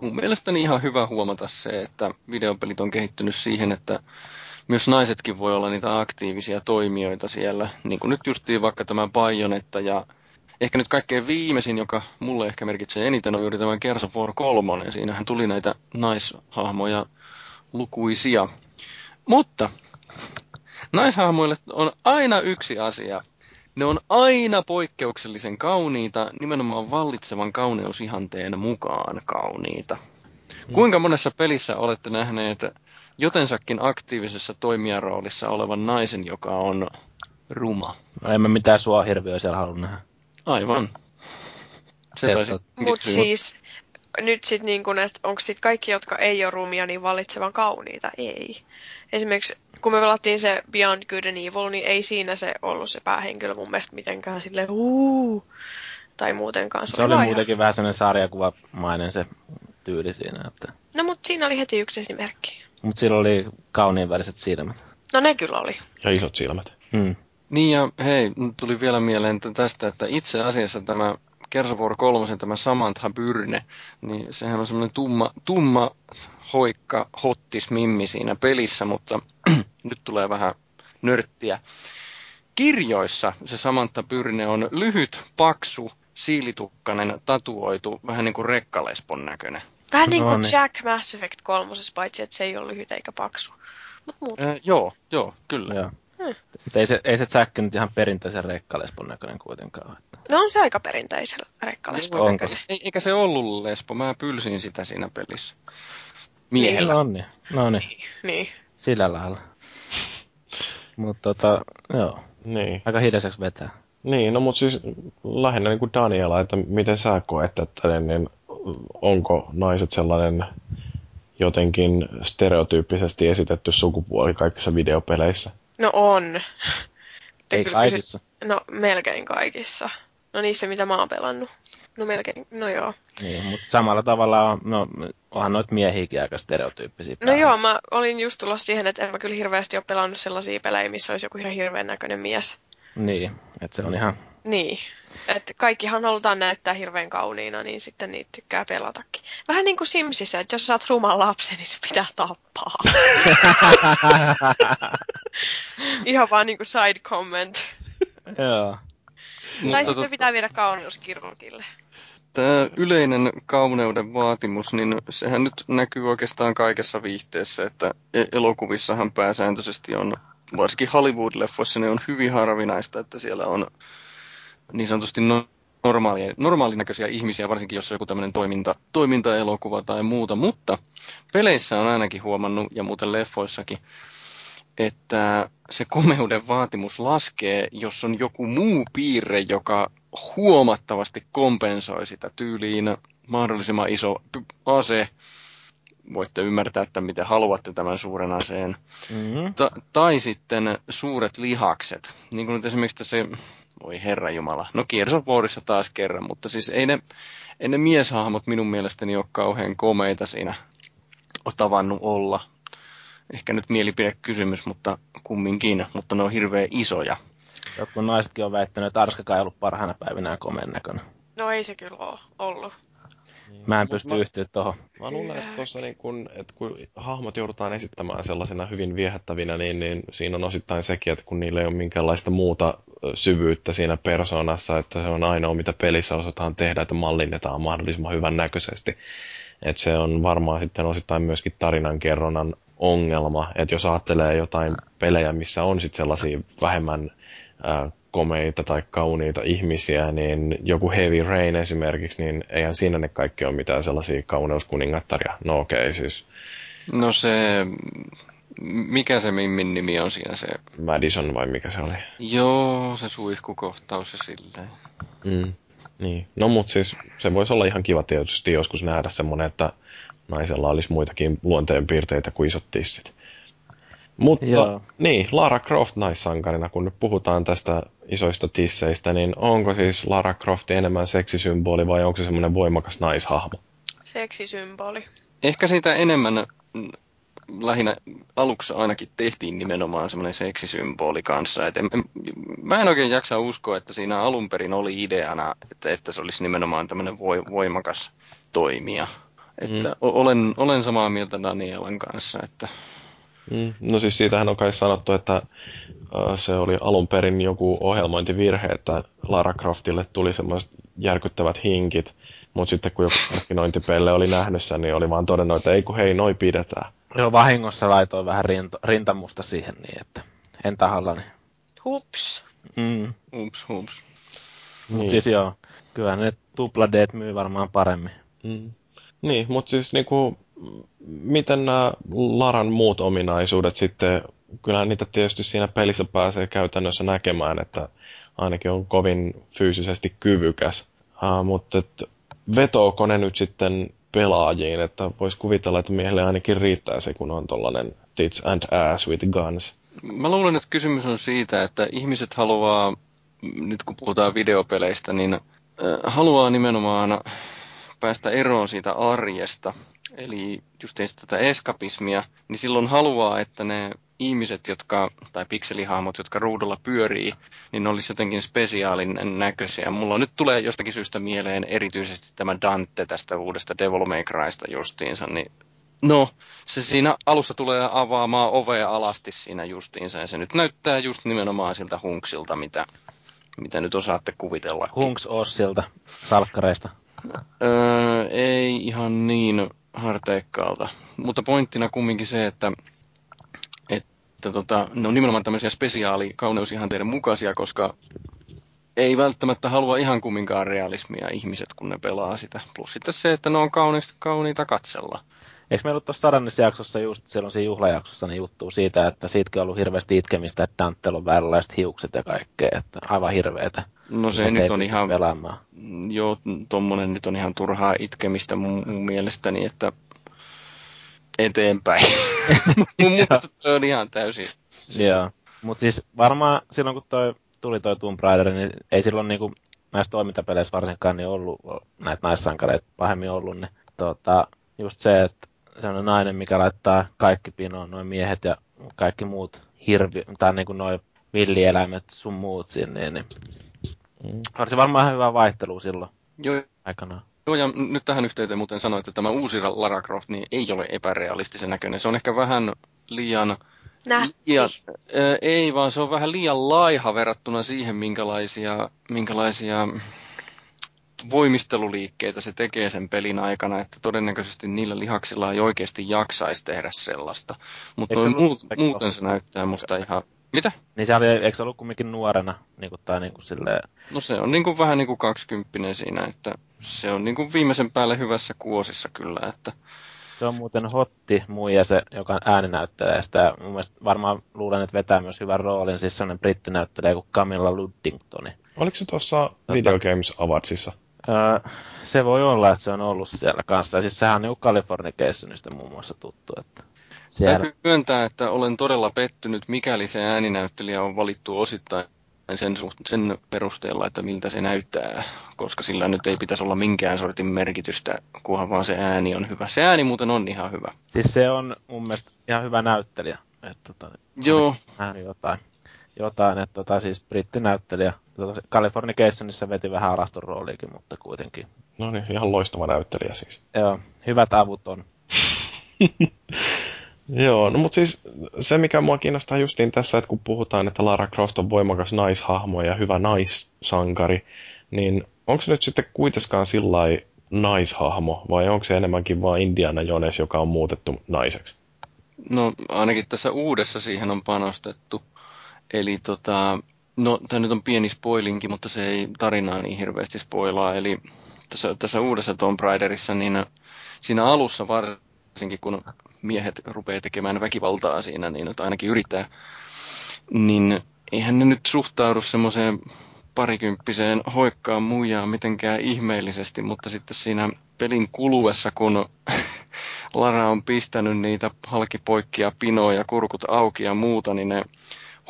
mun mielestäni ihan hyvä huomata se, että videopelit on kehittynyt siihen, että myös naisetkin voi olla niitä aktiivisia toimijoita siellä. Niin kuin nyt justiin vaikka tämä Bayonetta ja ehkä nyt kaikkein viimeisin, joka mulle ehkä merkitsee eniten, on juuri tämä Gears of War 3. Siinähän tuli näitä naishahmoja lukuisia. Mutta naishahmoille on aina yksi asia. Ne on aina poikkeuksellisen kauniita, nimenomaan vallitsevan kauneusihanteen mukaan kauniita. Kuinka monessa pelissä olette nähneet jotensakin aktiivisessa toimijaroolissa olevan naisen, joka on ruma? no en mä mitään sua hirviöä siellä halunnut nähdä. Aivan. Se Se taisi tot- Mut kysyä. siis nyt sit niin kun, että onko sit kaikki, jotka ei ole rumia, niin valitsevan kauniita? Ei. Esimerkiksi kun me pelattiin se Beyond Good and Evil, niin ei siinä se ollut se päähenkilö mun mielestä mitenkään silleen huu tai muutenkaan. Se oli vaan ihan- muutenkin vähän sellainen sarjakuvamainen se tyyli siinä, että... No mut siinä oli heti yksi esimerkki. Mutta sillä oli kauniin väriset silmät. No ne kyllä oli. Ja isot silmät. Hmm. Niin ja hei, nyt tuli vielä mieleen tästä, että itse asiassa tämä Gears of War 3, tämä Samantha Byrne, niin sehän on semmoinen tumma, tumma hoikka, hottis mimmi siinä pelissä, mutta nyt tulee vähän nörttiä. Kirjoissa se Samantha Byrne on lyhyt, paksu, siilitukkainen, tatuoitu, vähän niin kuin rekkalespon näköinen. Vähän niin No kuin niin. Jack Mass Effect kolmosessa, paitsi että se ei ole lyhyt eikä paksu. Mut muuten. Äh, joo, joo, kyllä. Joo. Hmm. Mutta ei se, ei se Jack nyt ihan perinteisen rekkalespon näköinen kuitenkaan. ole. Että. No on se aika perinteisellä rekkalespon näköinen. Ei, eikä se ollut lesbo, mä pylsin sitä siinä pelissä. Miehellä. No niin, no niin, Niin. sillä lailla. Mutta tota, joo, Niin. aika hiljaiseksi vetää. Niin, no mutta siis lähinnä niin kuin Daniela, että miten sä koet, että niin onko naiset sellainen jotenkin stereotyyppisesti esitetty sukupuoli kaikissa videopeleissä? No on. Ei kyllä kaikissa. kysyt- No melkein kaikissa. No niissä, mitä mä oon pelannut. No melkein, no joo. Niin, mutta samalla tavalla on, no, onhan noit miehiäkin aika stereotyyppisiä. No päällä. joo, mä olin just tulossa siihen, että en mä kyllä hirveästi ole pelannut sellaisia pelejä, missä olisi joku ihan hirveän näköinen mies. Niin, että se on ihan, Niin. Että kaikkihan halutaan näyttää hirveän kauniina, niin sitten niitä tykkää pelatakin. Vähän niin kuin Simsissä, että jos saat ruman lapsen, niin se pitää tappaa. ihan vaan niin kuin side comment. joo. tai sitten pitää viedä kauneuskirurgille. Tämä yleinen kauneuden vaatimus, niin sehän nyt näkyy oikeastaan kaikessa viihteessä, että e- elokuvissahan pääsääntöisesti on, varsinkin Hollywood-leffoissa ne on hyvin harvinaista, että siellä on niin sanotusti no- normaalia, normaalinäköisiä ihmisiä, varsinkin jos on joku tämmöinen toiminta, toimintaelokuva tai muuta, mutta peleissä on ainakin huomannut, ja muuten leffoissakin, että se komeuden vaatimus laskee, jos on joku muu piirre, joka huomattavasti kompensoi sitä tyyliin mahdollisimman iso ase. Voitte ymmärtää, että miten haluatte tämän suuren aseen. Mm-hmm. Ta- tai sitten suuret lihakset. Niin kuin nyt esimerkiksi se, voi herra jumala, no Gears Warissa taas kerran, mutta siis ei ne, ei ne mieshahmot minun mielestäni ole kauhean komeita siinä tavannut olla. Ehkä nyt mielipidekysymys, mutta kumminkin, mutta ne on hirveän isoja. Jotkut naisetkin on väittänyt, että Arskakaan ei ollut parhaana päivinään komeen näköinen. No ei se kyllä ole ollut. Mä en pysty yhtyä tohon. Mä luulen, että, tossa niin kun, että kun hahmot joudutaan esittämään sellaisena hyvin viehättävinä, niin, niin siinä on osittain sekin, että kun niillä ei ole minkäänlaista muuta syvyyttä siinä persoonassa, että se on ainoa, mitä pelissä osataan tehdä, että mallinnetaan mahdollisimman hyvän näköisesti. Että se on varmaan sitten osittain myöskin tarinankerronnan ongelma, että jos ajattelee jotain pelejä, missä on sitten sellaisia vähemmän ää, komeita tai kauniita ihmisiä, niin joku Heavy Rain esimerkiksi, niin eihän siinä ne kaikki ole mitään sellaisia kauneuskuningattaria. No okei, okay, siis No se, mikä se Mimmin nimi on siinä se, Madison vai mikä se oli? joo, se suihkukohtaus ja silleen. Mm. Niin. No mut siis se voisi olla ihan kiva tietysti joskus nähdä semmoinen, että naisella olisi muitakin luonteenpiirteitä kuin isot tissit. Mutta Joo. niin, Lara Croft naissankarina, kun nyt puhutaan tästä isoista tisseistä, niin onko siis Lara Croft enemmän seksisymboli vai onko se semmoinen voimakas naishahmo? Seksisymboli. ehkä siitä enemmän mm, lähinnä aluksi ainakin tehtiin nimenomaan semmoinen seksisymboli kanssa. Et en, en, mä en oikein jaksa uskoa, että siinä alun perin oli ideana, että, että se olisi nimenomaan tämmöinen voimakas toimija. Että mm. olen, olen samaa mieltä Danielan kanssa, että Mm. No siis siitähän on kai sanottu, että se oli alun perin joku ohjelmointivirhe, että Lara Croftille tuli semmoiset järkyttävät hinkit, mutta sitten kun joku markkinointipelle oli nähnyt sen, niin oli vaan todennut, että ei kun hei, noi pidetään. Joo, vahingossa laitoin vähän rinta, rintamusta siihen niin, että en tahallani. Hups. Mm. Hups, hups. Niin. Mut siis joo, kyllä ne tupladeet myy varmaan paremmin. Mm. Niin, mutta siis niinku, miten nämä Laran muut ominaisuudet sitten, kyllähän niitä tietysti siinä pelissä pääsee käytännössä näkemään, että ainakin on kovin fyysisesti kyvykäs. Uh, mutta et, vetooko ne nyt sitten pelaajiin, että voisi kuvitella, että miehelle ainakin riittää se, kun on tollainen tits and ass with guns. Mä luulen, että kysymys on siitä, että ihmiset haluaa, nyt kun puhutaan videopeleistä, niin haluaa nimenomaan päästä eroon siitä arjesta, eli just tätä eskapismia, niin silloin haluaa, että ne ihmiset, jotka, tai pikselihahmot, jotka ruudulla pyörii, niin ne olisi jotenkin spesiaalinen näköisiä. Mulla nyt tulee jostakin syystä mieleen erityisesti tämä Dante tästä uudesta Devil May Crysta justiinsa, niin No, se siinä alussa tulee avaamaan ovea alasti siinä justiinsa, ja se nyt näyttää just nimenomaan siltä hunksilta, mitä, mitä nyt osaatte kuvitella. Hunks Ossilta, salkkareista. Öö, ei ihan niin harteikkaalta. Mutta pointtina kumminkin se, että, että tota, ne on nimenomaan tämmöisiä spesiaali kauneusihanteiden mukaisia, koska ei välttämättä halua ihan kumminkaan realismia ihmiset, kun ne pelaa sitä. Plus sitten se, että ne on kauniita, kauniita katsella. Eikö meillä ollut tuossa sadannessa jaksossa just silloin siinä juhlajaksossa niin juttu siitä, että siitäkin on ollut hirveästi itkemistä, että Dantella on vääränlaiset hiukset ja kaikkea, että aivan hirveetä. No se nyt on ihan, pelaamaan. joo, tommonen nyt on ihan turhaa itkemistä mun, mun mielestäni, että eteenpäin. Mutta se on ihan täysin. Joo, mutta siis varmaan silloin kun toi, tuli toi Tomb Raider, niin ei silloin niinku näissä toimintapeleissä varsinkaan niin ollut näitä naissankareita pahemmin ollut, niin tota, just se, että sellainen nainen, mikä laittaa kaikki pinoon, noin miehet ja kaikki muut hirvi, tai niin kuin noin villieläimet sun muut sinne, niin mm. on se varmaan hyvä vaihtelu silloin Joo. aikanaan. Joo, ja nyt tähän yhteyteen muuten sanoin, että tämä uusi Lara Croft niin ei ole epärealistisen näköinen. Se on ehkä vähän liian... Nähti. Liian, äh, ei, vaan se on vähän liian laiha verrattuna siihen, minkälaisia, minkälaisia voimisteluliikkeitä se tekee sen pelin aikana, että todennäköisesti niillä lihaksilla ei oikeasti jaksaisi tehdä sellaista. Mutta muut, muuten se näyttää musta ihan... Mitä? Niin se oli, eikö se ollut kumminkin nuorena? Niin kuin, tai niin kuin silleen... No se on niin kuin, vähän niin kuin kaksikymppinen siinä, että se on niin kuin viimeisen päälle hyvässä kuosissa kyllä, että... Se on muuten Hotti muija se, joka ääninäyttelee sitä. Mun mielestä varmaan luulen, että vetää myös hyvän roolin, siis sellainen brittinäyttelijä kuin Camilla Luddingtoni. Oliko se tuossa Video Games Awardsissa? Öö, se voi olla, että se on ollut siellä kanssa. Ja siis sehän on niin Californicationista muun muassa tuttu. Että siellä... Täytyy myöntää, että olen todella pettynyt, mikäli se ääninäyttelijä on valittu osittain sen, sen perusteella, että miltä se näyttää, koska sillä nyt ei pitäisi olla minkään sortin merkitystä, kunhan vaan se ääni on hyvä. Se ääni muuten on ihan hyvä. Siis se on mun mielestä ihan hyvä näyttelijä. Että, tota, Joo. Ääni jotain. Jotain, että tota, siis brittinäyttelijä. Tota, Californicationissa veti vähän alastun rooliikin, mutta kuitenkin. No niin, ihan loistava näyttelijä siis. Joo, hyvät avut on. Joo, no mutta siis se mikä mua kiinnostaa justiin tässä, että kun puhutaan, että Lara Croft on voimakas naishahmo ja hyvä naissankari, niin onko se nyt sitten kuitenkaan sillä naishahmo, vai onko se enemmänkin vain Indiana Jones, joka on muutettu naiseksi? No ainakin tässä uudessa siihen on panostettu. Eli tota, no tämä nyt on pieni spoilinki, mutta se ei tarinaa niin hirveästi spoilaa. Eli tässä, tässä uudessa Tomb Raiderissa, niin siinä alussa varsinkin kun miehet rupeaa tekemään väkivaltaa siinä, niin että ainakin yrittää, niin eihän ne nyt suhtaudu semmoiseen parikymppiseen hoikkaan muijaan mitenkään ihmeellisesti, mutta sitten siinä pelin kuluessa, kun Lara on pistänyt niitä halkipoikkia pinoja, kurkut auki ja muuta, niin ne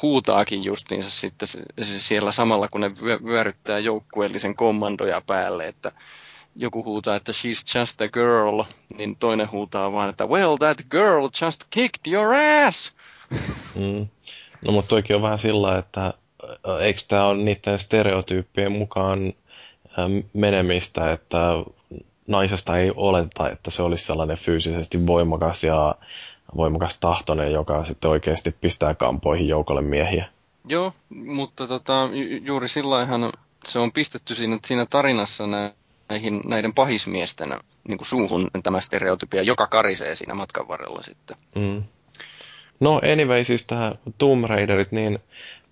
huutaakin justiinsa sitten siellä samalla, kun ne vyöryttää joukkueellisen kommandoja päälle, että joku huutaa, että she's just a girl, niin toinen huutaa vaan, että well, that girl just kicked your ass! Mm. No mutta toikin on vähän sillä, että eikö tämä ole niiden stereotyyppien mukaan menemistä, että naisesta ei oleta, että se olisi sellainen fyysisesti voimakas ja voimakas tahtoinen, joka sitten oikeasti pistää kampoihin joukolle miehiä. Joo, mutta tota, ju- juuri sillä se on pistetty siinä, siinä tarinassa näihin, näiden pahismiesten niin kuin suuhun tämä stereotypia, joka karisee siinä matkan varrella sitten. Mm. No anyway, siis tähän Tomb Raiderit, niin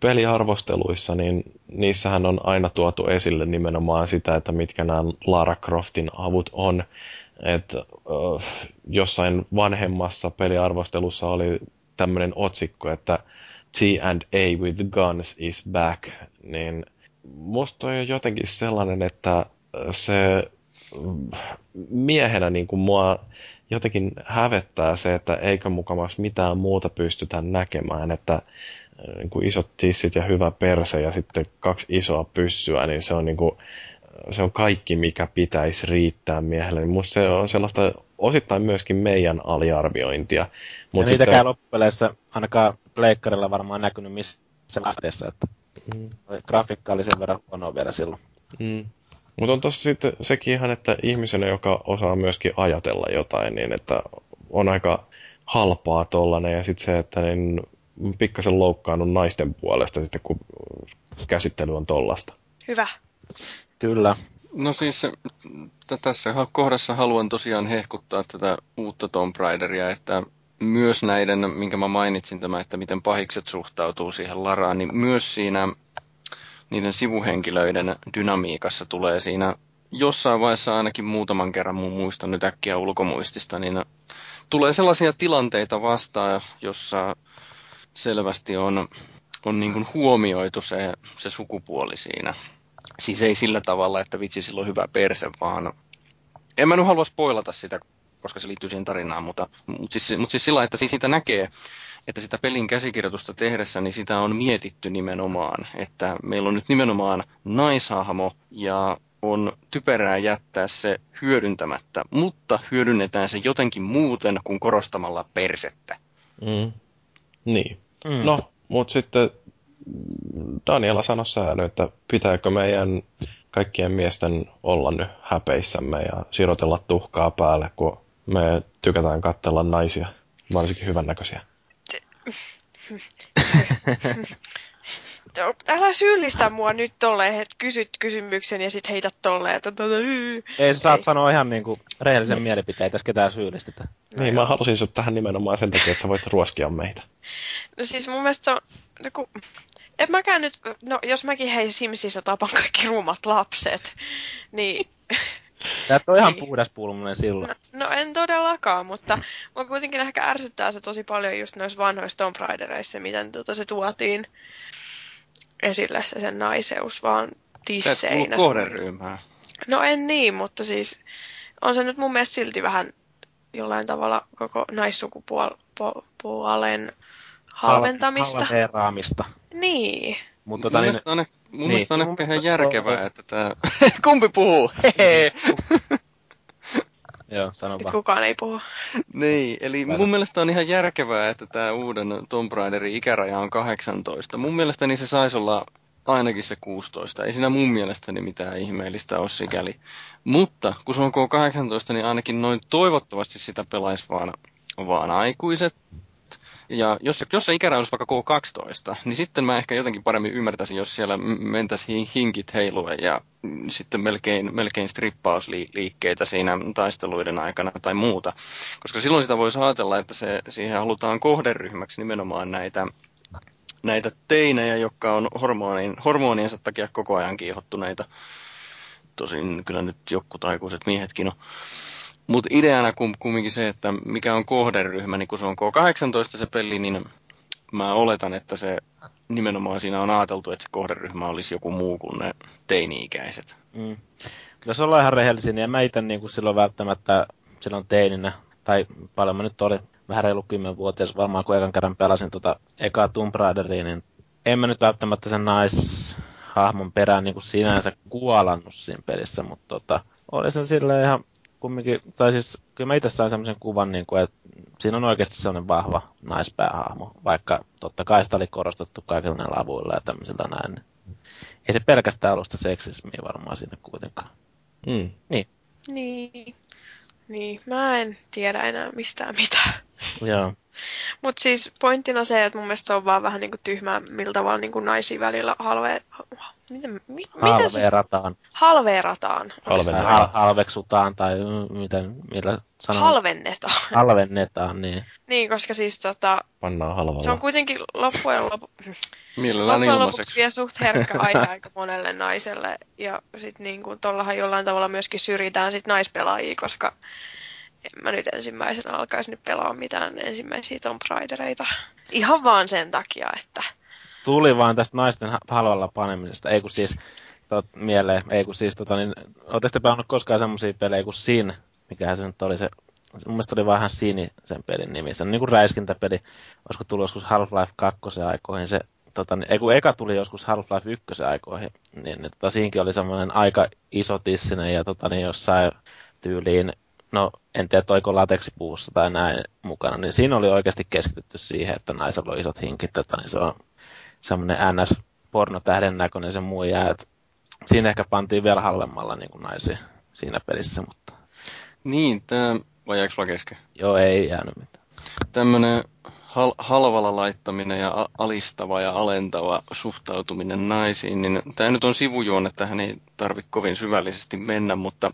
peliarvosteluissa, niin niissähän on aina tuotu esille nimenomaan sitä, että mitkä nämä Lara Croftin avut on. Että uh, jossain vanhemmassa peliarvostelussa oli tämmöinen otsikko, että T&A with guns is back, niin musta on jotenkin sellainen, että se miehenä niin kuin mua jotenkin hävettää se, että eikö mukamas mitään muuta pystytä näkemään, että niin kuin isot tissit ja hyvä perse ja sitten kaksi isoa pyssyä, niin se on, niin kuin, se on kaikki, mikä pitäisi riittää miehelle. Niin musta se on sellaista osittain myöskin meidän aliarviointia. Mut ja sitten... niitäkään loppupeleissä ainakaan pleikkarilla varmaan näkynyt missään lähteessä, että mm. grafiikka oli sen verran huonoa vielä silloin. Mm. Mutta on tossa sitten sekin ihan, että ihmisenä, joka osaa myöskin ajatella jotain, niin että on aika halpaa tollanen. Ja sitten se, että niin pikkasen loukkaannut naisten puolesta sitten, kun käsittely on tollasta. Hyvä. Kyllä. No siis tässä kohdassa haluan tosiaan hehkuttaa tätä uutta Tomb Raideria, että myös näiden, minkä mä mainitsin tämä, että miten pahikset suhtautuu siihen Laraan, niin myös siinä niiden sivuhenkilöiden dynamiikassa tulee siinä jossain vaiheessa ainakin muutaman kerran, mun muistan nyt äkkiä ulkomuistista, niin tulee sellaisia tilanteita vastaan, jossa selvästi on, on niin kuin huomioitu se, se sukupuoli siinä. Siis ei sillä tavalla, että vitsi sillä on hyvä perse, vaan en mä nyt halua spoilata sitä, koska se liittyy siihen tarinaan, mutta, mutta, siis, mutta siis sillä että siis siitä näkee, että sitä pelin käsikirjoitusta tehdessä, niin sitä on mietitty nimenomaan, että meillä on nyt nimenomaan naishahmo ja on typerää jättää se hyödyntämättä, mutta hyödynnetään se jotenkin muuten kuin korostamalla persettä. Mm. Niin. Mm. No, mutta sitten Daniela sanoi sä nyt, että pitääkö meidän kaikkien miesten olla nyt häpeissämme ja sirotella tuhkaa päälle, kun me tykätään katsella naisia, varsinkin hyvännäköisiä. Älä syyllistä mua nyt tolleen, että kysyt kysymyksen ja sit heität tolleen, että tota, Ei, sä saat Ei. sanoa ihan niinku rehellisen no. mielipiteen, ei tässä ketään syyllistetä. No niin, joo. mä halusin sut tähän nimenomaan sen takia, että sä voit ruoskia meitä. No siis mun mielestä se on, no kun, en mäkään nyt, no jos mäkin hei Simsissä tapan kaikki ruumat lapset, niin Sä et ole ihan niin. puhdas pulmunen silloin. No, no, en todellakaan, mutta mua kuitenkin ehkä ärsyttää se tosi paljon just noissa vanhoissa Tomb Raidereissa, miten tuota se tuotiin esille se sen naiseus vaan tisseinä. Sä kohderyhmää. No en niin, mutta siis on se nyt mun mielestä silti vähän jollain tavalla koko naissukupuolen halventamista. Halveeraamista. Niin. Mutta tota, niin, on, mun niin. mielestä on ehkä ihan järkevää, että tämä... Kumpi puhuu? Joo, sano vaan. kukaan ei puhu. niin, eli Väitä. mun mielestä on ihan järkevää, että tämä uuden Tomb Raiderin ikäraja on 18. Mun mielestäni se saisi olla ainakin se 16. Ei siinä mun mielestäni mitään ihmeellistä ole sikäli. Mutta kun se on K18, niin ainakin noin toivottavasti sitä pelaisi vaan, vaan aikuiset ja jos, jos se ikäraja olisi vaikka K12, niin sitten mä ehkä jotenkin paremmin ymmärtäisin, jos siellä mentäisiin hinkit heiluen ja sitten melkein, melkein strippausliikkeitä siinä taisteluiden aikana tai muuta. Koska silloin sitä voisi ajatella, että se, siihen halutaan kohderyhmäksi nimenomaan näitä, näitä teinejä, jotka on hormonien, hormoniensa takia koko ajan kiihottuneita. Tosin kyllä nyt jotkut aikuiset miehetkin on. Mutta ideana kum, kumminkin se, että mikä on kohderyhmä, niin kun se on K18 se peli, niin mä oletan, että se nimenomaan siinä on ajateltu, että se kohderyhmä olisi joku muu kuin ne teini-ikäiset. Mm. Jos ollaan ihan rehellisiä, niin mä itse niin kuin silloin välttämättä silloin teininä, tai paljon mä nyt olin, vähän reilu kymmenvuotias varmaan, kun ekan kerran pelasin tota ekaa Tomb Raideria, niin en mä nyt välttämättä sen naishahmon perään niin kuin sinänsä kuolannut siinä pelissä, mutta tota, oli se silleen ihan kumminkin, tai siis kyllä mä itse sain semmoisen kuvan, niin kuin, että siinä on oikeasti semmoinen vahva naispäähahmo, vaikka totta kai sitä oli korostettu kaikilla näillä avuilla ja tämmöisillä näin. Ei se pelkästään ollut sitä seksismiä varmaan sinne kuitenkaan. Mm. Niin. Niin. Niin, mä en tiedä enää mistään mitään. Joo. Mutta siis pointtina se, että mun mielestä se on vaan vähän niinku tyhmää, miltä tavalla niinku naisia välillä halve... Miten, mi, miten se Halveerataan. halveerataan? Halvennetaan. Hal- halveksutaan tai mm, miten, millä sanon? Halvennetaan. Halvennetaan, niin. niin, koska siis tota, Pannaan halvalla. se on kuitenkin loppujen, lopu, loppujen lopuksi ilmaiseksi. vielä suht herkkä aihe aika monelle naiselle. Ja sit niinku tollahan jollain tavalla myöskin syrjitään sit naispelaajia, koska en mä nyt ensimmäisenä alkaisi nyt pelaa mitään ensimmäisiä Tomb Raidereita. Ihan vaan sen takia, että Tuli vaan tästä naisten ha- halvalla panemisesta. Ei kun siis, tot, mieleen, ei kun siis, tota, niin, ootte pelannut koskaan semmosia pelejä kuin Sin, mikähän se nyt oli se, mun mielestä oli vähän Sini sen pelin nimi. Se on niinku räiskintäpeli, olisiko tullut joskus Half-Life 2 aikoihin. Se, tota, niin, ei kun eka tuli joskus Half-Life 1 aikoihin, niin, niin tota, siinkin oli semmoinen aika iso tissinen ja tota, niin jossain tyyliin, no en tiedä toiko lateksipuussa tai näin mukana, niin siinä oli oikeasti keskitytty siihen, että naisella on isot hinkit, tota, niin se on semmoinen ns pornotähden näköinen se muija, että siinä ehkä pantiin vielä halvemmalla niin kuin naisia siinä pelissä, mutta Niin, tämä, vai jääkö sulla kesken? joo, ei jäänyt mitään. Tämmöinen hal- halvalla laittaminen ja a- alistava ja alentava suhtautuminen naisiin, niin tämä nyt on sivujuonne, tähän ei tarvitse kovin syvällisesti mennä, mutta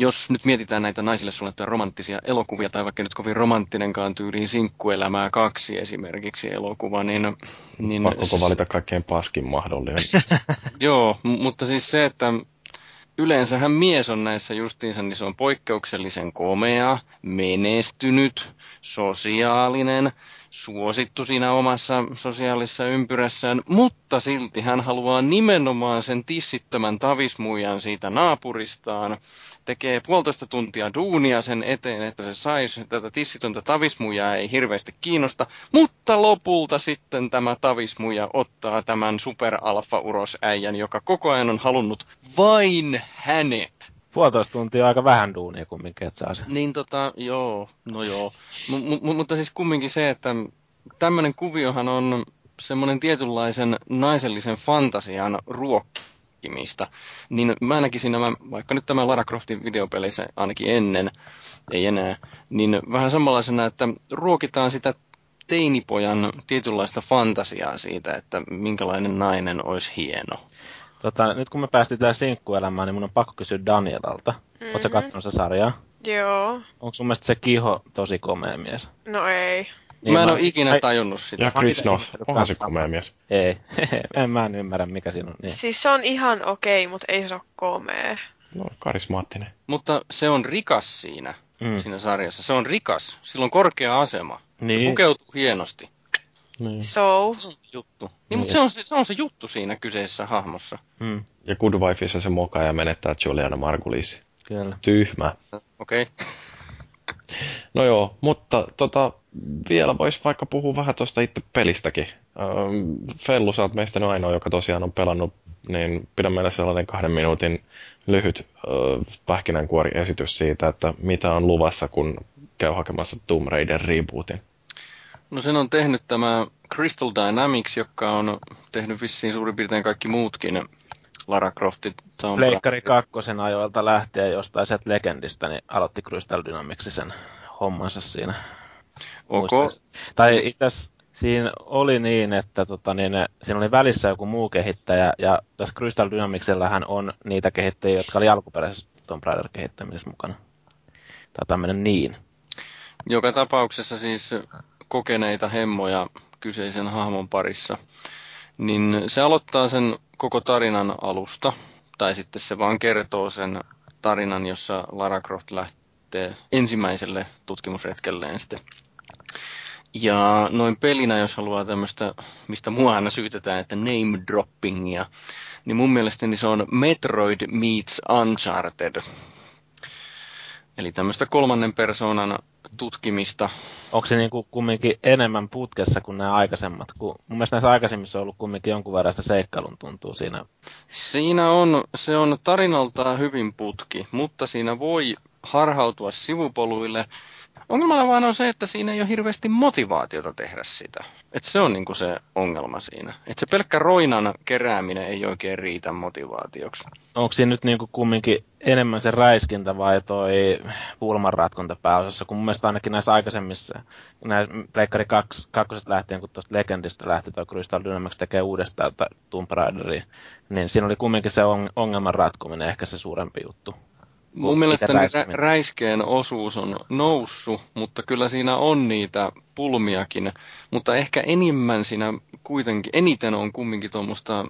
jos nyt mietitään näitä naisille suunnattuja romanttisia elokuvia, tai vaikka nyt kovin romanttinenkaan tyyliin sinkkuelämää kaksi esimerkiksi elokuva, niin... niin Pakko valita kaikkein paskin mahdollinen. Joo, mutta siis se, että yleensähän mies on näissä justiinsa, niin se on poikkeuksellisen komea, menestynyt, sosiaalinen, suosittu siinä omassa sosiaalisessa ympyrässään, mutta silti hän haluaa nimenomaan sen tissittömän tavismuijan siitä naapuristaan, tekee puolitoista tuntia duunia sen eteen, että se saisi tätä tissitöntä tavismuijaa ei hirveästi kiinnosta, mutta lopulta sitten tämä tavismuija ottaa tämän superalfa-urosäijän, joka koko ajan on halunnut vain hänet. Puolitoista tuntia aika vähän duunia kumminkin, että saa sen. Niin tota, joo, no joo. M- m- mutta siis kumminkin se, että tämmöinen kuviohan on semmoinen tietynlaisen naisellisen fantasian ruokkimista. Niin mä näkisin nämä, vaikka nyt tämä Lara Croftin videopeleissä ainakin ennen, ei enää, niin vähän samanlaisena, että ruokitaan sitä teinipojan tietynlaista fantasiaa siitä, että minkälainen nainen olisi hieno. Tota, nyt kun me päästiin tähän sinkkuelämään, niin mun on pakko kysyä Danielalta. Mm-hmm. Oletko kattonut sitä sarjaa? joo, Onko sun mielestä se Kiho tosi komea mies? no ei. Niin mä en mä- ole ikinä Ai- tajunnut sitä. Ja Chris ihmetellyt onhan se kanssa. komea mies. Ei, en mä en ymmärrä mikä siinä on. Niin. Siis se on ihan okei, mutta ei se ole komea. No, karismaattinen. Mutta se on rikas siinä, Mm. siinä sarjassa. Se on rikas. Sillä on korkea asema. Se Niin. pukeutuu hienosti. Niin. So, Se on se juttu. Niin, Niin. mutta se on, se, se on se juttu siinä kyseisessä hahmossa. Mm. Ja Good Wifeissa se mokaa ja menettää Juliana Marguliisi. Kyllä. Tyhmä. Okei. Okay. No joo, mutta tota, vielä voisi vaikka puhua vähän tuosta itse pelistäkin. Ähm, Fellu, sä oot meistä nyt ainoa, joka tosiaan on pelannut, niin pidän meille sellainen kahden minuutin lyhyt äh, pähkinänkuori-esitys siitä, että mitä on luvassa, kun käy hakemassa Tomb Raider rebootin. No sen on tehnyt tämä Crystal Dynamics, joka on tehnyt vissiin suurin piirtein kaikki muutkin Lara Croftit. Tomb Pleikkari kakkosen ajoilta lähtien jostain sieltä legendistä, niin aloitti Crystal Dynamicsi sen hommansa siinä. Ok. Muistaakseni. Tai itse asiassa siinä oli niin, että tota, niin, siinä oli välissä joku muu kehittäjä, ja tässä Crystal Dynamicsillähän on niitä kehittäjiä, jotka oli alkuperäisessä Tomb Raider kehittämisessä mukana. Tai tämmöinen niin. Joka tapauksessa siis kokeneita hemmoja kyseisen hahmon parissa. Niin se aloittaa sen koko tarinan alusta, tai sitten se vaan kertoo sen tarinan, jossa Lara Croft lähtee ensimmäiselle tutkimusretkelleen sitten. Ja noin pelinä, jos haluaa tämmöistä, mistä mua aina syytetään, että name droppingia, niin mun mielestäni se on Metroid meets Uncharted. Eli tämmöistä kolmannen persoonan tutkimista. Onko se niin kuin kumminkin enemmän putkessa kuin nämä aikaisemmat? Kun mun mielestä näissä aikaisemmissa on ollut kumminkin jonkun verran sitä seikkailun tuntuu siinä. Siinä on, se on tarinaltaan hyvin putki, mutta siinä voi harhautua sivupoluille. Ongelmana vaan on se, että siinä ei ole hirveästi motivaatiota tehdä sitä. Et se on niinku se ongelma siinä. Et se pelkkä roinan kerääminen ei oikein riitä motivaatioksi. Onko siinä nyt niinku kumminkin enemmän se räiskintä vai toi pulmanratkonta pääosassa, kun mun mielestä ainakin näissä aikaisemmissa, näissä Pleikkari 2, 2 lähtien, kun tuosta Legendista lähti toi Crystal Dynamics tekee uudestaan Tomb Raideria, niin siinä oli kumminkin se ongelman ratkominen ehkä se suurempi juttu. Mun mielestä rä- räiskeen osuus on noussut, mutta kyllä siinä on niitä pulmiakin. Mutta ehkä enimmän siinä kuitenkin, eniten on kumminkin tuommoista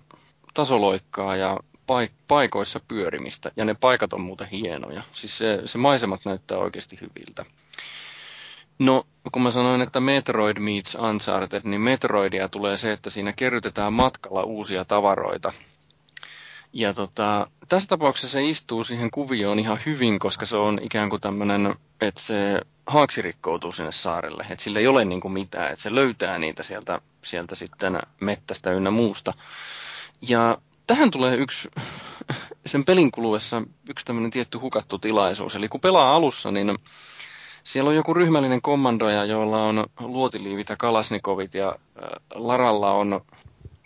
tasoloikkaa ja paik- paikoissa pyörimistä. Ja ne paikat on muuten hienoja. Siis se, se maisemat näyttää oikeasti hyviltä. No, kun mä sanoin, että Metroid meets Uncharted, niin Metroidia tulee se, että siinä kerrytetään matkalla uusia tavaroita. Ja tota, tässä tapauksessa se istuu siihen kuvioon ihan hyvin, koska se on ikään kuin tämmöinen, että se haaksi rikkoutuu sinne saarelle. Että sillä ei ole niin kuin mitään, että se löytää niitä sieltä, sieltä sitten mettästä ynnä muusta. Ja tähän tulee yksi, sen pelin kuluessa yksi tämmöinen tietty hukattu tilaisuus. Eli kun pelaa alussa, niin siellä on joku ryhmällinen kommandoja, joilla on luotiliivit ja kalasnikovit ja Laralla on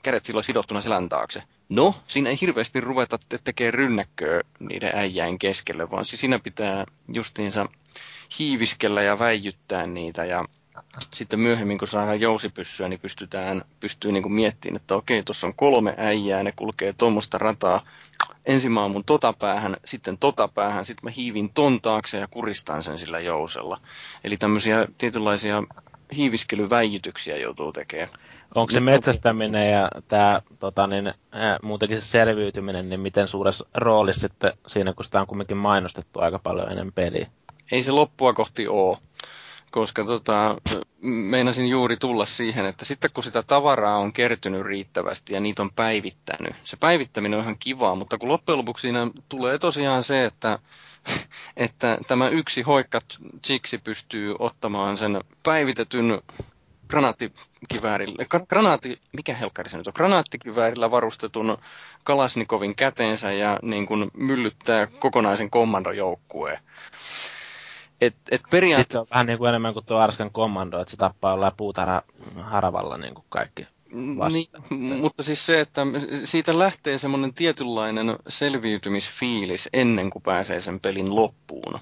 kädet silloin sidottuna selän taakse. No, siinä ei hirveästi ruveta tekemään rynnäkköä niiden äijäin keskelle, vaan siinä pitää justiinsa hiiviskellä ja väijyttää niitä ja sitten myöhemmin, kun saadaan jousipyssyä, niin pystytään, pystyy niin kuin miettimään, että okei, tuossa on kolme äijää, ne kulkee tuommoista rataa. Ensin mä mun tota päähän, sitten tota päähän, sitten mä hiivin ton taakse ja kuristan sen sillä jousella. Eli tämmöisiä tietynlaisia hiiviskelyväijytyksiä joutuu tekemään. Onko se metsästäminen ja tämä tota, niin, muutenkin se selviytyminen, niin miten suuressa roolissa sitten siinä, kun sitä on kumminkin mainostettu aika paljon ennen peliä? Ei se loppua kohti ole, koska tota, meinasin juuri tulla siihen, että sitten kun sitä tavaraa on kertynyt riittävästi ja niitä on päivittänyt, se päivittäminen on ihan kivaa, mutta kun loppujen lopuksi siinä tulee tosiaan se, että että tämä yksi hoikkat chiksi pystyy ottamaan sen päivitetyn granaattikiväärillä, granaatti, mikä helkkari se nyt on, granaattikiväärillä varustetun Kalasnikovin käteensä ja niin kuin myllyttää kokonaisen kommandojoukkueen. Et, et periaatteessa... Sitten se on vähän niin kuin enemmän kuin tuo Arskan kommando, että se tappaa jollain puutarha haravalla niin kuin kaikki. Niin, mutta siis se, että siitä lähtee semmoinen tietynlainen selviytymisfiilis ennen kuin pääsee sen pelin loppuun.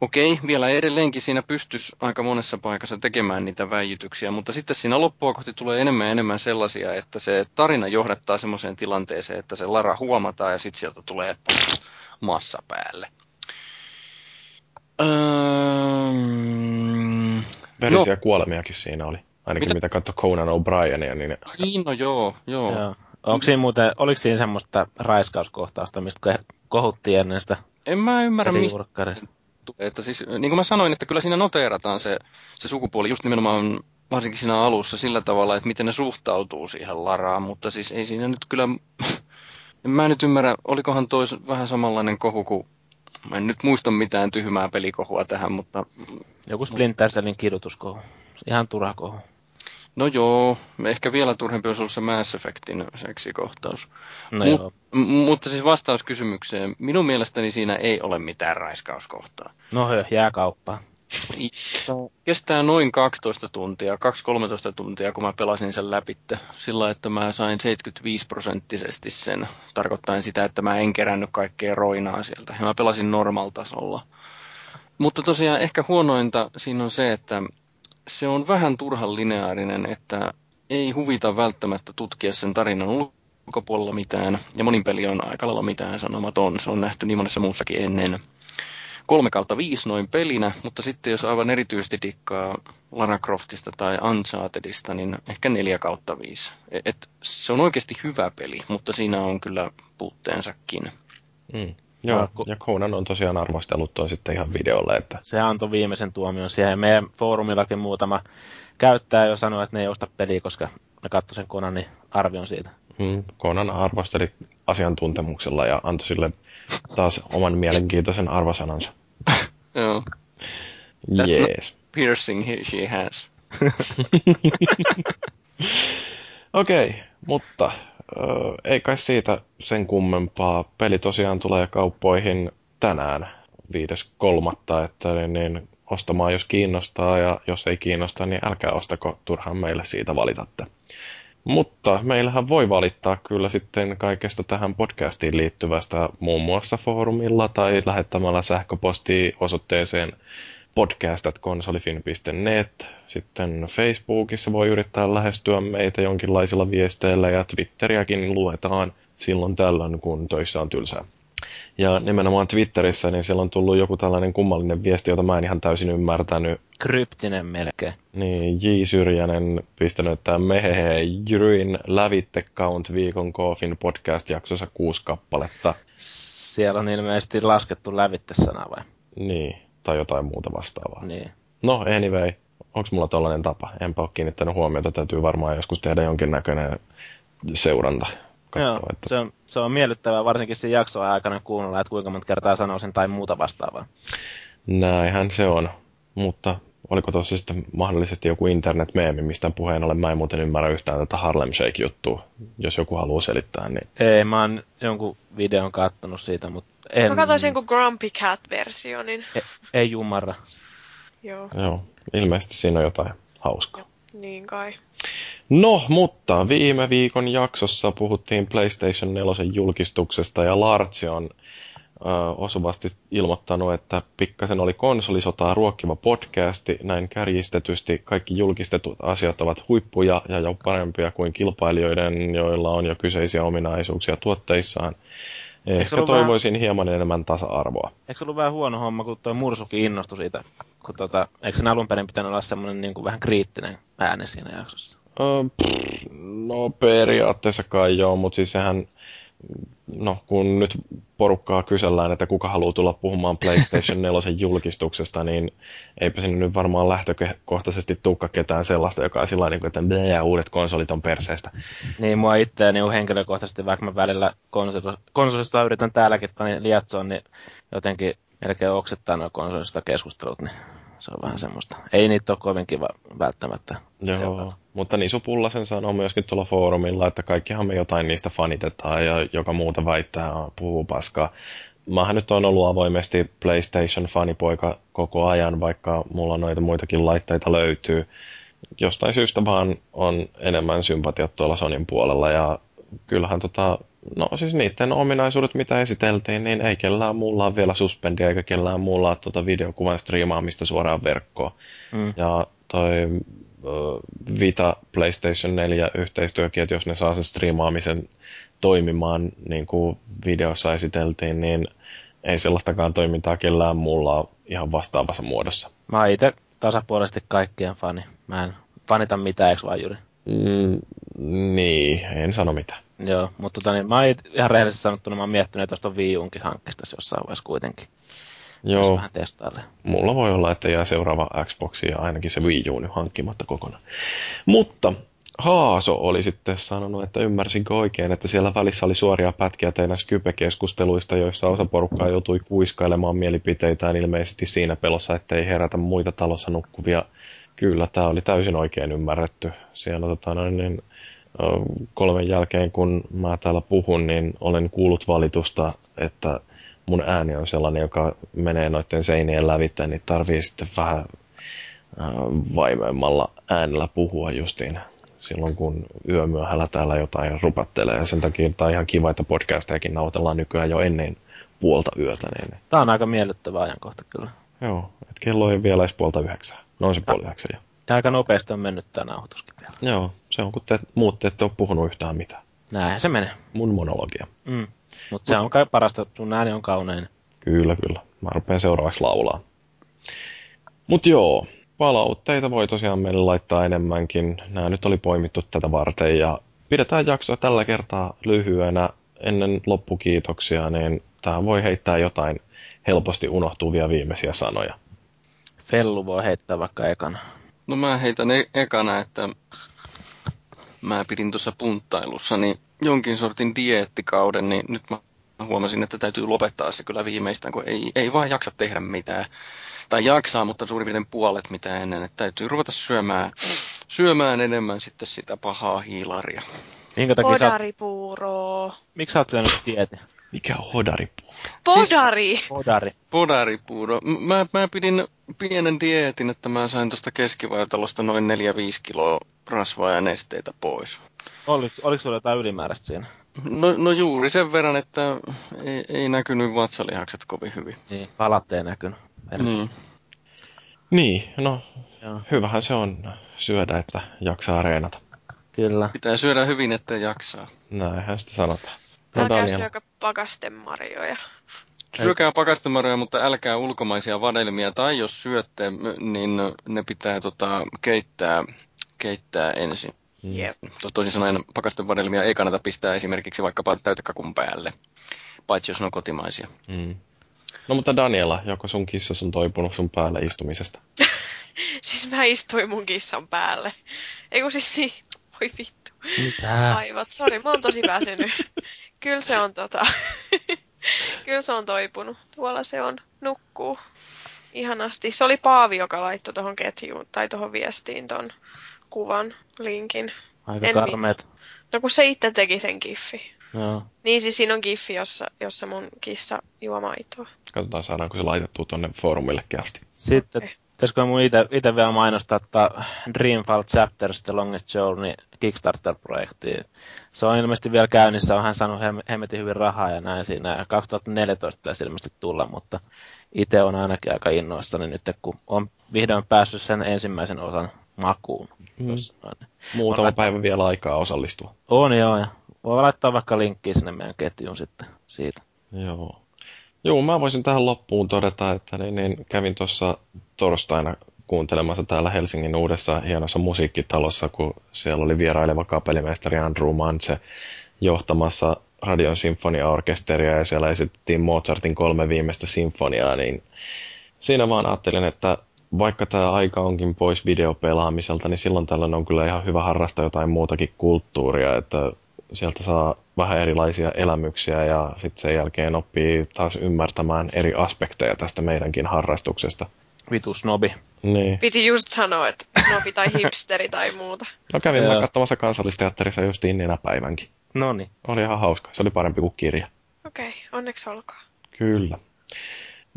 Okei, vielä edelleenkin siinä pystyisi aika monessa paikassa tekemään niitä väijytyksiä, mutta sitten siinä loppua kohti tulee enemmän ja enemmän sellaisia, että se tarina johdattaa semmoiseen tilanteeseen, että se Lara huomataan ja sitten sieltä tulee massa päälle. Öö... Verisiä no. kuolemiakin siinä oli. Ainakin mitä, mitä katsoi Conan O'Brienia. Niin... niin, no joo, joo. joo. Onko siinä muuten, oliko siinä semmoista raiskauskohtausta, mistä kohuttiin ennen sitä En mä ymmärrä, mistä että siis, niin kuin mä sanoin, että kyllä siinä noteerataan se, se sukupuoli just nimenomaan varsinkin siinä alussa sillä tavalla, että miten ne suhtautuu siihen Laraan, mutta siis ei siinä nyt kyllä, en mä nyt ymmärrä, olikohan toi vähän samanlainen kohu kuin, mä en nyt muista mitään tyhmää pelikohua tähän, mutta... Joku Splinter Cellin kidutuskohu, ihan turha kohu. No joo, ehkä vielä turhempi olisi ollut se Mass Effectin seksikohtaus. No Mut, joo. M- mutta siis vastaus kysymykseen, minun mielestäni siinä ei ole mitään raiskauskohtaa. No hö, kauppaan. Kestää noin 12 tuntia, 2-13 tuntia, kun mä pelasin sen läpi. Sillä, että mä sain 75 prosenttisesti sen, tarkoittaen sitä, että mä en kerännyt kaikkea roinaa sieltä. Ja mä pelasin normal-tasolla. Mutta tosiaan ehkä huonointa siinä on se, että se on vähän turhan lineaarinen, että ei huvita välttämättä tutkia sen tarinan ulkopuolella mitään, ja monin peli on aika lailla mitään sanomaton. Se on nähty niin monessa muussakin ennen. 3 kautta 5 noin pelinä, mutta sitten jos aivan erityisesti dikkaa Lara Croftista tai Unchartedista, niin ehkä 4 kautta 5. Et se on oikeasti hyvä peli, mutta siinä on kyllä puutteensakin. Mm. Joo, ja Conan on tosiaan arvostellut toi sitten ihan videolle. Että... Se antoi viimeisen tuomion siihen. Meidän foorumillakin muutama käyttää jo sanoi, että ne ei osta peliä, koska ne katsoi sen Conanin arvion siitä. Hmm, Conan arvosteli asiantuntemuksella ja antoi sille taas oman mielenkiintoisen arvosanansa. Joo. That's not- Jees. Piercing he, she has. Okei, mutta ö, ei kai siitä sen kummempaa. Peli tosiaan tulee kauppoihin tänään 5.3. että niin, niin, ostamaan jos kiinnostaa ja jos ei kiinnosta, niin älkää ostako turhaan meille siitä valitatte. Mutta meillähän voi valittaa kyllä sitten kaikesta tähän podcastiin liittyvästä muun muassa foorumilla tai lähettämällä sähköpostia osoitteeseen podcast.konsolifin.net. Sitten Facebookissa voi yrittää lähestyä meitä jonkinlaisilla viesteillä ja Twitteriäkin luetaan silloin tällöin, kun töissä on tylsää. Ja nimenomaan Twitterissä, niin siellä on tullut joku tällainen kummallinen viesti, jota mä en ihan täysin ymmärtänyt. Kryptinen melkein. Niin, J. Syrjänen pistänyt, että mehehe, Jyryin lävitte count viikon koofin podcast-jaksossa kuusi kappaletta. Siellä on ilmeisesti laskettu lävitte-sana vai? Niin, tai jotain muuta vastaavaa. Niin. No, anyway, onko mulla tollainen tapa? Enpä ole kiinnittänyt huomiota, täytyy varmaan joskus tehdä jonkinnäköinen seuranta. Katsoa, Joo, että... se on, se on miellyttävää varsinkin siinä jakson aikana kuunnella, että kuinka monta kertaa sanoo sen tai muuta vastaavaa. Näinhän se on, mutta oliko tuossa sitten mahdollisesti joku internet-meemi, mistä puheen ollen mä en muuten ymmärrä yhtään tätä Harlem Shake-juttua, jos joku haluaa selittää, niin Ei, mä oon jonkun videon kattonut siitä, mutta en, Mä katsoin sen kuin Grumpy Cat-versio, niin ei, ei ymmärrä. joo, joo, ilmeisesti siinä on jotain hauskaa. niin kai. No, mutta viime viikon jaksossa puhuttiin PlayStation 4 julkistuksesta ja Lartsi on osuvasti ilmoittanut, että pikkasen oli konsolisotaa ruokkiva podcasti. Näin kärjistetysti kaikki julkistetut asiat ovat huippuja ja jo parempia kuin kilpailijoiden, joilla on jo kyseisiä ominaisuuksia tuotteissaan. Ehkä toivoisin hieman enemmän tasa-arvoa. Eikö se ollut vähän huono homma, kun tuo Mursuki innostui siitä? Kun tota, eikö sen alun perin pitänyt olla semmoinen niin kuin vähän kriittinen ääni siinä jaksossa? Ö, pff, no periaatteessa kai joo, mutta siis sehän, no kun nyt porukkaa kysellään, että kuka haluaa tulla puhumaan PlayStation 4 julkistuksesta, niin eipä sinne nyt varmaan lähtökohtaisesti tukka ketään sellaista, joka on sillä niin että blää, uudet konsolit on perseestä. Niin, mua itseä niin henkilökohtaisesti, vaikka mä välillä konsoli, konsolista yritän täälläkin niin liatsoa, niin jotenkin melkein oksettaa nuo konsolista keskustelut, niin se on vähän semmoista. Ei niitä ole kovin kiva välttämättä Joo, seurata. Mutta Nisu Pullasen sanoo myöskin tuolla foorumilla, että kaikkihan me jotain niistä fanitetaan ja joka muuta väittää puhuu paskaa. Mähän nyt on ollut avoimesti PlayStation-fanipoika koko ajan, vaikka mulla noita muitakin laitteita löytyy. Jostain syystä vaan on enemmän sympatiat tuolla Sonin puolella ja kyllähän tota, no siis niiden ominaisuudet, mitä esiteltiin, niin ei kellään muulla ole vielä suspendia eikä kellään muulla ole tuota videokuvan striimaamista suoraan verkkoon. Mm. Ja toi Vita PlayStation 4 yhteistyökin, että jos ne saa sen striimaamisen toimimaan niin kuin videossa esiteltiin, niin ei sellaistakaan toimintaa kellään muulla ole ihan vastaavassa muodossa. Mä oon itse tasapuolisesti kaikkien fani. Mä en fanita mitään, eikö vaan Juri? Mm, niin, en sano mitään. Joo, mutta tota, niin, mä oon ihan rehellisesti sanottuna, mä oon miettinyt, että tuosta Wii Unkin hankkistaisi jossain vaiheessa kuitenkin. Jos Joo, vähän testaille. mulla voi olla, että jää seuraava Xbox ja ainakin se Wii U nyt hankkimatta kokonaan. Mutta Haaso oli sitten sanonut, että ymmärsinkö oikein, että siellä välissä oli suoria pätkiä teidän Skype-keskusteluista, joissa osa porukkaa joutui kuiskailemaan mielipiteitään ilmeisesti siinä pelossa, ettei herätä muita talossa nukkuvia. Kyllä, tämä oli täysin oikein ymmärretty. Siellä tota, noin, niin, kolmen jälkeen, kun mä täällä puhun, niin olen kuullut valitusta, että mun ääni on sellainen, joka menee noiden seinien lävitse, niin tarvii sitten vähän äh, vaimeimmalla äänellä puhua justiin silloin, kun yömyöhällä täällä jotain rupattelee. Ja sen takia tämä on ihan kiva, että podcastejakin nautellaan nykyään jo ennen puolta yötä. Niin, Tää on aika miellyttävä ajankohta kyllä. joo, että kello ei vielä edes puolta yhdeksää. Noin se puoli yhdeksän jo. Ja aika nopeasti on mennyt tämä nauhoituskin vielä. Joo, se on kun te, muut te ette ole puhunut yhtään mitään. Näinhän se menee. Mun monologia. Mm. Mutta se on kai parasta, sun ääni on kaunein. Kyllä, kyllä. Mä rupean seuraavaksi laulaa. Mut joo, palautteita voi tosiaan meille laittaa enemmänkin. Nämä nyt oli poimittu tätä varten ja pidetään jaksoa tällä kertaa lyhyenä ennen loppukiitoksia, niin tähän voi heittää jotain helposti unohtuvia viimeisiä sanoja. Fellu voi heittää vaikka ekana. No mä heitän e- ekana, että mä pidin tuossa punttailussa niin jonkin sortin dieettikauden, niin nyt mä huomasin, että täytyy lopettaa se kyllä viimeistään, kun ei, ei vaan jaksa tehdä mitään. Tai jaksaa, mutta suurin piirtein puolet mitä ennen. Että täytyy ruveta syömään, syömään enemmän sitten sitä pahaa hiilaria. Minkä takia sä, oot- miksi sä oot lyönyt dieti? Mikä on hodaripuu? Podari! Podari. Podaripuuro. Mä, mä pidin pienen dieetin, että mä sain tuosta keskivartalosta noin 4-5 kiloa rasvaa ja nesteitä pois. Oliko, oliko sulla jotain ylimääräistä siinä? No, no juuri sen verran, että ei, ei näkynyt vatsalihakset kovin hyvin. Niin, palat ei näkynyt. Niin. Niin, no Joo. hyvähän se on syödä, että jaksaa reenata. Kyllä. Pitää syödä hyvin, ettei jaksaa. Näinhän sitä sanotaan. No Älkää Daniel, syökö pakastemarjoja. Syökää pakastemaroja, mutta älkää ulkomaisia vadelmia, tai jos syötte, niin ne pitää tota, keittää, keittää ensin. Jep. To- Toisin sanoen pakastevadelmia ei kannata pistää esimerkiksi vaikkapa täytekakun päälle, paitsi jos ne on kotimaisia. Mm. No mutta Daniela, joko sun kissas on toipunut sun päälle istumisesta? Siis mä istuin mun kissan päälle. Ei kun siis niin, voi vittu. Mitä? Aivot, sori, mä oon tosi väsynyt. Kyllä se on tota... Kyllä se on toipunut. Tuolla se on, nukkuu. Ihanasti. Se oli Paavi, joka laittoi tuohon ketjuun tai tuohon viestiin ton kuvan, linkin. Aika En karmeet. No kun se itse teki sen giffi. Joo. Niin siis siinä on giffi, jossa, jossa mun kissa juo maitoa. Katsotaan saadaanko se laitettua tonne foorumillekin asti. Sitten, Okei. pitäisikö mun itse vielä mainostaa että Dreamfall Chapters The Longest Journey Kickstarter-projektiin. Se on ilmeisesti vielä käynnissä, on hän saanut hem- hemmetin hyvin rahaa ja näin siinä. 2014 pitäisi ilmeisesti tulla, mutta itse on ainakin aika innoissani nyt, kun on vihdoin päässyt sen ensimmäisen osan makuun. Mm. Muutama On- päivä vielä aikaa osallistua. On joo, ja voi laittaa vaikka linkkiä sinne meidän ketjuun sitten siitä. Joo. Joo, mä voisin tähän loppuun todeta, että niin, niin kävin tuossa torstaina kuuntelemassa täällä Helsingin uudessa hienossa musiikkitalossa, kun siellä oli vieraileva kapellimestari Andrew Mantse johtamassa Radion sinfoniaorkesteria ja siellä esitettiin Mozartin kolme viimeistä sinfoniaa, niin siinä vaan ajattelin, että vaikka tämä aika onkin pois videopelaamiselta, niin silloin tällöin on kyllä ihan hyvä harrastaa jotain muutakin kulttuuria, että sieltä saa vähän erilaisia elämyksiä ja sitten sen jälkeen oppii taas ymmärtämään eri aspekteja tästä meidänkin harrastuksesta. Vitu snobi. Niin. Piti just sanoa, että snobi tai hipsteri tai muuta. No kävin mä katsomassa kansallisteatterissa justiin niinä päivänkin. No niin. Oli ihan hauska. Se oli parempi kuin kirja. Okei, okay, onneksi olkoon. Kyllä.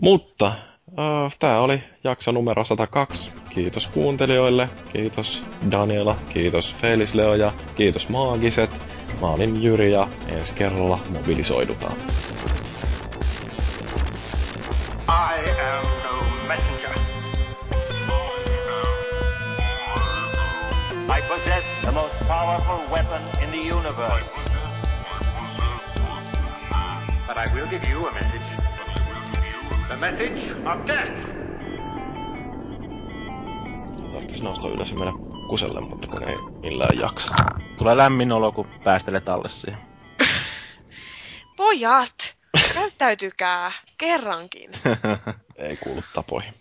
Mutta äh, tämä oli jakso numero 102. Kiitos kuuntelijoille, kiitos Daniela, kiitos Felis Leo ja kiitos Maagiset. Mä olin Jyri ja ensi kerralla mobilisoidutaan. I am no messenger. I possess the most powerful weapon in the universe. But I will give you a message. The message of death. Tarvitsisi nousta ylös ja mennä kuselle, mutta kun ei millään jaksa. Tulee lämmin olo, kun päästelet alle siihen. Pojat, käyttäytykää kerrankin. Ei kuulu tapoihin.